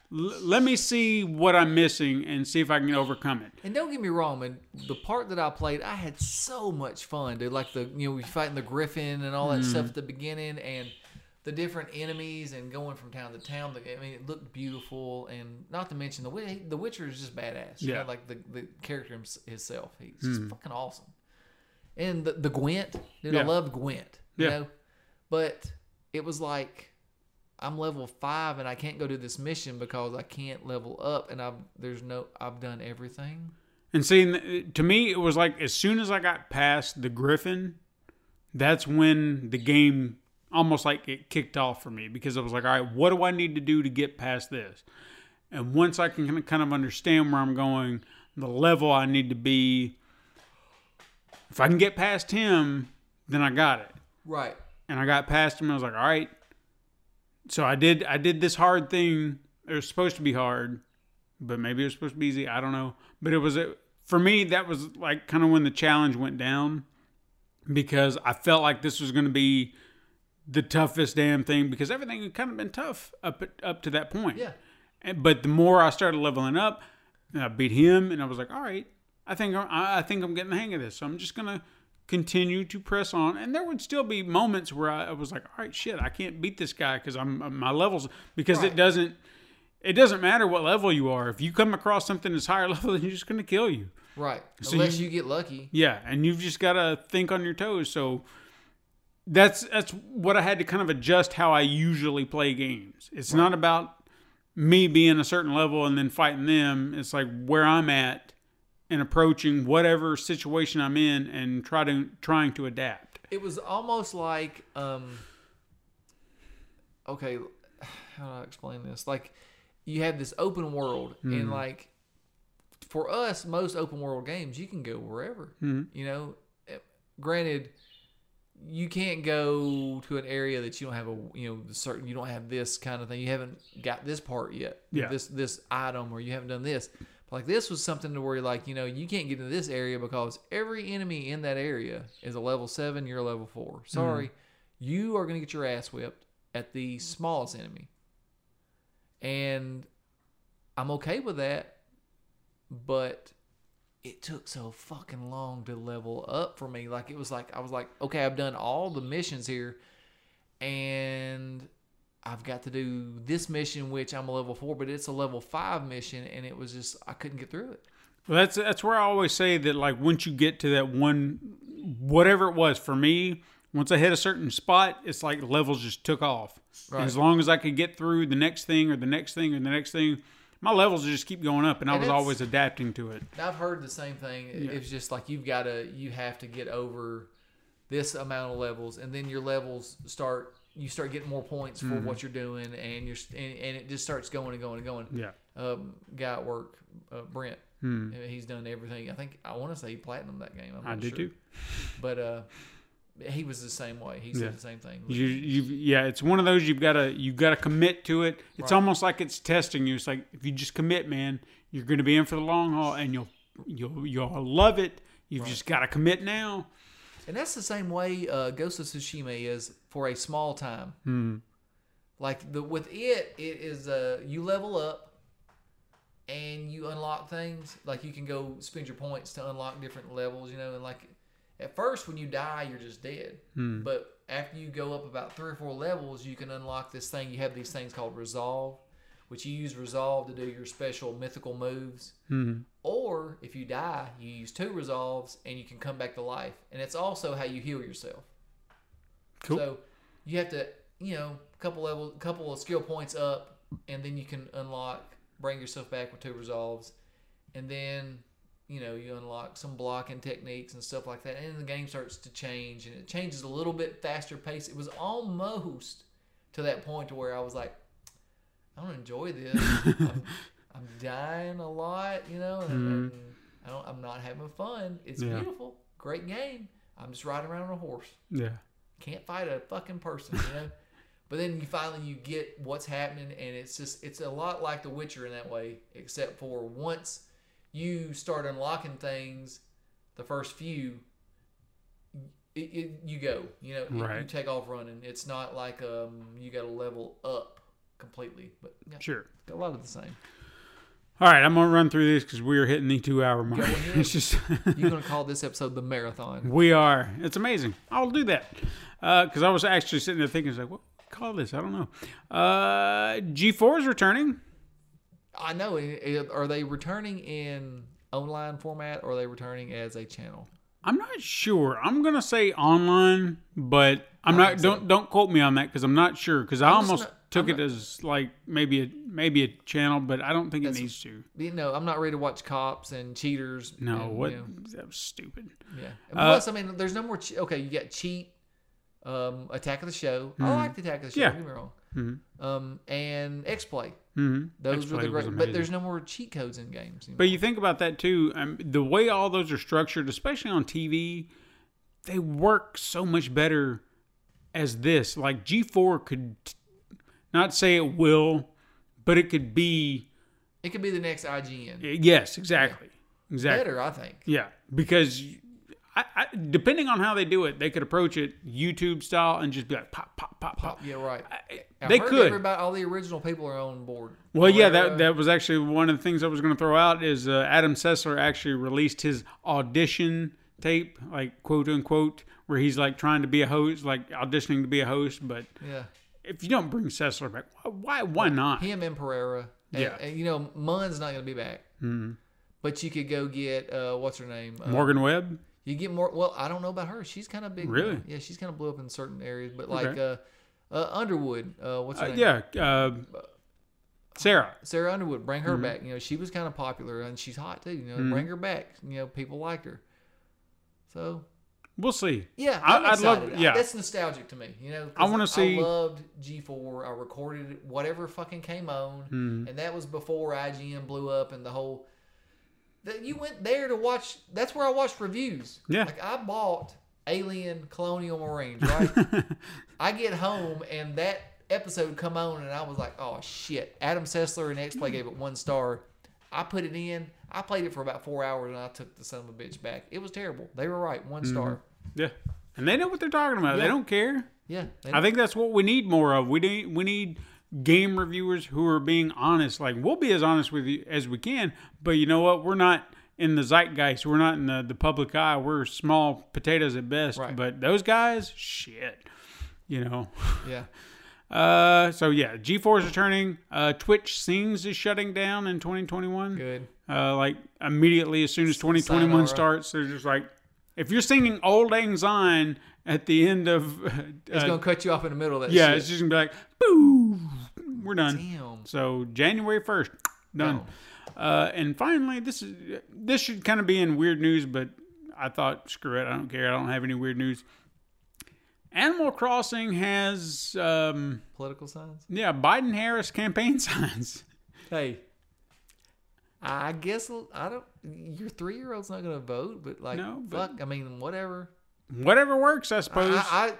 "Let me see what I'm missing and see if I can overcome it." And don't get me wrong, man. The part that I played, I had so much fun, dude. Like the you know we fighting the griffin and all that mm-hmm. stuff at the beginning, and the different enemies and going from town to town. I mean, it looked beautiful, and not to mention the the Witcher is just badass. You Yeah. know, like the the character himself, he's just hmm. fucking awesome. And the the Gwent, dude, I love Gwent. You Yeah. know, but it was like. I'm level five and I can't go do this mission because I can't level up and I've there's no I've done everything. And seeing to me, it was like as soon as I got past the Griffin, that's when the game almost like it kicked off for me because I was like, all right, what do I need to do to get past this? And once I can kind of understand where I'm going, the level I need to be, if I can get past him, then I got it. Right. And I got past him. And I was like, all right. So I did. I did this hard thing. It was supposed to be hard, but maybe it was supposed to be easy. I don't know. But it was a, for me. That was like kind of when the challenge went down because I felt like this was going to be the toughest damn thing because everything had kind of been tough up up to that point. Yeah. And, but the more I started leveling up, I beat him, and I was like, all right, I think I'm, I think I'm getting the hang of this. So I'm just gonna continue to press on. And there would still be moments where I, I was like, all right, shit, I can't beat this guy because I'm my levels because Right. it doesn't it doesn't matter what level you are. If you come across something that's higher level, then you're just gonna kill you. Right. So Unless you- you, get lucky. Yeah, and you've just got to think on your toes. So that's that's what I had to kind of adjust how I usually play games. It's not about me being a certain level and then fighting them. It's like where I'm at and approaching whatever situation I'm in and try to trying to adapt. It was almost like um okay, how do I explain this? Like you have this open world and like for us most open world games you can go wherever. You know, Eh, granted you can't go to an area that you don't have a you know certain you don't have this kind of thing. You haven't got this part yet. Yeah. this this item or you haven't done this. But like this was something to where like you know you can't get into this area because every enemy in that area is a level seven you're a level four. Mm-hmm. Sorry. You are going to get your ass whipped at the smallest enemy. And i'm okay with that but it took so fucking long to level up for me. Like it was like I was like, okay, I've done all the missions here, and I've got to do this mission, which I'm a level four, but it's a level five mission, and it was just I couldn't get through it. Well, that's that's where I always say that like once you get to that one, whatever it was for me, once I hit a certain spot, it's like levels just took off. Right. as long as I could get through the next thing or the next thing or the next thing, my levels just keep going up, and I was always adapting to it. I've heard the same thing. It- It's just like you've got to you have to get over this amount of levels, and then your levels start. You start getting more points for what you're doing, and you're and, and it just starts going and going and going. Yeah. um, guy at work, uh, Brent. He's done everything. I think I want to say he platinum that game. I'm Hmm. I not did sure. too. But uh, he was the same way. He Yeah. said the same thing. You, you, yeah, it's one of those you've got to you got to commit to it. It's Right. almost like it's testing you. It's like if you just commit, man, you're going to be in for the long haul, and you'll you'll you'll love it. You've just got to commit now. And that's the same way uh, Ghost of Tsushima is for a small time. Hmm. Like the with it, it is uh, you level up and you unlock things. Like you can go spend your points to unlock different levels. You know, and like at first when you die, you're just dead. Hmm. But after you go up about three or four levels, you can unlock this thing. You have these things called resolve, which you use resolve to do your special mythical moves. Hmm. Or if you die, you use two resolves and you can come back to life. And it's also how you heal yourself. Cool. So you have to, you know, couple level, couple of skill points up, and then you can unlock, bring yourself back with two resolves, and then you know you unlock some blocking techniques and stuff like that, and the game starts to change, and it changes a little bit faster pace. It was almost to that point to where I was like, I don't enjoy this. I'm, I'm dying a lot, you know, and, hmm. and I don't. I'm not having fun. It's. Yeah. beautiful, great game. I'm just riding around on a horse. Yeah. Can't fight a fucking person, you know. but then you finally you get what's happening, and it's just it's a lot like The Witcher in that way, except for once you start unlocking things, the first few, it, it, you go, you know, it- you take off running. It's not like um you got to level up completely, but yeah, Sure. a lot of the same. All right, I'm gonna run through this because we are hitting the two hour mark. It's just You're gonna call this episode the marathon. we are. It's amazing. I'll do that because I was actually sitting there thinking, it's like, what call this? I don't know. Uh, G4 is returning. I know. Are they returning in online format or are they returning as a channel? I'm not sure. I'm gonna say online, but I'm not. Don't don't quote me on that because I'm not sure. Because I I'm almost not- took I'm it as like maybe a maybe a channel, but I don't think it needs to. You know, I'm not ready to watch cops and cheaters. No, and, what? you know, That was stupid. yeah. And Uh, plus, I mean, there's no more. Che- okay, you got cheat, um, Attack of the Show. I like the Attack of the Show. Yeah. Don't get me wrong. Um, and X Play. Mm-hmm. Those were the great. But there's no more cheat codes in games. But you think about that too. Um, the way all those are structured, especially on TV, they work so much better as this. Like G4 could t- not say it will, but it could be. it could be the next IGN. Yes, exactly, exactly. Better, I think. Yeah, because I, I, depending on how they do it, they could approach it YouTube style and just be like pop, pop, pop, pop. Yeah, right. I they heard could. Everybody, all the original people are on board. Well, yeah, that that was actually one of the things I was going to throw out is uh, Adam Sessler actually released his audition tape, like quote unquote, where he's like trying to be a host, like auditioning to be a host. But Yeah. if you don't bring Sessler back, why why, why not? him and Pereira. And, Yeah. and, you know, Munn's not going to be back. Mm-hmm. But you could go get uh, what's her name? Uh, Morgan Webb. You get more. Well, I don't know about her. She's kind of big. Really? Yeah, she's kind of blew up in certain areas. But like Okay. uh, uh, Underwood, uh, what's her Uh, name? yeah, uh, Sarah. Sarah Underwood. Bring Mm-hmm. her back. You know, she was kind of popular and she's hot too. You know, bring her back. You know, people liked her. So We'll see. yeah, I- I'm I'd love- excited. yeah. that's nostalgic to me. You know, I want to see- I loved G4. I recorded whatever fucking came on, Hmm. and that was before IGN blew up and the whole. That you went there to watch. That's where I watched reviews. Yeah. like I bought Alien Colonial Marines. Right. I get home and that episode come on and I was like, oh shit. Adam Sessler and X Play gave it one star. I put it in. I played it for about four hours and I took the son of a bitch back. It was terrible. They were right. One mm-hmm. star. Yeah, and they know what they're talking about. They don't care. Yeah. I think that's what we need more of. We need we need game reviewers who are being honest. Like we'll be as honest with you as we can, but you know what? We're not in the zeitgeist. We're not in the, the public eye. We're small potatoes at best. Right. But those guys, shit. You know. yeah. Uh, so yeah, G4 is returning. Uh, Twitch Sings is shutting down in 2021. Good. Uh, like immediately as soon as 2021 Sayonara. starts, they're just like, if you're singing "Auld Lang Syne" at the end of, uh, It's gonna cut you off in the middle of that yeah, shit. it's just gonna be like, boo, we're done. Damn. So January 1st, done. Uh, and finally, this is this should kind of be in weird news, but I thought, screw it, I don't care. I don't have any weird news. Animal Crossing has, um, Political signs. yeah, Biden Harris campaign signs. Hey. I guess I don't. Your three year old's not gonna vote, but like, No, but- fuck. I mean, whatever. Whatever works, I suppose. I, I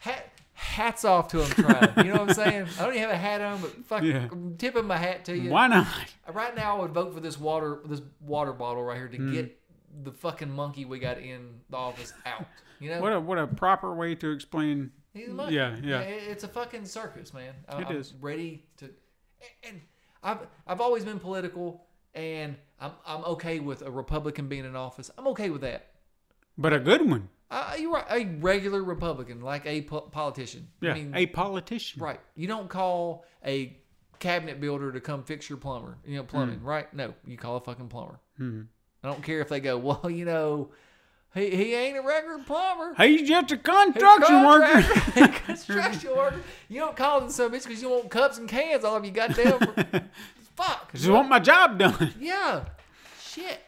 hat, hats off to him trying. You know what I'm saying? I don't even have a hat on, but fuck, Yeah. I'm tipping my hat to you. Why not? Right now, I would vote for this water, this water bottle right here to Hmm. get the fucking monkey we got in the office out. You know, What a what a proper way to explain. He's a monkey. Yeah, yeah. it- It's a fucking circus, man. I, It I'm is. ready to, and I've I've always been political, and I'm I'm okay with a Republican being in office. I'm okay with that. But a good one. Uh, you're right, a regular Republican, like a po- politician. Yeah, I mean, a politician. Right. You don't call a cabinet builder to come fix your plumber, you know, plumbing, right? No, you call a fucking plumber. Mm-hmm. I don't care if they go, well, you know, he, he ain't a regular plumber. He's just a construction worker. Construction worker. You don't call them so bitch because you want cups and cans all of you got goddamn. Fuck. Just want my job done. Yeah. Shit.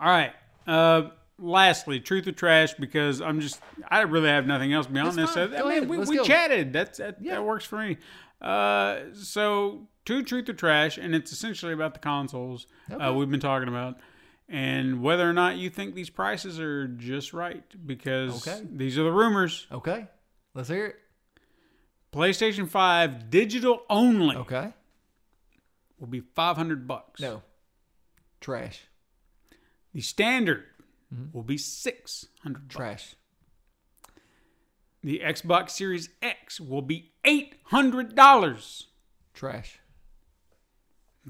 All right. Uh, lastly, truth or trash, because I'm just I really have nothing else beyond this. So, I mean, we, we chatted. That's that, Yeah. that works for me. Uh, so two truth or trash, and it's essentially about the consoles Okay. uh, we've been talking about, and whether or not you think these prices are just right, because Okay. these are the rumors. Okay. Let's hear it. PlayStation Five digital only Okay. will be five hundred bucks. No. Trash. The standard Mm-hmm. will be six hundred. Trash. The Xbox Series X will be eight hundred dollars. Trash.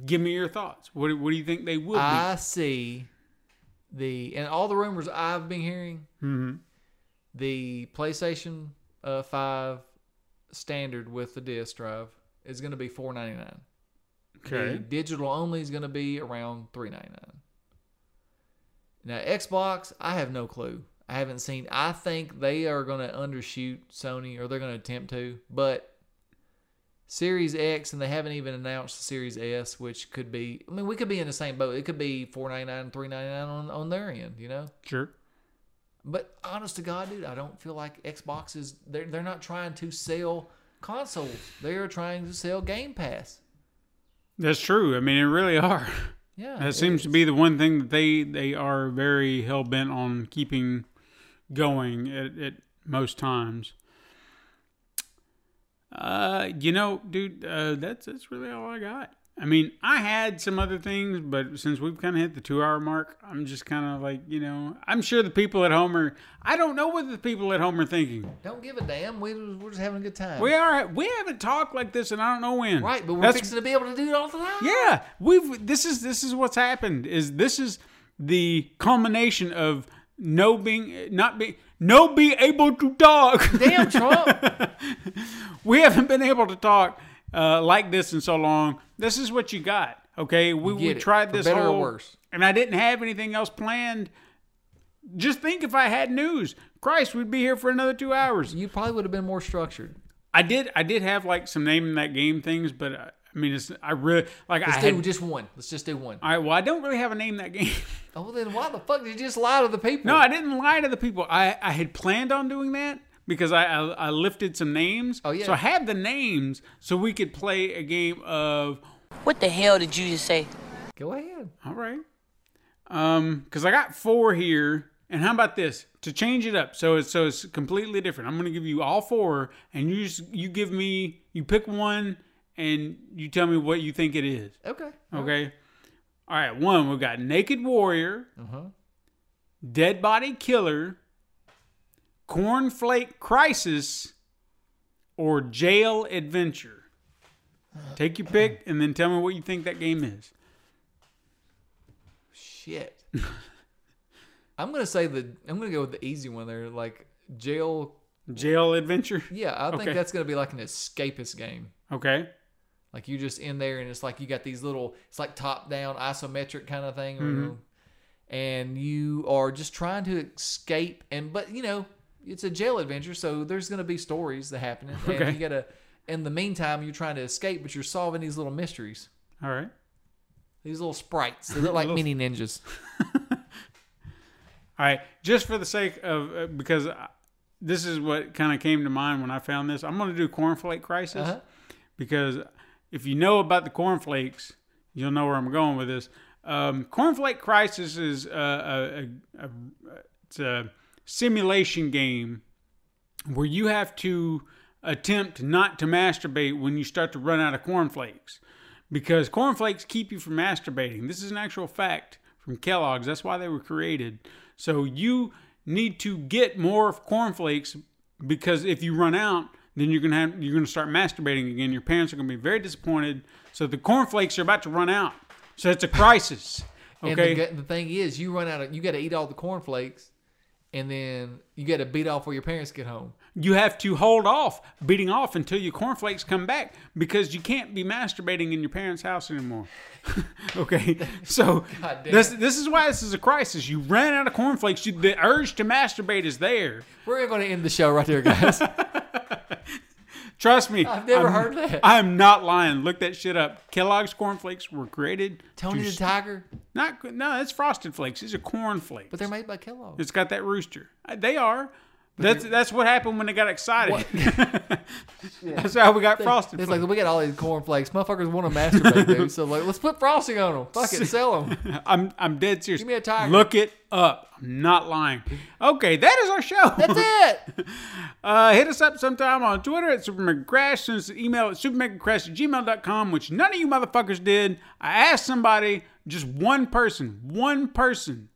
Give me your thoughts. What, do- what do you think they will be? I see the and all the rumors I've been hearing. Mhm. The PlayStation uh, Five standard with the disc drive is going to be four ninety nine. Okay. The digital only is going to be around three ninety nine. Now Xbox, I have no clue. I haven't seen. I think they are going to undershoot Sony, or they're going to attempt to. But Series X, and they haven't even announced the Series S, which could be. I mean, we could be in the same boat. It could be four ninety nine, three ninety nine on on their end. You know. Sure. But honest to God, dude, I don't feel like Xbox is. They're they're not trying to sell consoles. They are trying to sell Game Pass. That's true. I mean, it really are. Yeah, That seems to be the one thing that they they are very hell bent on keeping going at, at most times. Uh, you know, dude, uh, that's that's really all I got. I mean, I had some other things, but since we've kind of hit the two hour mark, I'm just kind of like, you know, I'm sure the people at home are. I don't know what the people at home are thinking. Don't give a damn. We, we're just having a good time. We are. We haven't talked like this, and I don't know when. right, but we're That's- fixing to be able to do it all the time. Yeah, we've. This is this is what's happened. Is this is the culmination of no being not being no be able to talk. Damn, Trump. we haven't been able to talk uh, like this in so long. This is what you got. Okay, we, we it, tried this better or whole, worse. and I didn't have anything else planned. Just think if I had news, Christ, we'd be here for another two hours. you probably would have been more structured. I did, I did have like some name in that game things, but uh, I mean, it's I really like Let's I do had. just one. Let's just do one. all right, well, I don't really have a name in that game. Oh, then why the fuck did you just lie to the people? No, I didn't lie to the people. I, I had planned on doing that because I, I I lifted some names. Oh, yeah. So I had the names so we could play a game of What the hell did you just say? Go ahead. all right. Um, because I got four here, and how about this to change it up? So it's so it's completely different. I'm gonna give you all four, and you just you give me you pick one, and you tell me what you think it is. Okay. Okay. All right. One we got Naked Warrior, Uh-huh. Dead Body Killer, Cornflake Crisis, or Jail Adventure. Take your pick and then tell me what you think that game is. Shit. I'm gonna say the. I'm gonna go with the easy one there, like jail. Jail Adventure? Yeah, I think Okay. that's gonna be like an escapist game. Okay. Like you just in there and it's like you got these little. It's like top down isometric kind of thing, or, mm-hmm. and you are just trying to escape. And but you know it's a jail adventure, so there's gonna be stories that happen. And Okay. you gotta. In the meantime, you're trying to escape, but you're solving these little mysteries. All right. These little sprites. They look like mini ninjas. All right. Just for the sake of, uh, because I, this is what kind of came to mind when I found this, I'm going to do Cornflake Crisis. Uh-huh. because if you know about the cornflakes, you'll know where I'm going with this. Um, cornflake Crisis is a, a, a, a it's a simulation game where you have to attempt not to masturbate when you start to run out of cornflakes because cornflakes keep you from masturbating. This is an actual fact from Kellogg's. That's why they were created. So you need to get more of cornflakes because if you run out, then you're gonna have you're gonna start masturbating again. Your parents are gonna be very disappointed. So the cornflakes are about to run out. So it's a crisis. And Okay. the, the thing is, you run out of, you got to eat all the cornflakes, and then you got to beat off where your parents get home. you have to hold off beating off until your cornflakes come back because you can't be masturbating in your parents' house anymore. okay, so this this is why this is a crisis. You ran out of cornflakes. You, the urge to masturbate is there. We're going to end the show right there, guys. Trust me. I've never I'm- heard that. I am not lying. Look that shit up. Kellogg's cornflakes were created. Tony to the Tiger, Not no, it's frosted flakes. These are corn flakes. but they're made by Kellogg. It's got that rooster. Uh, They are. That's that's what happened when they got excited. that's how we got frosting. It's like we got all these cornflakes. Motherfuckers want to masturbate, dude. So like, let's put frosting on them. Fuck it, sell them. I'm I'm dead serious. Give me a tiger. Look it up. I'm not lying. Okay, that is our show. That's it. Uh, hit us up sometime on Twitter at SuperMegaCrash. Send us an email at supermegacrash at gmail.com, which none of you motherfuckers did. I asked somebody, just one person, one person,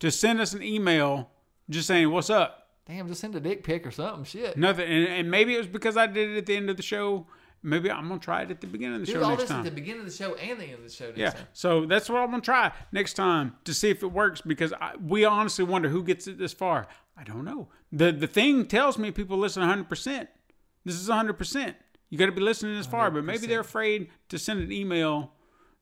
to send us an email just saying, What's up? Damn, just send a dick pic or something. Shit. Nothing. And, and maybe it was because I did it at the end of the show. Maybe I'm going to try it at the beginning of the Do show all next this time. at the beginning of the show and the end of the show next Yeah, time. so that's what I'm gonna try next time to see if it works because I, we honestly wonder who gets it this far. I don't know. the The thing tells me people listen 100. percent This is 100. percent You got to be listening this far, but maybe they're afraid to send an email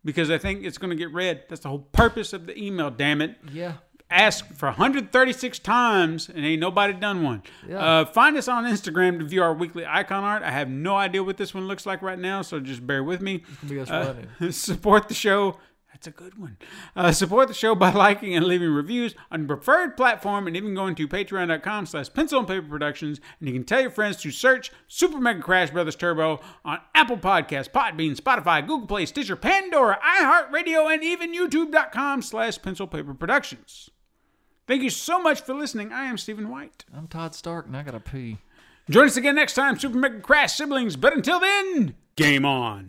because they think it's going to get read. That's the whole purpose of the email. Damn it! Yeah. Ask for 136 times and ain't nobody done one. Yeah. Uh, find us on Instagram to view our weekly icon art. I have no idea what this one looks like right now, so just bear with me. Uh, support the show. That's a good one. Uh, support the show by liking and leaving reviews on preferred platform and even going to patreon.com slash pencil and paper productions. And you can tell your friends to search Super Mega Crash Brothers Turbo on Apple Podcasts, Podbean, Spotify, Google Play, Stitcher, Pandora, iHeartRadio, and even youtube.com slash pencil paper productions. Thank you so much for listening. I am Stephen White. I'm Todd Stark and I gotta pee. Join us again next time, Super Mega Crash siblings. But until then, game on.